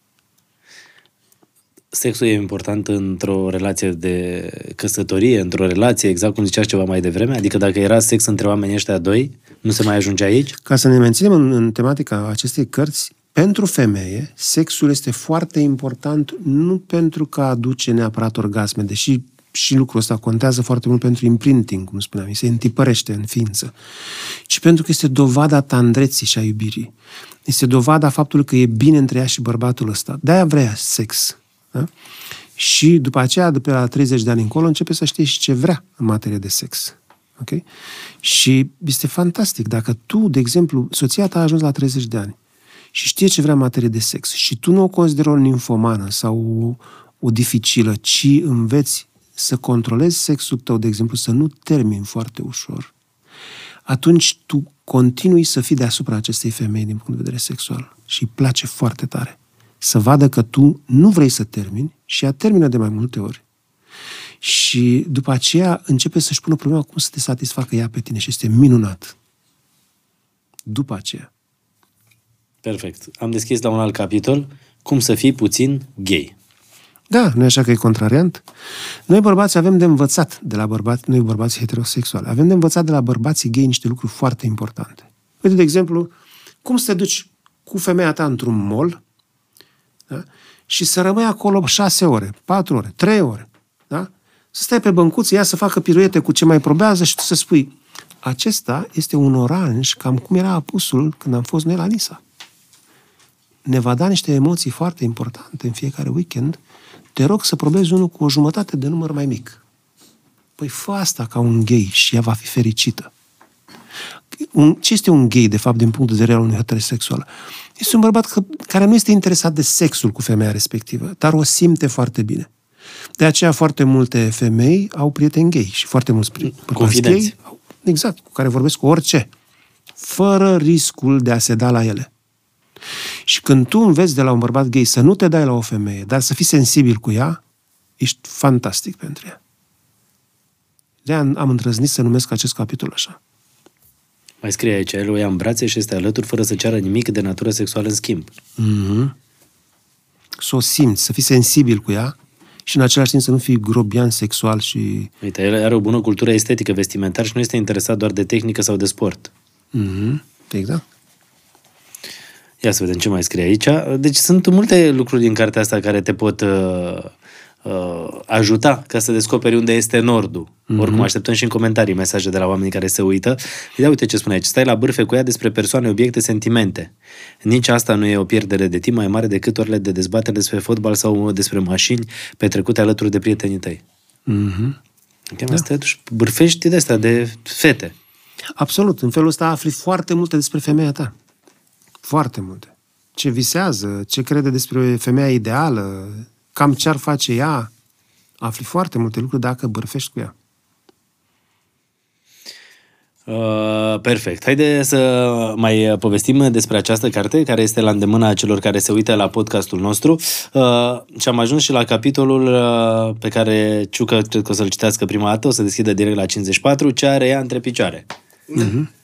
Sexul e important într-o relație de căsătorie, într-o relație, exact cum zicea ceva mai devreme? Adică dacă era sex între oamenii ăștia doi, nu se mai ajunge aici? Ca să ne menținem în, în tematica acestei cărți, pentru femeie, sexul este foarte important nu pentru că aduce neapărat orgasme, deși și lucrul ăsta contează foarte mult pentru imprinting, cum spuneam, se întipărește în ființă, ci pentru că este dovada tandreții și a iubirii. Este dovada faptului că e bine între ea și bărbatul ăsta. De-aia vrea sex. Da? Și după aceea, după la 30 de ani încolo, începe să știe și ce vrea în materie de sex. Ok? Și este fantastic. Dacă tu, de exemplu, soția ta a ajuns la 30 de ani și știe ce vrea în materie de sex și tu nu o consideri o ninfomană sau o, o dificilă, ci înveți să controlezi sexul tău, de exemplu, să nu termini foarte ușor, atunci tu continui să fii deasupra acestei femei din punct de vedere sexual și îi place foarte tare. Să vadă că tu nu vrei să termini și ea termină de mai multe ori. Și după aceea începe să-și pună problema cum să te satisfacă ea pe tine și este minunat. După aceea. Perfect. Am deschis la un alt capitol, cum să fii puțin gay. Da, nu e așa că e contrariant? Noi bărbați avem de învățat de la bărbați, noi bărbați heterosexuali, avem de învățat de la bărbații gay niște lucruri foarte importante. Uite, de exemplu, cum să te duci cu femeia ta într-un mall da? și să rămâi acolo șase ore, patru ore, trei ore. Da? Să stai pe băncuță, ea să facă piruete cu ce mai probează și tu să spui acesta este un oranj cam cum era apusul când am fost noi la Nisa. Ne va da niște emoții foarte importante în fiecare weekend. Te rog să probezi unul cu o jumătate de număr mai mic. Păi fă asta ca un gay și ea va fi fericită. Un, ce este un gay, de fapt, din punct de vedere al unui heterosexual? Este un bărbat că, care nu este interesat de sexul cu femeia respectivă, dar o simte foarte bine. De aceea foarte multe femei au prieteni gay și foarte mulți bărbați Confidenți. gay au, exact, cu care vorbesc cu orice, fără riscul de a se da la ele. Și când tu înveți de la un bărbat gay să nu te dai la o femeie, dar să fii sensibil cu ea, ești fantastic pentru ea. de am, am îndrăznit să numesc acest capitol așa. Mai scrie aici, el o ia în brațe și este alături fără să ceară nimic de natură sexuală în schimb. Mm-hmm. Să o simți, să fii sensibil cu ea și în același timp să nu fii grobian sexual și... Uite, el are o bună cultură estetică vestimentar și nu este interesat doar de tehnică sau de sport. Mm-hmm. Exact. Ia să vedem ce mai scrie aici. Deci sunt multe lucruri din cartea asta care te pot uh, uh, ajuta ca să descoperi unde este nordul. Mm-hmm. Oricum, așteptăm și în comentarii mesaje de la oamenii care se uită. Ia uite ce spune aici. Stai la bârfe cu ea despre persoane, obiecte, sentimente. Nici asta nu e o pierdere de timp mai mare decât orele de dezbatere despre fotbal sau despre mașini petrecute alături de prietenii tăi. Mm-hmm. Chiar da. te duci, bârfești de astea, de fete. Absolut. În felul ăsta afli foarte multe despre femeia ta. Foarte multe. Ce visează, ce crede despre femeia ideală, cam ce ar face ea. Afli foarte multe lucruri dacă bărfești cu ea. Uh, perfect. Haide să mai povestim despre această carte care este la îndemâna celor care se uită la podcastul nostru uh, și am ajuns și la capitolul uh, pe care Ciucă cred că o să-l citească prima dată, o să deschidă direct la 54, ce are ea între picioare. Mm-hmm.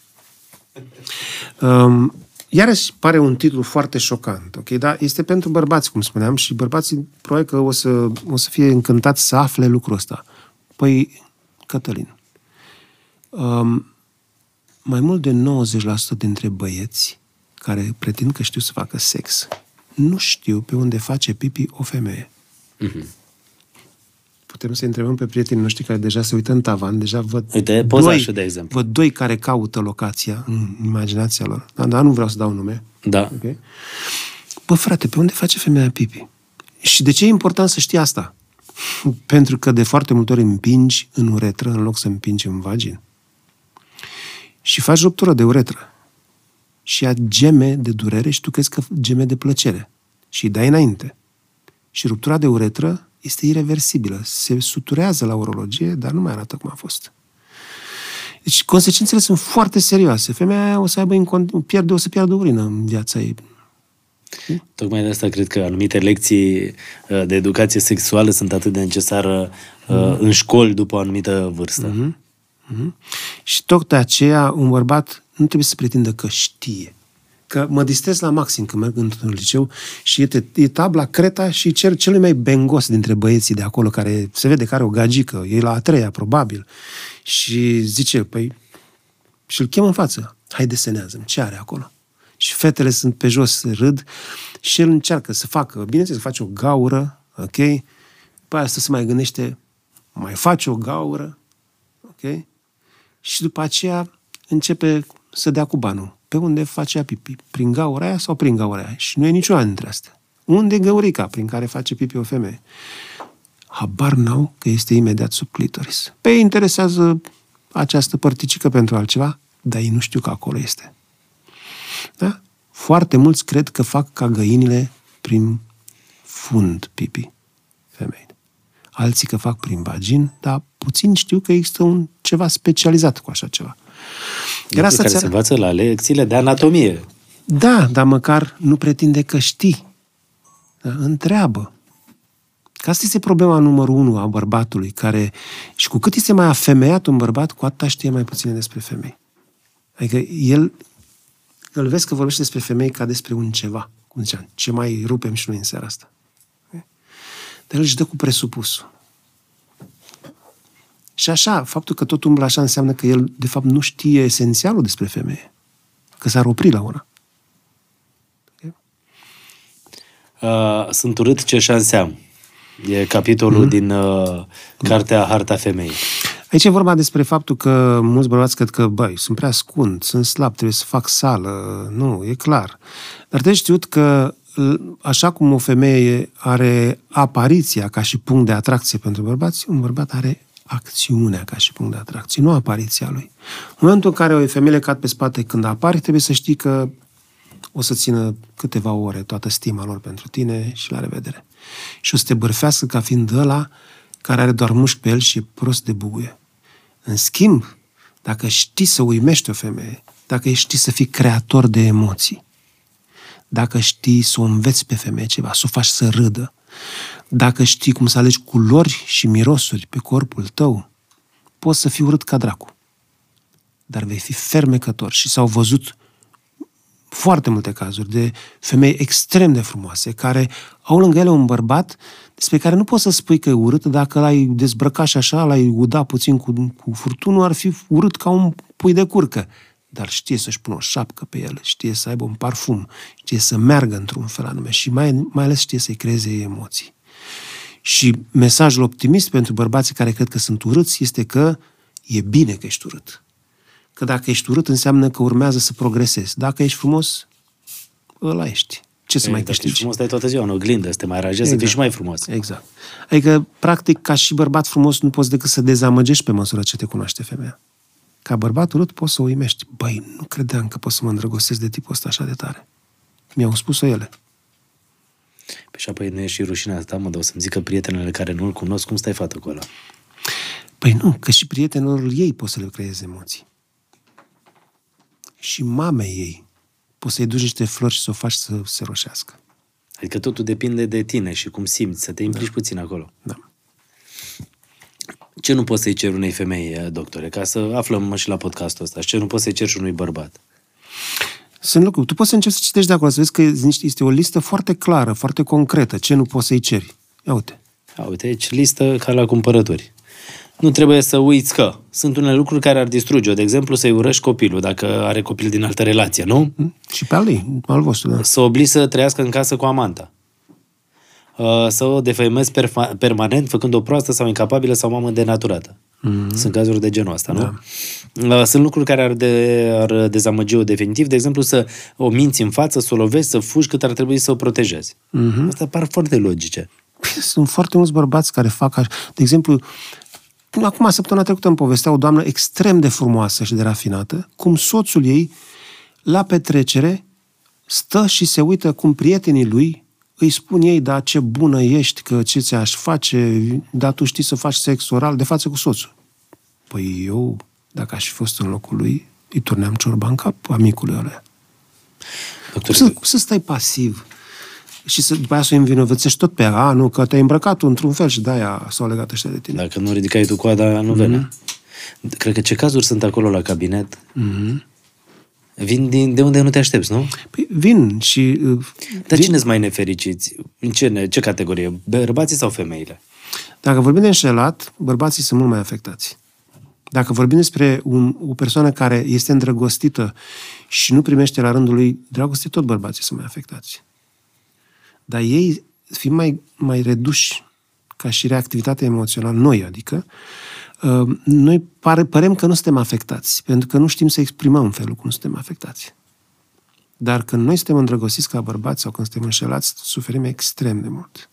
Um, iarăși pare un titlu foarte șocant, ok? Dar este pentru bărbați, cum spuneam, și bărbații probabil că o să, o să fie încântați să afle lucrul ăsta. Păi, Cătălin, um, mai mult de 90% dintre băieți care pretind că știu să facă sex nu știu pe unde face pipi o femeie. Mm-hmm. Putem să întrebăm pe prietenii noștri care deja se uită în tavan, deja văd Uite, pozașul, de exemplu. văd doi care caută locația în imaginația lor. Dar, dar nu vreau să dau nume. Da. Okay? Bă, frate, pe unde face femeia pipi? Și de ce e important să știi asta? Pentru că de foarte multe ori împingi în uretră în loc să împingi în vagin. Și faci ruptură de uretră. Și ea geme de durere și tu crezi că geme de plăcere. Și îi dai înainte. Și ruptura de uretră este irreversibilă. Se suturează la urologie, dar nu mai arată cum a fost. Deci consecințele sunt foarte serioase. Femeia o să aibă incont- pierde, o să pierdă urină în viața ei. Tocmai de asta cred că anumite lecții uh, de educație sexuală sunt atât de necesară mm. în școli după o anumită vârstă. Mm-hmm. Mm-hmm. Și tot de aceea un bărbat nu trebuie să pretindă că știe. Că mă distrez la maxim când merg într-un liceu și e, e tabla Creta și cer celui mai bengos dintre băieții de acolo, care se vede că are o gagică, e la a treia, probabil, și zice, păi, și îl chem în față, hai desenează ce are acolo? Și fetele sunt pe jos, râd și el încearcă să facă, bineînțeles, să face o gaură, ok? După aia să se mai gândește, mai face o gaură, ok? Și după aceea începe să dea cu banul. Pe unde face ea pipi? Prin gaura aia sau prin gaura aia? Și nu e niciuna dintre astea. Unde e găurica prin care face pipi o femeie? Habar n-au că este imediat sub clitoris. Pe ei interesează această părticică pentru altceva, dar ei nu știu că acolo este. Da? Foarte mulți cred că fac ca găinile prin fund pipi femei. Alții că fac prin vagin, dar puțin știu că există un ceva specializat cu așa ceva. Iar asta care se învață la lecțiile de anatomie. Da, dar măcar nu pretinde că știi. Da? Întreabă. Că asta este problema numărul unu a bărbatului, care, și cu cât este mai afemeiat un bărbat, cu atât știe mai puține despre femei. Adică el, îl vezi că vorbește despre femei ca despre un ceva, cum ziceam, ce mai rupem și noi în seara asta. Dar el își dă cu presupusul. Și așa, faptul că tot umblă așa înseamnă că el, de fapt, nu știe esențialul despre femeie. Că s-ar opri la una. Uh, sunt urât ce șanseam. E capitolul mm-hmm. din uh, cartea Harta Femeii. Aici e vorba despre faptul că mulți bărbați cred că, băi, sunt prea scund, sunt slab, trebuie să fac sală. Nu, e clar. Dar trebuie știut că așa cum o femeie are apariția ca și punct de atracție pentru bărbați, un bărbat are acțiunea ca și punct de atracție, nu apariția lui. În momentul în care o femeie cad pe spate când apare, trebuie să știi că o să țină câteva ore toată stima lor pentru tine și la revedere. Și o să te bărfească ca fiind ăla care are doar mușchi pe el și e prost de buie. În schimb, dacă știi să uimești o femeie, dacă știi să fii creator de emoții, dacă știi să o înveți pe femeie ceva, să o faci să râdă, dacă știi cum să alegi culori și mirosuri pe corpul tău, poți să fii urât ca dracu. Dar vei fi fermecător și s-au văzut foarte multe cazuri de femei extrem de frumoase, care au lângă ele un bărbat despre care nu poți să spui că e urât dacă l-ai dezbrăcat și așa, l-ai uda puțin cu, cu furtunul, ar fi urât ca un pui de curcă. Dar știe să-și pună o șapcă pe el, știe să aibă un parfum, știe să meargă într-un fel anume și mai, mai ales știe să-i creeze emoții. Și mesajul optimist pentru bărbații care cred că sunt urâți este că e bine că ești urât. Că dacă ești urât înseamnă că urmează să progresezi. Dacă ești frumos, ăla ești. Ce să Ei, mai dacă ești câștigi? frumos, stai toată ziua în oglindă, să te mai aranjezi, să fii și mai frumos. Exact. Adică, practic, ca și bărbat frumos, nu poți decât să dezamăgești pe măsură ce te cunoaște femeia. Ca bărbat urât poți să o uimești. Băi, nu credeam că pot să mă îndrăgostesc de tipul ăsta așa de tare. Mi-au spus-o ele. Păi și apoi nu e și rușinea asta, mă, dar o să-mi zică prietenele care nu-l cunosc, cum stai fată cu ăla? Păi nu, că și prietenilor ei poți să le creezi emoții. Și mamei ei poți să-i duci niște flori și să o faci să se roșească. Adică totul depinde de tine și cum simți, să te implici da. puțin acolo. Da. Ce nu poți să-i ceri unei femei, doctore, ca să aflăm și la podcastul ăsta, ce nu poți să-i ceri și unui bărbat? Sunt lucruri. Tu poți să începi să citești de acolo, să vezi că este o listă foarte clară, foarte concretă, ce nu poți să-i ceri. Ia uite. A, uite, aici listă ca la cumpărături. Nu trebuie să uiți că sunt unele lucruri care ar distruge-o. De exemplu, să-i urăști copilul, dacă are copil din altă relație, nu? Și pe al ei, al vostru, da. Să obli să trăiască în casă cu amanta. Uh, Să o defăimezi perfa- permanent, făcând o proastă sau incapabilă sau mamă denaturată. Mm-hmm. Sunt cazuri de genul ăsta, nu? Da. Sunt lucruri care ar, de, ar dezamăgi-o definitiv. De exemplu, să o minți în față, să o lovești, să fugi cât ar trebui să o protejezi. Mm-hmm. Asta par foarte logice. Sunt foarte mulți bărbați care fac așa. De exemplu, acum, săptămâna trecută îmi povestea o doamnă extrem de frumoasă și de rafinată, cum soțul ei, la petrecere, stă și se uită cum prietenii lui îi spun ei, da, ce bună ești, că ce ți-aș face, da, tu știi să faci sex oral de față cu soțul. Păi eu, dacă aș fi fost în locul lui, îi turneam ciorba în cap amicului ăla. Doctor, Cum să, cum să stai pasiv? Și să, după aia să o învinovățești tot pe ea, a, nu, că te-ai îmbrăcat tu într-un fel și de-aia s-au legat ăștia de tine. Dacă nu ridicai tu coada, nu venea. Cred că ce cazuri sunt acolo la cabinet Mm-hmm. Vin din, de unde nu te aștepți, nu? Păi vin și... uh, Dar cine sunt mai nefericiți? În ce, ce categorie? Bărbații sau femeile? Dacă vorbim de înșelat, bărbații sunt mult mai afectați. Dacă vorbim despre un, o persoană care este îndrăgostită și nu primește la rândul lui dragoste, tot bărbații sunt mai afectați. Dar ei, fiind mai, mai reduși ca și reactivitate emoțională, noi adică, uh, noi pare, părem că nu suntem afectați, pentru că nu știm să exprimăm în felul cum suntem afectați. Dar când noi suntem îndrăgostiți ca bărbați sau când suntem înșelați, suferim extrem de mult.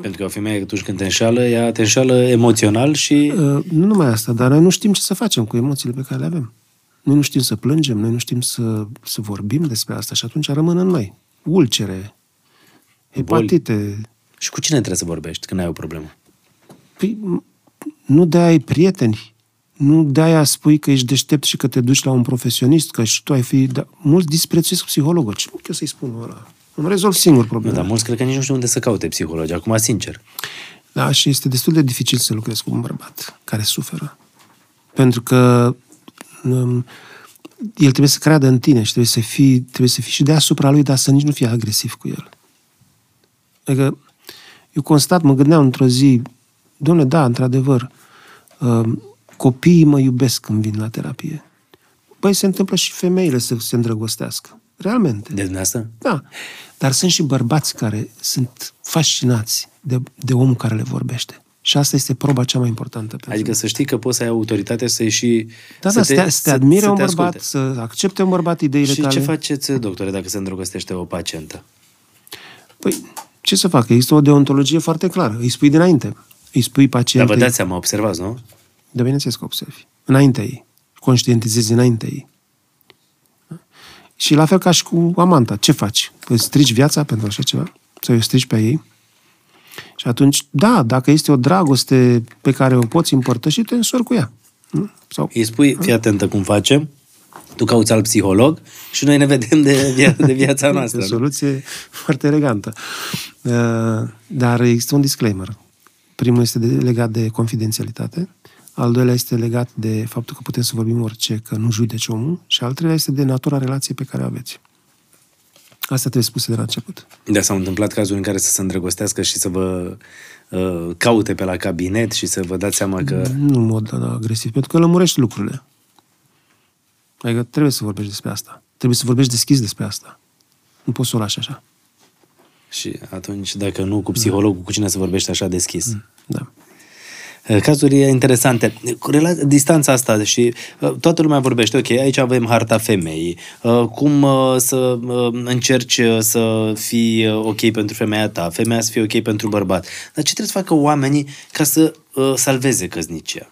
Pentru că o femeie atunci când te înșală, ea te înșală emoțional și... Uh, nu numai asta, dar noi nu știm ce să facem cu emoțiile pe care le avem. Noi nu știm să plângem, noi nu știm să, să vorbim despre asta și atunci rămân în noi. Ulcere, hepatite. Și cu cine trebuie să vorbești când ai o problemă? Păi, m- nu de-aia ai prieteni. Nu de-aia spui că ești deștept și că te duci la un profesionist, că și tu ai fi... Da, mulți disprețuiesc psihologul. Ce eu să-i spun ăla? Îmi rezolv singur Nu, problema. dar mulți cred că nici nu știu unde să caute psihologi. Acum, sincer. Da, și este destul de dificil să lucrezi cu un bărbat care suferă. Pentru că um, el trebuie să creadă în tine și trebuie să fii, trebuie să fii și deasupra lui, dar să nici nu fii agresiv cu el. Adică, eu constat, mă gândeam într-o zi, domnule, da, într-adevăr, um, copiii mă iubesc când vin la terapie. Băi, se întâmplă și femeile să se îndrăgostească. Realmente. De dumneavoastră? Da. Dar sunt și bărbați care sunt fascinați de, de omul care le vorbește. Și asta este proba cea mai importantă. Pentru Adică să știi că poți să ai autoritate să ieși... da, să da, să te, să te admire să un te bărbat, asculte. să accepte un bărbat ideile Și tale. ce faceți, doctore, dacă se îndrăgostește o pacientă? Păi, ce să facă? Există o deontologie foarte clară. Îi spui dinainte. Îi spui Dar pacientei... vă dați seama, observați, nu? De bineînțeles că observi. Înaintea ei. Conștientizezi înaintea ei. Și la fel ca și cu amanta. Ce faci? Îți strici viața pentru așa ceva? Sau îi strici pe ei? Și atunci, da, dacă este o dragoste pe care o poți împărtăși, te însori cu ea. Nu? Sau, Îi spui, fii atentă cum facem, tu cauți alt psiholog și noi ne vedem de, via- de viața noastră. Este o nu? soluție foarte elegantă. Uh, Dar există un disclaimer. Primul este de, legat de confidențialitate, al doilea este legat de faptul că putem să vorbim orice, că nu judeci omul, și al treilea este de natura relației pe care o aveți. Asta trebuie spuse de la început. Da, s-au întâmplat cazuri în care să se îndrăgostească și să vă uh, caute pe la cabinet și să vă dați seama că... Nu în mod da, agresiv, pentru că lămurești lucrurile. Adică trebuie să vorbești despre asta. Trebuie să vorbești deschis despre asta. Nu poți să o lași așa. Și atunci, dacă nu cu psihologul, cu cine să vorbește așa deschis? Da. Uh, Cazuri interesante. Cu rela- distanța asta și uh, toată lumea vorbește, ok, aici avem harta femeii, uh, cum uh, să uh, încerci uh, să fii uh, ok pentru femeia ta, femeia să fie ok pentru bărbat. Dar ce trebuie să facă oamenii ca să uh, salveze căsnicia?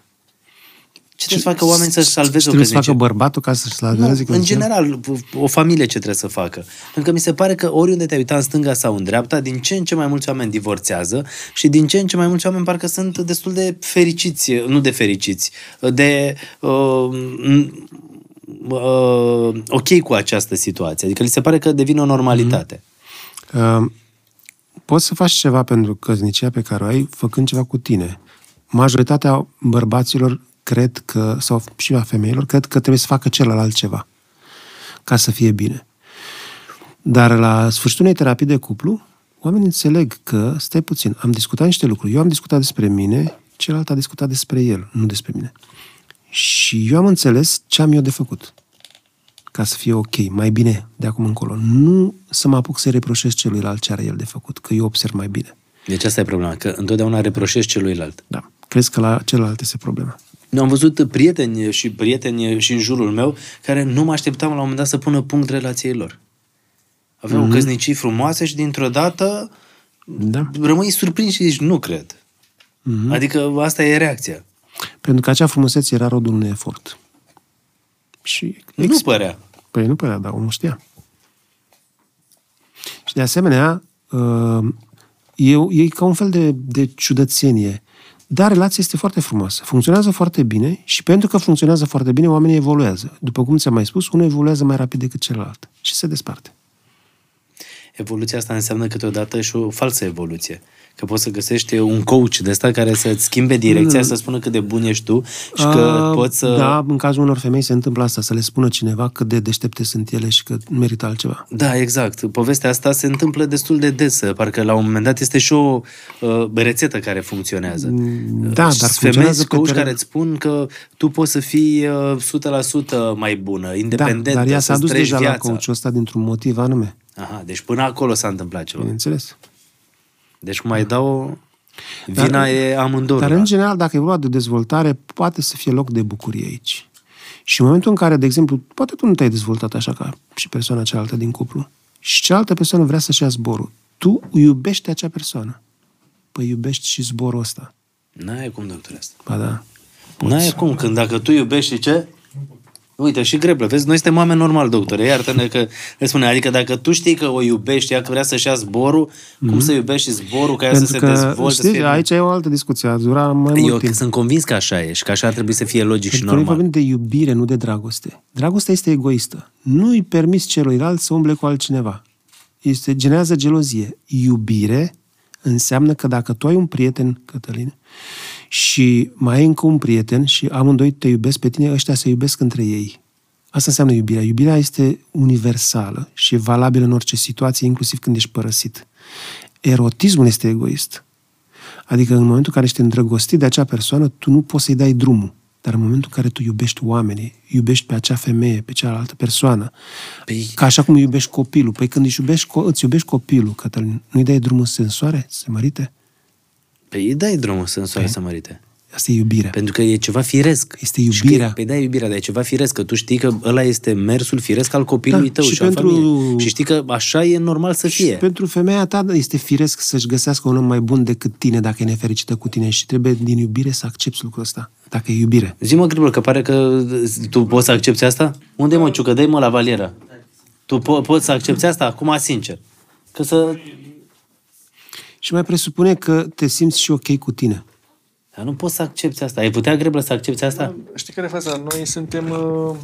Ce trebuie să facă oamenii să salveze Ce o trebuie să căsnicie? facă bărbatul ca să-și Nu, salveze în căsnicia? general, o familie ce trebuie să facă. Pentru că mi se pare că oriunde te-ai uitat în stânga sau în dreapta, din ce în ce mai mulți oameni divorțează și din ce în ce mai mulți oameni parcă sunt destul de fericiți, nu de fericiți, de uh, uh, ok cu această situație. Adică li se pare că devine o normalitate. Uh, poți să faci ceva pentru căsnicia pe care o ai făcând ceva cu tine. Majoritatea bărbaților cred că, sau și a femeilor, cred că trebuie să facă celălalt ceva ca să fie bine. Dar la sfârșitul unei terapii de cuplu, oamenii înțeleg că, stai puțin, am discutat niște lucruri. Eu am discutat despre mine, celălalt a discutat despre el, nu despre mine. Și eu am înțeles ce am eu de făcut ca să fie ok, mai bine de acum încolo. Nu să mă apuc să reproșez celuilalt ce are el de făcut, că eu observ mai bine. Deci asta e problema, că întotdeauna reproșești celuilalt. Da. Crezi că la celălalt este problema. Eu am văzut prieteni și prieteni și în jurul meu care nu mă așteptam la un moment dat să pună punct relației lor. Aveau mm-hmm. căsnicii frumoase și dintr-o dată Da. rămâi surprins și zici, nu cred. Mhm. Mm-hmm. Adică asta e reacția. Pentru că acea frumusețe era rodul unui efort. Și Nu părea. Păi nu părea, dar omul știa. Și de asemenea, uh, e, e ca un fel de, de ciudățenie. Dar relația este foarte frumoasă. Funcționează foarte bine și pentru că funcționează foarte bine, oamenii evoluează. După cum ți-am mai spus, unul evoluează mai rapid decât celălalt și se desparte. Evoluția asta înseamnă câteodată și o falsă evoluție. Că poți să găsești un coach de ăsta care să-ți schimbe direcția, să spună cât de bun ești tu și că Uh, poți să... Da, în cazul unor femei se întâmplă asta, să le spună cineva cât de deștepte sunt ele și că merită altceva. Da, exact. Povestea asta se întâmplă destul de des, parcă la un moment dat este și o uh, rețetă care funcționează. da, Uh, dar și femei funcționează pe coach teren- care îți spun că tu poți să fii uh, 100% mai bună, Da, independentă, dar ea s-a să-ți dus trăiești deja la viața. coachul ăsta dintr-un motiv anume. Aha, deci până acolo s-a întâmplat ceva. Bineînțeles. Deci cum mai dau vina Dar- e amândouă. Dar, în general, dacă e vorba de dezvoltare, poate să fie loc de bucurie aici. Și în momentul în care, de exemplu, poate tu nu te-ai dezvoltat așa ca și persoana cealaltă din cuplu și cealaltă persoană vrea să-și ia zborul, tu iubești acea persoană. Păi iubești și zborul ăsta. N-ai cum, doctor, asta. Ba da. N-ai cum, când dacă tu iubești și ce? Uite, și greblă, vezi, noi suntem oameni normali, doctore, iartă-ne că îți spune, adică dacă tu știi că o iubești, ea că vrea să-și ia zborul, mm-hmm. cum să iubești și zborul ca ea să Mhm. Pentru se că, dezvolte? să știi, fie... aici e o altă discuție, a dura mai mult Eu timp. sunt convins că așa e și că așa ar trebui să fie logic și Pentru că noi normal. vorbim de iubire, nu de dragoste. Dragostea este egoistă. Nu îi permis celuilalt să umble cu altcineva. este, generează gelozie. Iubire înseamnă că dacă tu ai un prieten, Cătălin, și mai ai încă un prieten și amândoi te iubesc pe tine, ăștia se iubesc între ei. Asta înseamnă iubirea. Iubirea este universală și e valabilă în orice situație, inclusiv când ești părăsit. Erotismul este egoist. Adică în momentul în care ești îndrăgostit de acea persoană, tu nu poți să-i dai drumul. Dar în momentul în care tu iubești oamenii, iubești pe acea femeie, pe cealaltă persoană, Păi- ca așa cum iubești copilul. Păi când își iubești, co- îți iubești copilul, Cătălin, nu-i dai drumul să se însoare, să se mărite? Păi îi dai drumul să însoare să mărite. Asta e iubirea. Pentru că e ceva firesc. Este iubirea. Și că, păi da, e iubirea, dar e ceva firesc, că tu știi că ăla este mersul firesc al copilului Da, tău și și, al pentru- familiei. Și știi că așa e normal să Și fie. pentru femeia ta este firesc să-și găsească un om mai bun decât tine dacă e nefericită cu tine și trebuie din iubire să accepti lucrul ăsta, dacă e iubire. Zi-mă, Gribul, că pare că tu poți să accepti asta? Unde mă, ciucă? Dă-i mă la valieră. Tu po- poți să accepti asta? Acum, sincer. Că să... Și mai presupune că te simți și ok cu tine. Dar nu poți să accepti asta. Ai putea, Greblă, să accepti asta? Știi care e faza? Noi suntem uh,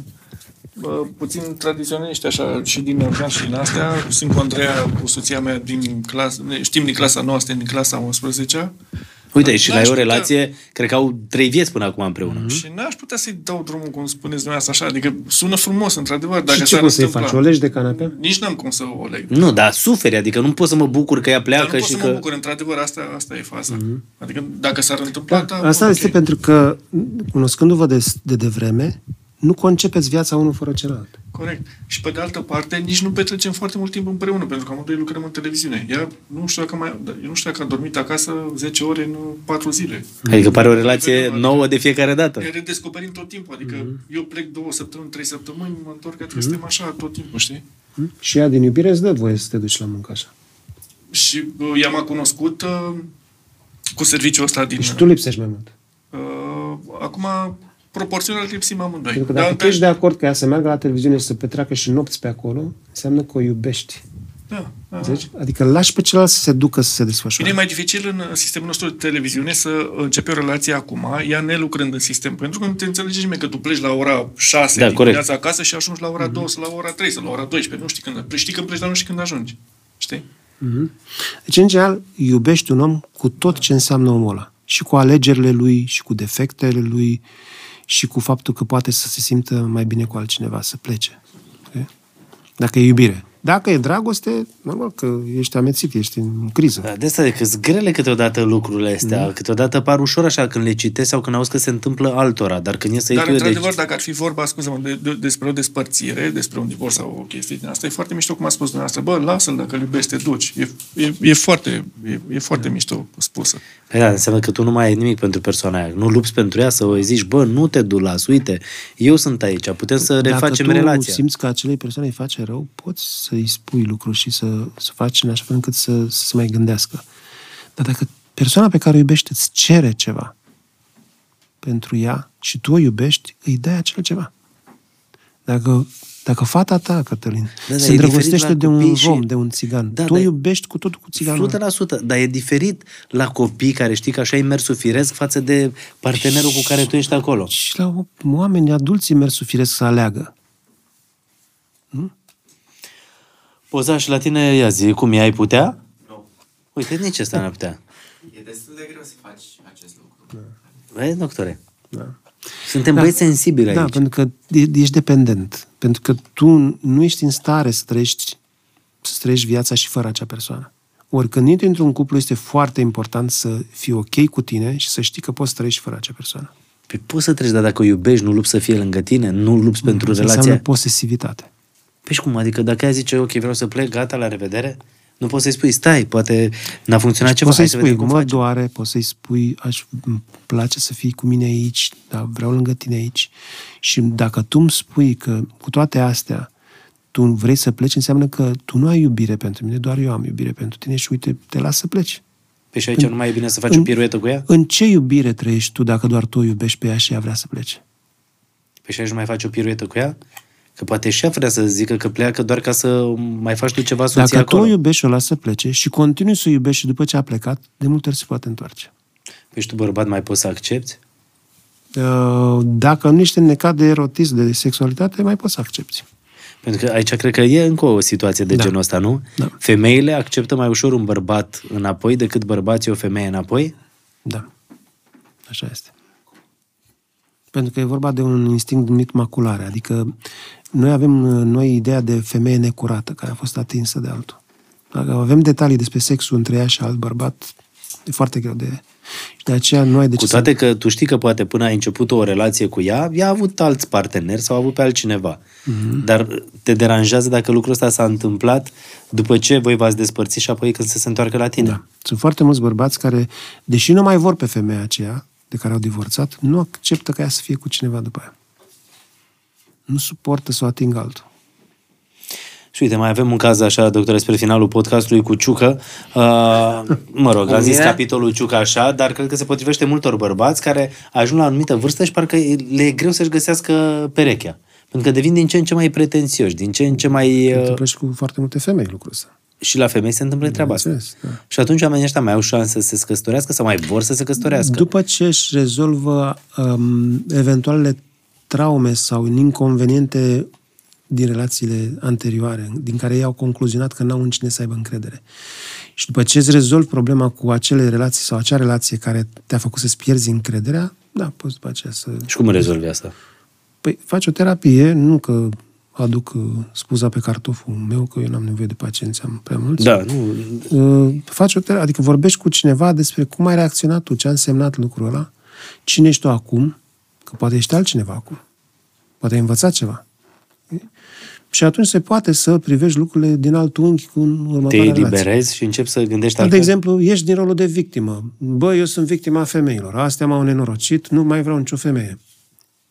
uh, puțin tradiționaliști așa și din Organ și din astea. Sunt cu Andreea, cu soția mea din clasă, ne- știm din clasa noastră, din clasa 11 Uite, și la N-aș ei o putea- relație, cred că au trei vieți până acum împreună. Mhm. și n-aș putea să-i dau drumul, cum spuneți dumneavoastră așa. Adică sună frumos, într-adevăr, dacă și ce s-ar poți să-i întâmpla. faci? O legi de canapea? Nici n-am cum să o leg. Nu, dar suferi, adică nu pot să mă bucur că ea Dar pleacă nu pot și să că... mă bucur, într-adevăr, asta, asta e faza. Adică dacă s-ar întâmpla, Da, da, asta bun, este ok. pentru că, cunoscându-vă de, de devreme, nu concepeți viața unul fără celălalt. Corect. Și pe de altă parte, nici nu petrecem foarte mult timp împreună, pentru că amândoi lucrăm în televiziune. Ea nu știu dacă, mai, eu nu știu dacă a dormit acasă 10 ore în 4 zile. Adică pare o relație nouă de fiecare dată. Ne redescoperim tot timpul. Adică eu plec două săptămâni, trei săptămâni, mă întorc, adică suntem așa tot timpul, știi? Hm? Și ea din iubire îți dă voie să te duci la muncă așa. Și uh, ea m-a cunoscut uh, cu serviciul ăsta din... Și tu lipsești mai mult. Uh, acum, proporțional lipsim amândoi. Pentru că Dar dacă tu între- ești de acord că ea să meargă la televiziune și să petreacă și nopți pe acolo, înseamnă că o iubești. Da, da. Înțelegi? Adică lași pe celălalt să se ducă să se Bine, desfășoare. e mai dificil în sistemul nostru de televiziune să începe o relație acum, ea ne lucrând în sistem. Pentru că nu te înțelegi nimeni că tu pleci la ora 6 Da, da, corect. dimineața acasă și ajungi la ora 2 sau la ora 3 sau la ora 12. Nu știi când. Știi când pleci, dar nu știi când ajungi. Știi? Deci, în general, iubești un om cu tot ce înseamnă omul ăla. Și cu alegerile lui, și cu defectele lui, și cu faptul că poate să se simtă mai bine cu altcineva, să plece. Ok? Dacă e iubire. Dacă e dragoste, normal că ești amețit, ești în criză. Da, de asta că sunt grele câteodată lucrurile astea. Mm. Câteodată par ușor așa când le citești sau când auzi că se întâmplă altora. Dar când e să iei Dar, tu de într-adevăr, dacă ar fi vorba, scuză-mă, de, de, despre o despărțire, despre un divorț sau o chestie din asta, e foarte mișto, cum a spus dumneavoastră. Bă, lasă-l dacă îl iubești, te duci. E, e, e foarte, e, e foarte mișto spusă. Păi da, înseamnă că tu nu mai ai nimic pentru persoana aia. Nu lupți pentru ea să o zici, bă, nu te du, las, uite, eu sunt aici, putem să refacem Dacă tu relația. simți că acelei persoane îi face rău, poți să-i spui lucruri și să, să faci în așa fel încât să, să se mai gândească. Dar dacă persoana pe care o iubești îți cere ceva pentru ea și tu o iubești, îi dai acel ceva. Dacă, dacă fata ta, Cătălin, Da, da, se e diferit îndrăgostește la de un copii și- rom, de un țigan, Da, tu o da, e- iubești cu totul cu țiganul ăla. 100%, dar e diferit la copii care știi că așa e mersul firesc față de partenerul cu care tu ești acolo. Și la oameni adulți mersul firesc să aleagă. Pozaș și la tine, ia zi, cum e, ai putea? Nu. Uite, nici asta n-ar putea. E destul de greu să faci acest lucru. Vezi, doctore? Da. Suntem băieți sensibili Da, aici. pentru că e- ești dependent. Pentru că tu nu ești în stare să trăiești, să trăiești viața și fără acea persoană. Ori când intri într-un cuplu, este foarte important să fii ok cu tine și să știi că poți trăiești fără acea persoană. Păi poți să treci, dar dacă o iubești, nu lupți să fie lângă tine, nu lupți pentru Asta relația. înseamnă posesivitate. Păi și cum? Adică dacă ea zice, ok, vreau să plec, gata, la revedere, nu poți să-i spui, stai, poate n-a funcționat ceva, poți hai să-i să vedem spui, cum mă facem. doare, poți să-i spui, aș, îmi place să fii cu mine aici, dar vreau lângă tine aici. Și dacă tu îmi spui că cu toate astea tu vrei să pleci, înseamnă că tu nu ai iubire pentru mine, doar eu am iubire pentru tine și uite, te las să pleci. Păi și aici nu mai e bine să faci o piruetă cu ea? În ce iubire trăiești tu dacă doar tu o iubești pe ea și ea vrea să plece? Păi și aici nu mai faci o piruetă cu ea? Că poate și ea vrea să zică că pleacă doar ca să mai faci tu ceva soție Dacă tu acolo. o iubești și o lasă să plece și continui să o iubești și după ce a plecat, de multe ori se poate întoarce. Păi și tu, bărbat, mai poți să accepti? Uh, Dacă nu ești înnecat de erotism, de sexualitate, mai poți să accepti. Pentru că aici cred că e încă o situație de Da. genul ăsta, nu? Da. Femeile acceptă mai ușor un bărbat înapoi decât bărbații o femeie înapoi? Da. Așa este. Pentru că e vorba de un instinct numit maculare. Adică noi avem uh, noi ideea de femeie necurată care a fost atinsă de altul. Dacă avem detalii despre sexul între ea și alt bărbat, e foarte greu de... Și de aceea nu ai de ce Cu toate că tu știi că poate până ai început o relație cu ea, ea a avut alți parteneri sau a avut pe altcineva. Mm-hmm. Dar te deranjează dacă lucrul ăsta s-a întâmplat după ce voi v-ați despărțit și apoi când să se întoarcă la tine. Da. Sunt foarte mulți bărbați care, deși nu mai vor pe femeia aceea de care au divorțat, nu acceptă ca ea să fie cu cineva după aia. Nu suportă să o atingă altul. Și uite, mai avem un caz așa, doctor, spre finalul podcastului cu Ciucă. Uh, mă rog, Cu am zis mine? capitolul Ciucă așa, dar cred că se potrivește multor bărbați care ajung la o anumită vârstă și parcă le e greu să-și găsească perechea. Pentru că devin din ce în ce mai pretențioși, din ce în ce mai... Se Uh, întâmplă și cu foarte multe femei lucrul ăsta. și la femei se întâmplă treaba asta. Bineînțeles, da. Și atunci oamenii ăștia mai au șanse să se căsătorească sau mai vor să se căsătorească. După ce își rezolvă um, eventualele traume sau inconveniente din relațiile anterioare, din care ei au concluzionat că n-au în cine să aibă încredere. Și după ce îți rezolvi problema cu acele relații sau acea relație care te-a făcut să-ți pierzi încrederea, da, poți după aceea să... Și cum rezolvi asta? Păi faci o terapie, nu că aduc uh, spuza pe cartoful meu, că eu n-am nevoie de pacienți, am prea mulți. Da, nu, Uh, faci o terapie, adică vorbești cu cineva despre cum ai reacționat tu, ce a însemnat lucrul ăla, cine ești tu acum, că poate ești altcineva acum, poate ai învățat ceva. Și atunci se poate să privești lucrurile din alt unghi cu în te următoarea relație. eliberezi și începi să gândești Dar, de altfel. exemplu, ești din rolul de victimă. Bă, eu sunt victima femeilor. Astea m-au nenorocit, nu mai vreau nicio femeie.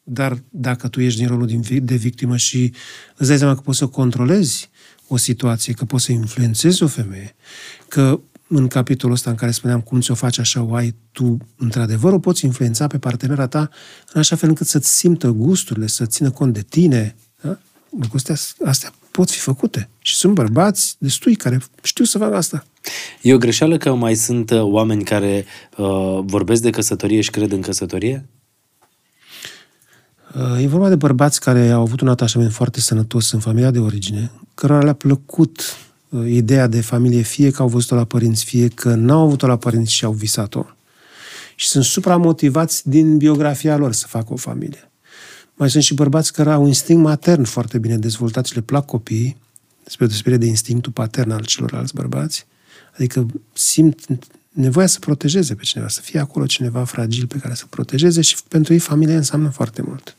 Dar dacă tu ești din rolul din vi- de victimă și îți dai seama că poți să controlezi o situație, că poți să influențezi o femeie, că în capitolul ăsta în care spuneam cum ți-o faci așa, o ai, tu într-adevăr o poți influența pe partenera ta în așa fel încât să-ți simtă gusturile, să țină cont de tine. Da? Lucrurile astea, astea pot fi făcute. Și sunt bărbați destui care știu să facă asta. E o greșeală că mai sunt uh, oameni care uh, vorbesc de căsătorie și cred în căsătorie? Uh, E vorba de bărbați care au avut un atașament foarte sănătos în familia de origine, cărora le-a plăcut uh, ideea de familie, fie că au văzut-o la părinți, fie că n-au avut-o la părinți și au visat-o. Și sunt supramotivați din biografia lor să facă o familie. Mai sunt și bărbați care au instinct matern foarte bine dezvoltat și le plac copiii, spre deosebire de instinctul patern al celorlalți bărbați. Adică simt nevoia să protejeze pe cineva, să fie acolo cineva fragil pe care să protejeze și pentru ei familia înseamnă foarte mult.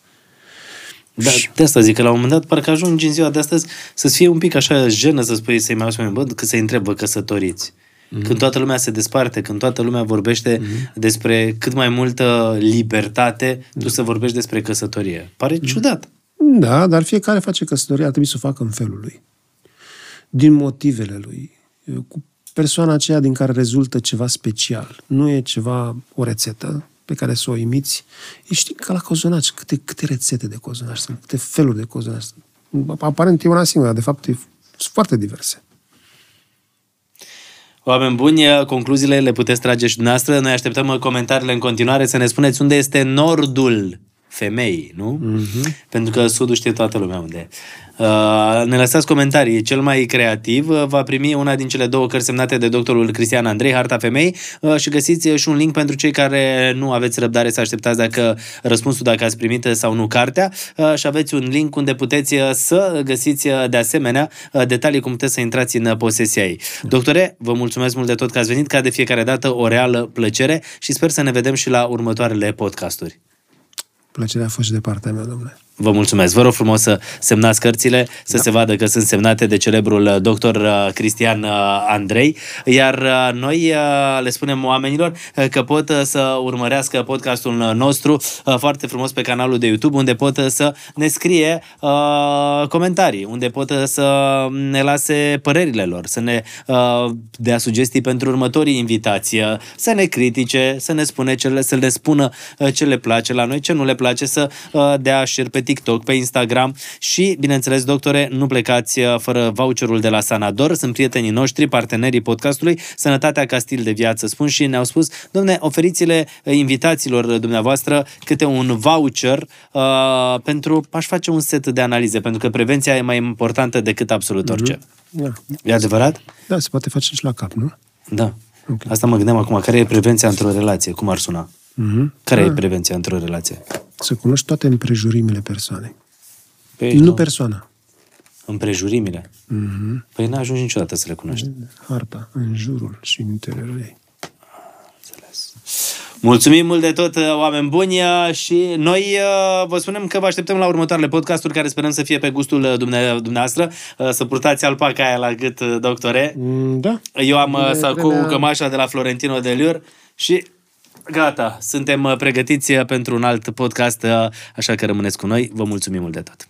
Da, de asta zic că la un moment dat parcă ajungi în ziua de astăzi să-ți fie un pic așa jenă să spui să-i mai auzi pe oameni, bă, că să-i întreb, vă căsătoriți. Mm-hmm. Când toată lumea se desparte, când toată lumea vorbește mm-hmm. despre cât mai multă libertate, tu să vorbești despre căsătorie. Pare mm-hmm. ciudat. Da, dar fiecare face căsătoria, ar trebui să o facă în felul lui. Din motivele lui. Cu persoana aceea din care rezultă ceva special. Nu e ceva, o rețetă pe care să o imiți. Ești ca la cozonaci. Câte, câte rețete de cozonaci sunt, câte feluri de cozonaci sunt. Aparent e una singură, de fapt e, sunt foarte diverse. Oameni buni, concluziile le puteți trage și dumneavoastră. Noi așteptăm uh, comentariile în continuare să ne spuneți unde este nordul femeii, nu? Mm-hmm. Pentru că sudul știe toată lumea unde e. Uh, ne lăsați comentarii. Cel mai creativ uh, va primi una din cele două cărți semnate de doctorul Cristian Andrei, Harta Femei, uh, și găsiți și un link pentru cei care nu aveți răbdare să așteptați dacă răspunsul dacă ați primit sau nu cartea uh, și aveți un link unde puteți uh, să găsiți uh, de asemenea uh, detalii cum puteți să intrați în uh, posesia ei. Doctore, vă mulțumesc mult de tot că ați venit, ca de fiecare dată o reală plăcere și sper să ne vedem și la următoarele podcasturi. Plăcerea a fost și de partea mea, domnule. Vă mulțumesc. Vă rog frumos să semnați cărțile, să da. se vadă că sunt semnate de celebrul doctor uh, Cristian uh, Andrei, iar uh, noi le spunem oamenilor că pot să urmărească podcastul nostru foarte frumos pe canalul de YouTube, unde pot să ne scrie comentarii, unde pot să ne lase părerile lor, să ne dea sugestii pentru următorii invitații, să ne critique, să ne spune ce le, să le spună ce le place la noi, ce nu le place, să dea share pe TikTok, pe Instagram și, bineînțeles, doctore, nu plecați uh, fără voucherul de la Sanador. Sunt prietenii noștri, partenerii podcastului, Sănătatea ca stil de viață, spun și ne-au spus, domne, oferiți-le uh, invitațiilor dumneavoastră câte un voucher uh, pentru aș face un set de analize, pentru că prevenția e mai importantă decât absolut orice. Da. E adevărat? da, se poate face și la cap, nu? Da. Ok. Asta mă gândeam acum. Care e prevenția într-o relație? Cum ar suna? Mhm. Care Da. e prevenția într-o relație? Să cunoști toate împrejurimile persoanei. Păi, Nu persoana. Împrejurimile. Mhm. Păi n-ajungi niciodată să le cunoști. Harta, în jurul și în interiorul ei. Mulțumim mult de tot, uh, oameni buni, uh, și noi uh, vă spunem că vă așteptăm la următoarele podcasturi care sperăm să fie pe gustul uh, dumne- dumneavoastră. Uh, Să purtați alpaca aia la gât, uh, doctore. Mm, Da. Eu am uh, Bine, sacou vremea- cămașa de la Florentino de Liur și gata, suntem uh, pregătiți uh, pentru un alt podcast, uh, așa că rămâneți cu noi. Vă mulțumim mult de tot.